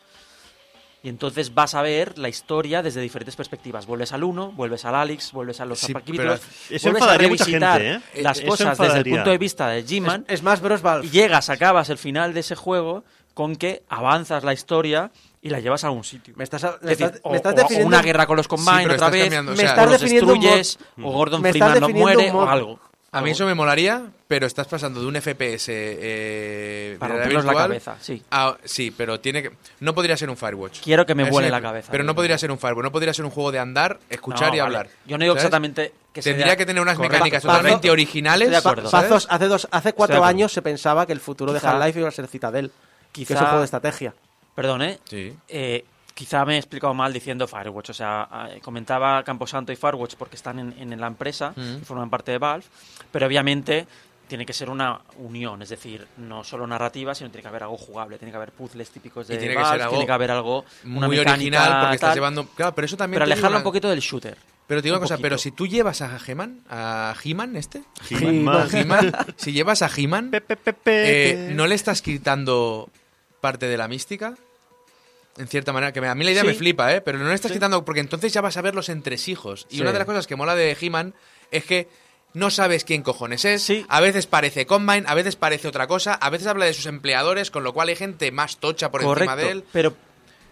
S6: Y entonces vas a ver la historia desde diferentes perspectivas. Vuelves al 1, vuelves al Alex, vuelves a los
S5: Sí,
S6: capítulos, vuelves a revisitar
S4: gente, ¿eh?
S6: las
S4: Eso
S6: cosas desde el punto de vista de G-Man.
S3: Es, es más Bros Valve.
S6: Y llegas, acabas el final de ese juego con que avanzas la historia y la llevas a algún sitio.
S3: Me estás, me
S6: decir,
S3: estás-
S6: o,
S3: me estás
S6: o- o
S3: definiendo
S6: una guerra con los Combine otra vez,
S5: o sea,
S3: Me estás
S6: los
S3: definiendo un mod.
S6: destruyes, o Gordon Freeman no muere
S3: un mod.
S6: o algo.
S5: A mí eso me molaría, pero estás pasando de un FPS eh,
S6: Para rompernos la cabeza, sí.
S5: a- sí, pero tiene que no podría ser un Firewatch.
S6: Quiero que me vuele la cabeza.
S5: Pero no podría ser un Firewatch, no podría ser un juego de andar, escuchar
S6: No,
S5: y
S6: vale.
S5: hablar.
S6: Yo no digo
S5: ¿sabes?
S6: exactamente que
S5: Tendría
S6: sea
S5: que tener unas
S6: correcto.
S5: mecánicas
S3: Pazo-
S5: totalmente originales.
S6: De acuerdo.
S3: hace, dos, hace cuatro
S6: acuerdo.
S3: años se pensaba que el futuro de Half-Life iba a ser Citadel, que
S6: Quizá-
S3: es un juego de estrategia.
S6: Perdón, ¿eh?
S5: Sí.
S6: Eh, quizá me he explicado mal diciendo Firewatch. O sea, eh, comentaba Camposanto y Firewatch porque están en, en la empresa
S5: Mm.
S6: y forman parte de Valve. Pero obviamente tiene que ser una unión. Es decir, no solo narrativa, sino tiene que haber algo jugable. Tiene que haber puzzles típicos de
S5: Y tiene que
S6: Valve,
S5: ser algo
S6: tiene que haber algo una
S5: muy
S6: mecánica,
S5: original porque estás
S6: tal,
S5: llevando. Claro, pero eso también.
S6: Pero alejarlo
S5: una-
S6: un poquito del shooter.
S5: Pero te digo
S6: Un
S5: una cosa,
S6: poquito.
S5: pero si tú llevas a He-Man, a He-Man este,
S4: He-Man.
S5: He-Man, si llevas a He-Man, eh, ¿no le estás quitando parte de la mística? En cierta manera, que a mí la idea
S6: Sí.
S5: me flipa, ¿eh? Pero no le estás quitando, porque entonces ya vas a ver los entresijos. Y
S3: Sí.
S5: una de las cosas que mola de He-Man es que no sabes quién cojones es.
S6: Sí.
S5: A veces parece Combine, a veces parece otra cosa, a veces habla de sus empleadores, con lo cual hay gente más tocha por
S6: Correcto.
S5: encima de él.
S6: Pero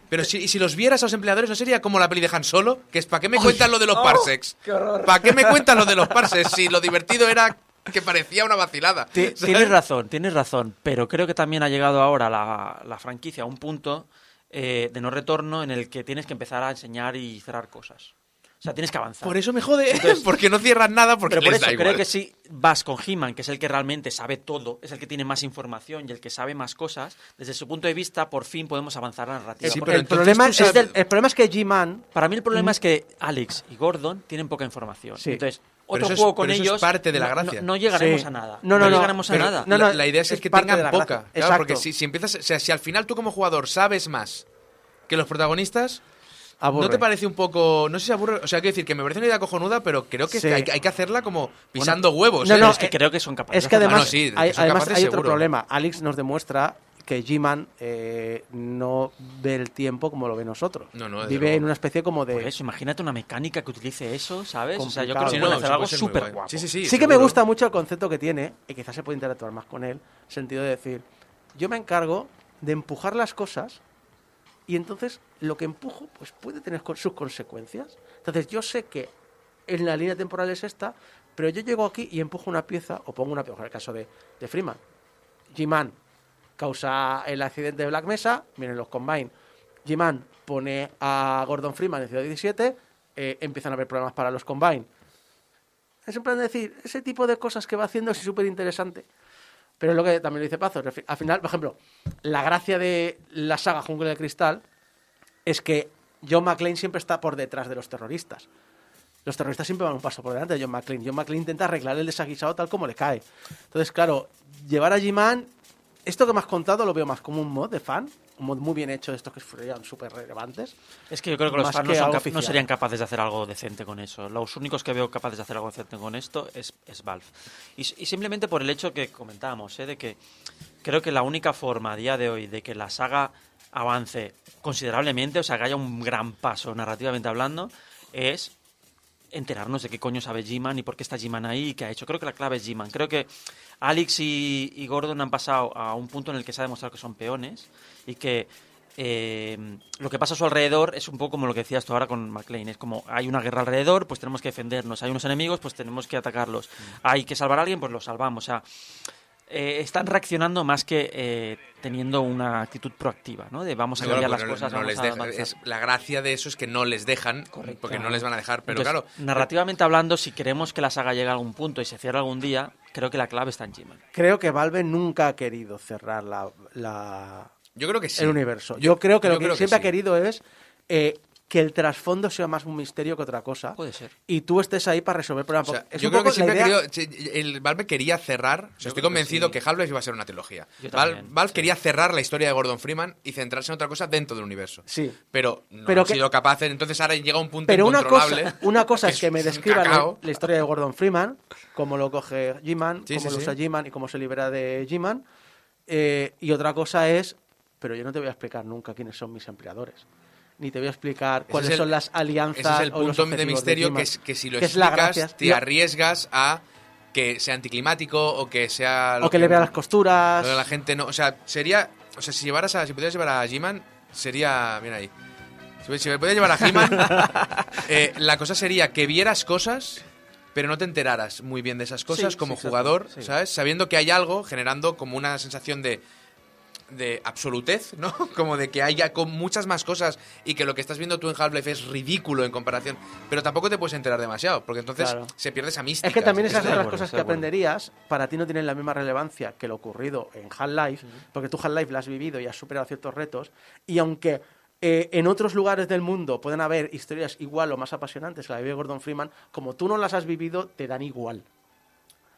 S5: Pero si, si los vieras a los empleadores, ¿no sería como la peli de Han Solo? Que es, ¿para qué me cuentan lo de los parsecs? ¿Para qué me cuentan lo de los parsecs si lo divertido era que parecía una vacilada?
S6: Tienes razón, tienes razón, pero creo que también ha llegado ahora la, la franquicia a un punto eh, de no retorno en el que tienes que empezar a enseñar y cerrar cosas. O sea, tienes que avanzar.
S5: Por eso me jode, porque no cierran nada, porque
S6: Pero por
S5: les
S6: eso
S5: da
S6: creo
S5: igual.
S6: que si vas con He-Man, que es el que realmente sabe todo, es el que tiene más información y el que sabe más cosas, desde su punto de vista, por fin podemos avanzar la narrativa.
S5: Sí, pero
S3: el,
S5: entonces
S3: problema es
S5: sabes-
S3: del- el problema es que G-Man
S6: Para mí el problema es que Alex y Gordon tienen poca información.
S3: Sí.
S6: Entonces, otro
S5: eso es-
S6: juego con
S5: pero eso es
S6: ellos
S5: parte de la
S6: no-
S5: gracia.
S6: No, no llegaremos
S3: Sí.
S6: a nada.
S3: No, no, no,
S6: llegaremos a
S5: Pero
S6: nada.
S3: No,
S5: la,
S3: no,
S5: la idea es,
S3: es
S5: que tengan poca. Claro,
S3: Exacto.
S5: porque si, si empiezas, o sea, si al final tú como jugador sabes más que los protagonistas,
S3: aburre.
S5: ¿no te parece un poco, no sé si aburre, o sea, quiero decir que me parece una idea cojonuda, pero creo que
S3: Sí.
S5: hay, hay que hacerla como pisando huevos.
S3: no,
S5: ¿eh?
S3: no,
S6: es que creo que son capaces
S3: Es
S6: de
S3: que además,
S5: Ah, no, sí, que
S3: hay, además
S5: capaces
S3: hay otro
S5: seguro.
S3: problema. Alex nos demuestra que G-Man eh, no ve el tiempo como lo ve nosotros.
S5: No, no,
S3: Vive
S5: luego.
S3: en una especie como de...
S6: Por eso, imagínate una mecánica que utilice eso, ¿sabes? O sea, yo creo que
S5: Sí,
S6: pueden
S5: no,
S6: hacer algo súper guapo.
S5: Sí, sí, sí.
S3: Sí que me gusta mucho el concepto que tiene, y quizás se puede interactuar más con él, sentido de decir, yo me encargo de empujar las cosas y entonces lo que empujo pues puede tener sus consecuencias. Entonces yo sé que en la línea temporal es esta, pero yo llego aquí y empujo una pieza, o pongo una pieza, en el caso de, de Freeman. G-Man causa el accidente de Black Mesa, vienen los Combine. G-Man pone a Gordon Freeman en Ciudad 17, eh, empiezan a haber problemas para los Combine. Es en plan de decir, ese tipo de cosas que va haciendo es súper interesante. Pero es lo que también lo dice Pazo. refi- Al final, por ejemplo, la gracia de la saga Jungla de Cristal es que John McClane siempre está por detrás de los terroristas. Los terroristas siempre van un paso por delante de John McClane. John McClane intenta arreglar el desaguisado tal como le cae. Entonces, claro, llevar a G-Man, esto que me has contado lo veo más como un mod de fan, un mod muy bien hecho de estos que serían súper relevantes.
S6: Es que yo creo que los fans no,
S3: que
S6: son
S3: algo
S6: cap- no serían capaces de hacer algo decente con eso. Los únicos que veo capaces de hacer algo decente con esto es, es Valve. Y, y simplemente por el hecho que comentábamos, ¿eh? de que creo que la única forma a día de hoy de que la saga avance considerablemente, o sea, que haya un gran paso narrativamente hablando, es enterarnos de qué coño sabe G-Man y por qué está G-Man ahí y qué ha hecho. Creo que la clave es G-Man. Creo que Alex y, y Gordon han pasado a un punto en el que se ha demostrado que son peones y que eh, lo que pasa a su alrededor es un poco como lo que decías tú ahora con McLean. Es como hay una guerra alrededor, pues tenemos que defendernos. Hay unos enemigos, pues tenemos que atacarlos.
S3: Mm.
S6: Hay que salvar a alguien, pues lo salvamos. O sea, eh, están reaccionando más que eh, teniendo una actitud proactiva, ¿no? De vamos a
S5: Claro,
S6: cambiar las
S5: no-
S6: cosas,
S5: no
S6: vamos
S5: les
S6: a
S5: deja-
S6: avanzar.
S5: es- la gracia de eso es que no les dejan, porque no les van a dejar. Pero
S6: Entonces,
S5: claro,
S6: narrativamente hablando, si queremos que la saga llegue a algún punto y se cierre algún día, creo que la clave está en G-Man.
S3: Creo que Valve nunca ha querido cerrar la, la-
S5: yo creo que sí.
S3: el universo. Yo,
S5: Yo-
S3: creo que
S5: yo
S3: lo que
S5: creo que
S3: siempre ha
S5: sí.
S3: querido es eh, que el trasfondo sea más un misterio que otra cosa.
S6: Puede ser.
S3: Y tú estés ahí para resolver problemas.
S5: O sea,
S3: Es
S5: yo
S3: un
S5: creo que siempre
S3: idea-
S5: querido- el Valve quería cerrar. o sea, estoy
S6: creo que
S5: convencido
S6: sí.
S5: que, Half-Life iba a ser una trilogía. Valve quería cerrar la historia de Gordon Freeman y centrarse en otra cosa dentro del universo.
S3: Sí.
S5: Pero no
S3: Pero
S5: han
S3: que-
S5: sido capaces. Entonces ahora llega un punto
S3: Pero una cosa, una cosa
S5: que
S3: es que me describan la, historia de Gordon Freeman, cómo lo coge G-Man,
S5: Sí,
S3: cómo
S5: sí,
S3: lo
S5: sí.
S3: usa G-Man y cómo se libera de G-Man. Eh, y otra cosa es, pero yo no te voy a explicar nunca quiénes son mis empleadores. Ni te voy a explicar
S5: Ese
S3: cuáles
S5: el-
S3: son las alianzas.
S5: Ese es el
S3: o los
S5: punto de misterio que, es, que si lo
S3: que
S5: explicas te arriesgas a que sea anticlimático o que sea... lo
S3: o que le vea las costuras.
S5: lo de la gente no... O sea, sería... O sea, si llevaras a... Si pudieras llevar a G-Man, sería... Mira ahí. Si, si me pudieras llevar a He-Man, eh, la cosa sería que vieras cosas, pero no te enteraras muy bien de esas cosas
S3: Sí,
S5: como
S3: sí,
S5: jugador,
S3: sí.
S5: ¿sabes? Sabiendo que hay algo, generando como una sensación de de absolutez, ¿no? Como de que haya con muchas más cosas y que lo que estás viendo tú en Half-Life es ridículo en comparación, pero tampoco te puedes enterar demasiado, porque entonces
S3: Claro.
S5: se pierde esa mística.
S3: Es que también esas otras
S6: acuerdo,
S3: cosas que aprenderías para ti no tienen la misma relevancia que lo ocurrido en Half-Life, porque tú Half-Life la has vivido y has superado ciertos retos, y aunque eh, en otros lugares del mundo pueden haber historias igual o más apasionantes que la de Gordon Freeman, como tú no las has vivido, te dan igual.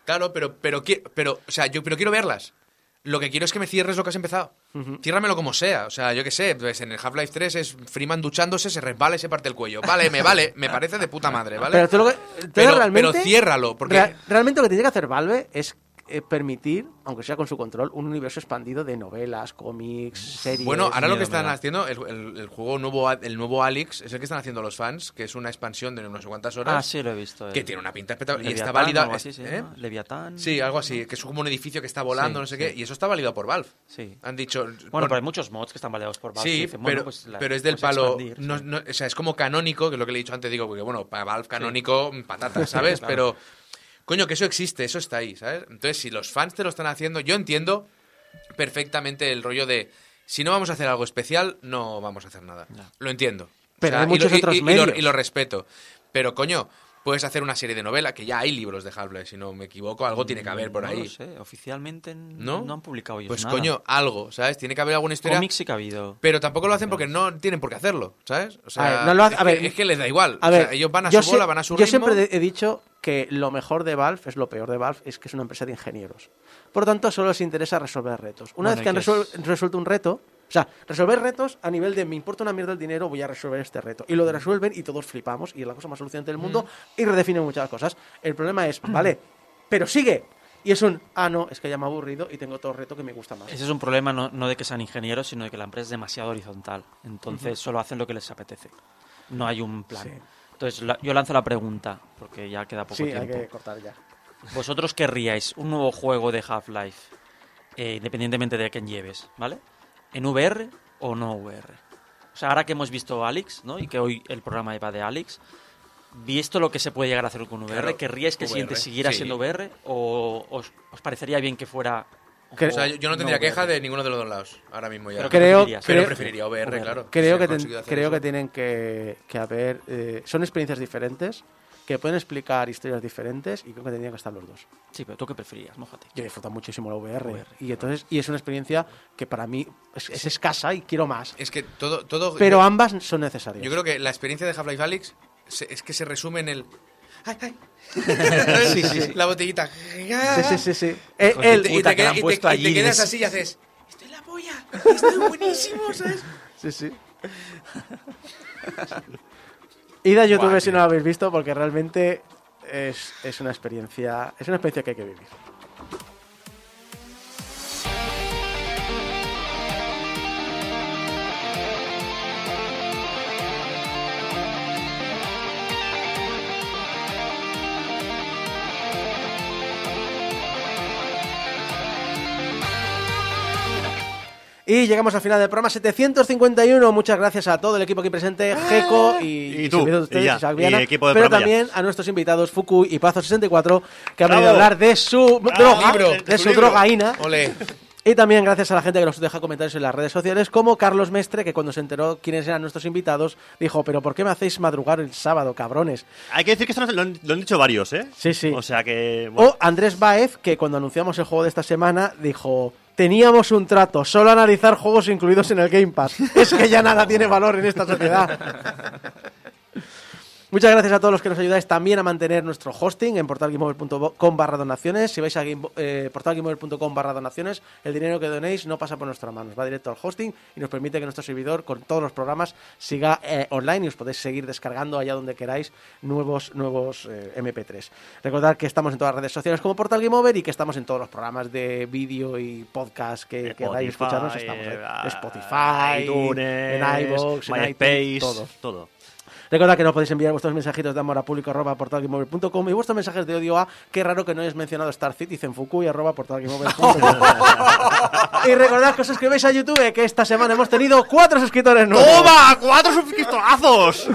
S5: Claro, pero, pero, pero, o sea, yo pero quiero verlas. Lo que quiero es que me cierres lo que has empezado. Ciérramelo como sea. O sea, yo qué sé, pues en el Half-Life 3 es Freeman duchándose, se resbala y se parte el cuello. Vale, me vale, me parece de puta madre, ¿vale?
S3: Pero, tú lo que- tú
S5: Pero-
S3: realmente,
S5: pero ciérralo, porque-
S3: rea- realmente lo que tiene que hacer Valve es eh, permitir, aunque sea con su control, un universo expandido de novelas, cómics, series.
S5: Bueno, ahora lo que están haciendo, el, el- el juego nuevo, el nuevo Alex, es el que están haciendo los fans, que es una expansión de no sé cuántas horas.
S6: Ah, sí, lo he visto.
S5: Que
S6: eh.
S5: tiene una pinta espectacular. Y está válida.
S6: algo así, sí,
S5: ¿eh?
S6: ¿no? Leviatán.
S5: Sí, algo así, que es como un edificio que está volando,
S6: Sí,
S5: no sé qué, y eso está validado por Valve.
S6: Sí.
S5: Han dicho.
S6: Bueno, pero hay muchos mods que están validados por Valve.
S5: Sí,
S6: dicen, bueno,
S5: pero,
S6: pues la-
S5: pero es del
S6: puedes
S5: palo.
S6: expandir,
S5: no- o sea, es como canónico, que es lo que le he dicho antes, digo, porque bueno, para Valve canónico, patata, ¿sabes?
S6: Claro.
S5: Pero, coño, que eso existe, eso está ahí, ¿sabes? Entonces, si los fans te lo están haciendo, yo entiendo perfectamente el rollo de. Si no vamos a hacer algo especial, no vamos a hacer nada. Lo entiendo.
S3: Pero hay
S5: y
S3: muchos
S5: lo- y-
S3: otros
S5: y- y lo-
S3: medios.
S5: y lo respeto. Pero, coño, puedes hacer una serie de novela, que ya hay libros de Half-Life, si no me equivoco, algo tiene que haber por
S6: No
S5: ahí.
S6: lo sé, oficialmente
S5: ¿No?
S6: no han publicado ellos
S5: Pues
S6: nada.
S5: coño, algo, ¿sabes? Tiene que haber alguna historia.
S6: Cómics sí que ha habido.
S5: Pero tampoco lo hacen porque no tienen por qué hacerlo, ¿sabes? O sea,
S3: A ver, no lo hace-
S5: es,
S3: a ver,
S5: que, es que les da igual.
S3: A
S5: O sea, ellos van a
S3: yo
S5: su bola, van a su
S3: Yo
S5: ritmo.
S3: siempre he dicho que lo mejor de Valve es lo peor de Valve, es que es una empresa de ingenieros. Por lo tanto, solo les interesa resolver retos. Una
S6: Bueno,
S3: vez que han
S6: es-
S3: resuelto un reto, o sea, resolver retos a nivel de me importa una mierda el dinero, voy a resolver este reto. Y lo de resuelven y todos flipamos y es la cosa más solucionante del mundo y redefinen muchas cosas. El problema es, vale, pero sigue. Y es un, ah, no, es que ya me he aburrido y tengo otro reto que me gusta más.
S6: Ese es un problema no, no de que sean ingenieros, sino de que la empresa es demasiado horizontal. Entonces solo hacen lo que les apetece. No hay un plan.
S3: Sí.
S6: Entonces la- yo lanzo la pregunta, porque ya queda poco
S3: Sí, hay
S6: tiempo.
S3: que cortar ya.
S6: ¿Vosotros querríais un nuevo juego de Half-Life, eh, independientemente de quién lleves, ¿vale? ¿En VR o no VR? O sea, ahora que hemos visto Alex, ¿no? Y que hoy el programa va de Alex, ¿visto lo que se puede llegar a hacer con VR?
S5: Claro,
S6: ¿Querríais que el siguiente
S5: VR,
S6: siguiera
S5: sí.
S6: siendo VR? ¿O os, os parecería bien que fuera...
S5: O sea, yo, no tendría
S6: VR?
S5: queja de ninguno de los dos lados, ahora mismo ya.
S6: Pero
S3: Creo-?
S5: Pero
S3: creo-
S5: preferiría VR,
S6: VR.
S5: claro.
S3: Creo,
S5: Si
S3: que, ten- creo
S5: eso.
S3: que tienen que, que haber. eh, son experiencias diferentes que pueden explicar historias diferentes y creo que tendrían que estar los dos.
S6: Sí, pero ¿tú qué preferirías? Mójate.
S3: Yo disfruto muchísimo la VR,
S6: VR.
S3: y entonces y es una experiencia que para mí es, es escasa y quiero más.
S5: Es que todo. todo
S3: Pero
S5: yo,
S3: ambas son necesarias.
S5: yo creo que la experiencia de Half-Life Alyx es que se resume en el. ¡Ay, ay!
S3: Sí, sí, sí.
S5: La botellita.
S3: Sí, sí, sí, sí. Eh, el-
S5: Y te,
S6: puta,
S5: y te- y te- quedas así y haces. ¡Estoy en la polla! ¡Estoy buenísimo! ¿sabes?
S3: sí, sí. Id a YouTube
S5: Buah,
S3: si
S5: tío.
S3: no lo habéis visto porque realmente es, es una experiencia es una experiencia que hay que vivir. Y llegamos al final del programa 751. Muchas gracias a todo el equipo aquí presente, Geco y,
S4: Y tú,
S3: ustedes,
S4: y ya,
S3: Isaac Viana,
S4: y equipo de
S3: pero
S4: ya.
S3: también a nuestros invitados Fuku y Pazo64 que han venido a hablar de su droga,
S5: libro,
S3: de
S5: de
S3: su
S5: su libro.
S3: drogaína. Y también gracias a la gente que nos deja comentarios en las redes sociales, como Carlos Mestre, que cuando se enteró quiénes eran nuestros invitados, dijo, pero ¿por qué me hacéis madrugar el sábado, cabrones?
S4: Hay que decir que esto lo han, lo han dicho varios, ¿eh?
S3: Sí, sí.
S4: O sea que. bueno.
S3: O Andrés Baez, que cuando anunciamos el juego de esta semana, dijo, teníamos un trato, solo analizar juegos incluidos en el Game Pass. Es que ya nada tiene valor en esta sociedad. Muchas gracias a todos los que nos ayudáis también a mantener nuestro hosting en portalgameover.com barra donaciones. Si vais a eh, portalgameover.com barra donaciones, el dinero que donéis no pasa por nuestras manos, va directo al hosting y nos permite que nuestro servidor con todos los programas siga eh, online y os podéis seguir descargando allá donde queráis nuevos, nuevos eh, MP3. Recordad que estamos en todas las redes sociales como Portal Game Over y que estamos en todos los programas de vídeo y podcast que queráis escucharnos. Estamos en
S4: eh,
S3: Spotify,
S4: iTunes,
S3: en iVoox, en iTunes, todo.
S4: todo.
S3: Recordad que nos podéis enviar vuestros mensajitos de amor a público arroba portalgameover.com y vuestros mensajes de odio a qué raro que no hayas mencionado Star Citizen Fuku y arroba portalgameover.com. y recordad que os suscribáis a YouTube que esta semana hemos tenido cuatro suscriptores nuevos.
S4: ¡Toma! ¡Cuatro suscriptorazos!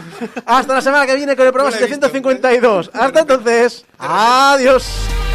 S3: Hasta la semana que viene con el programa 752. Hasta entonces, adiós.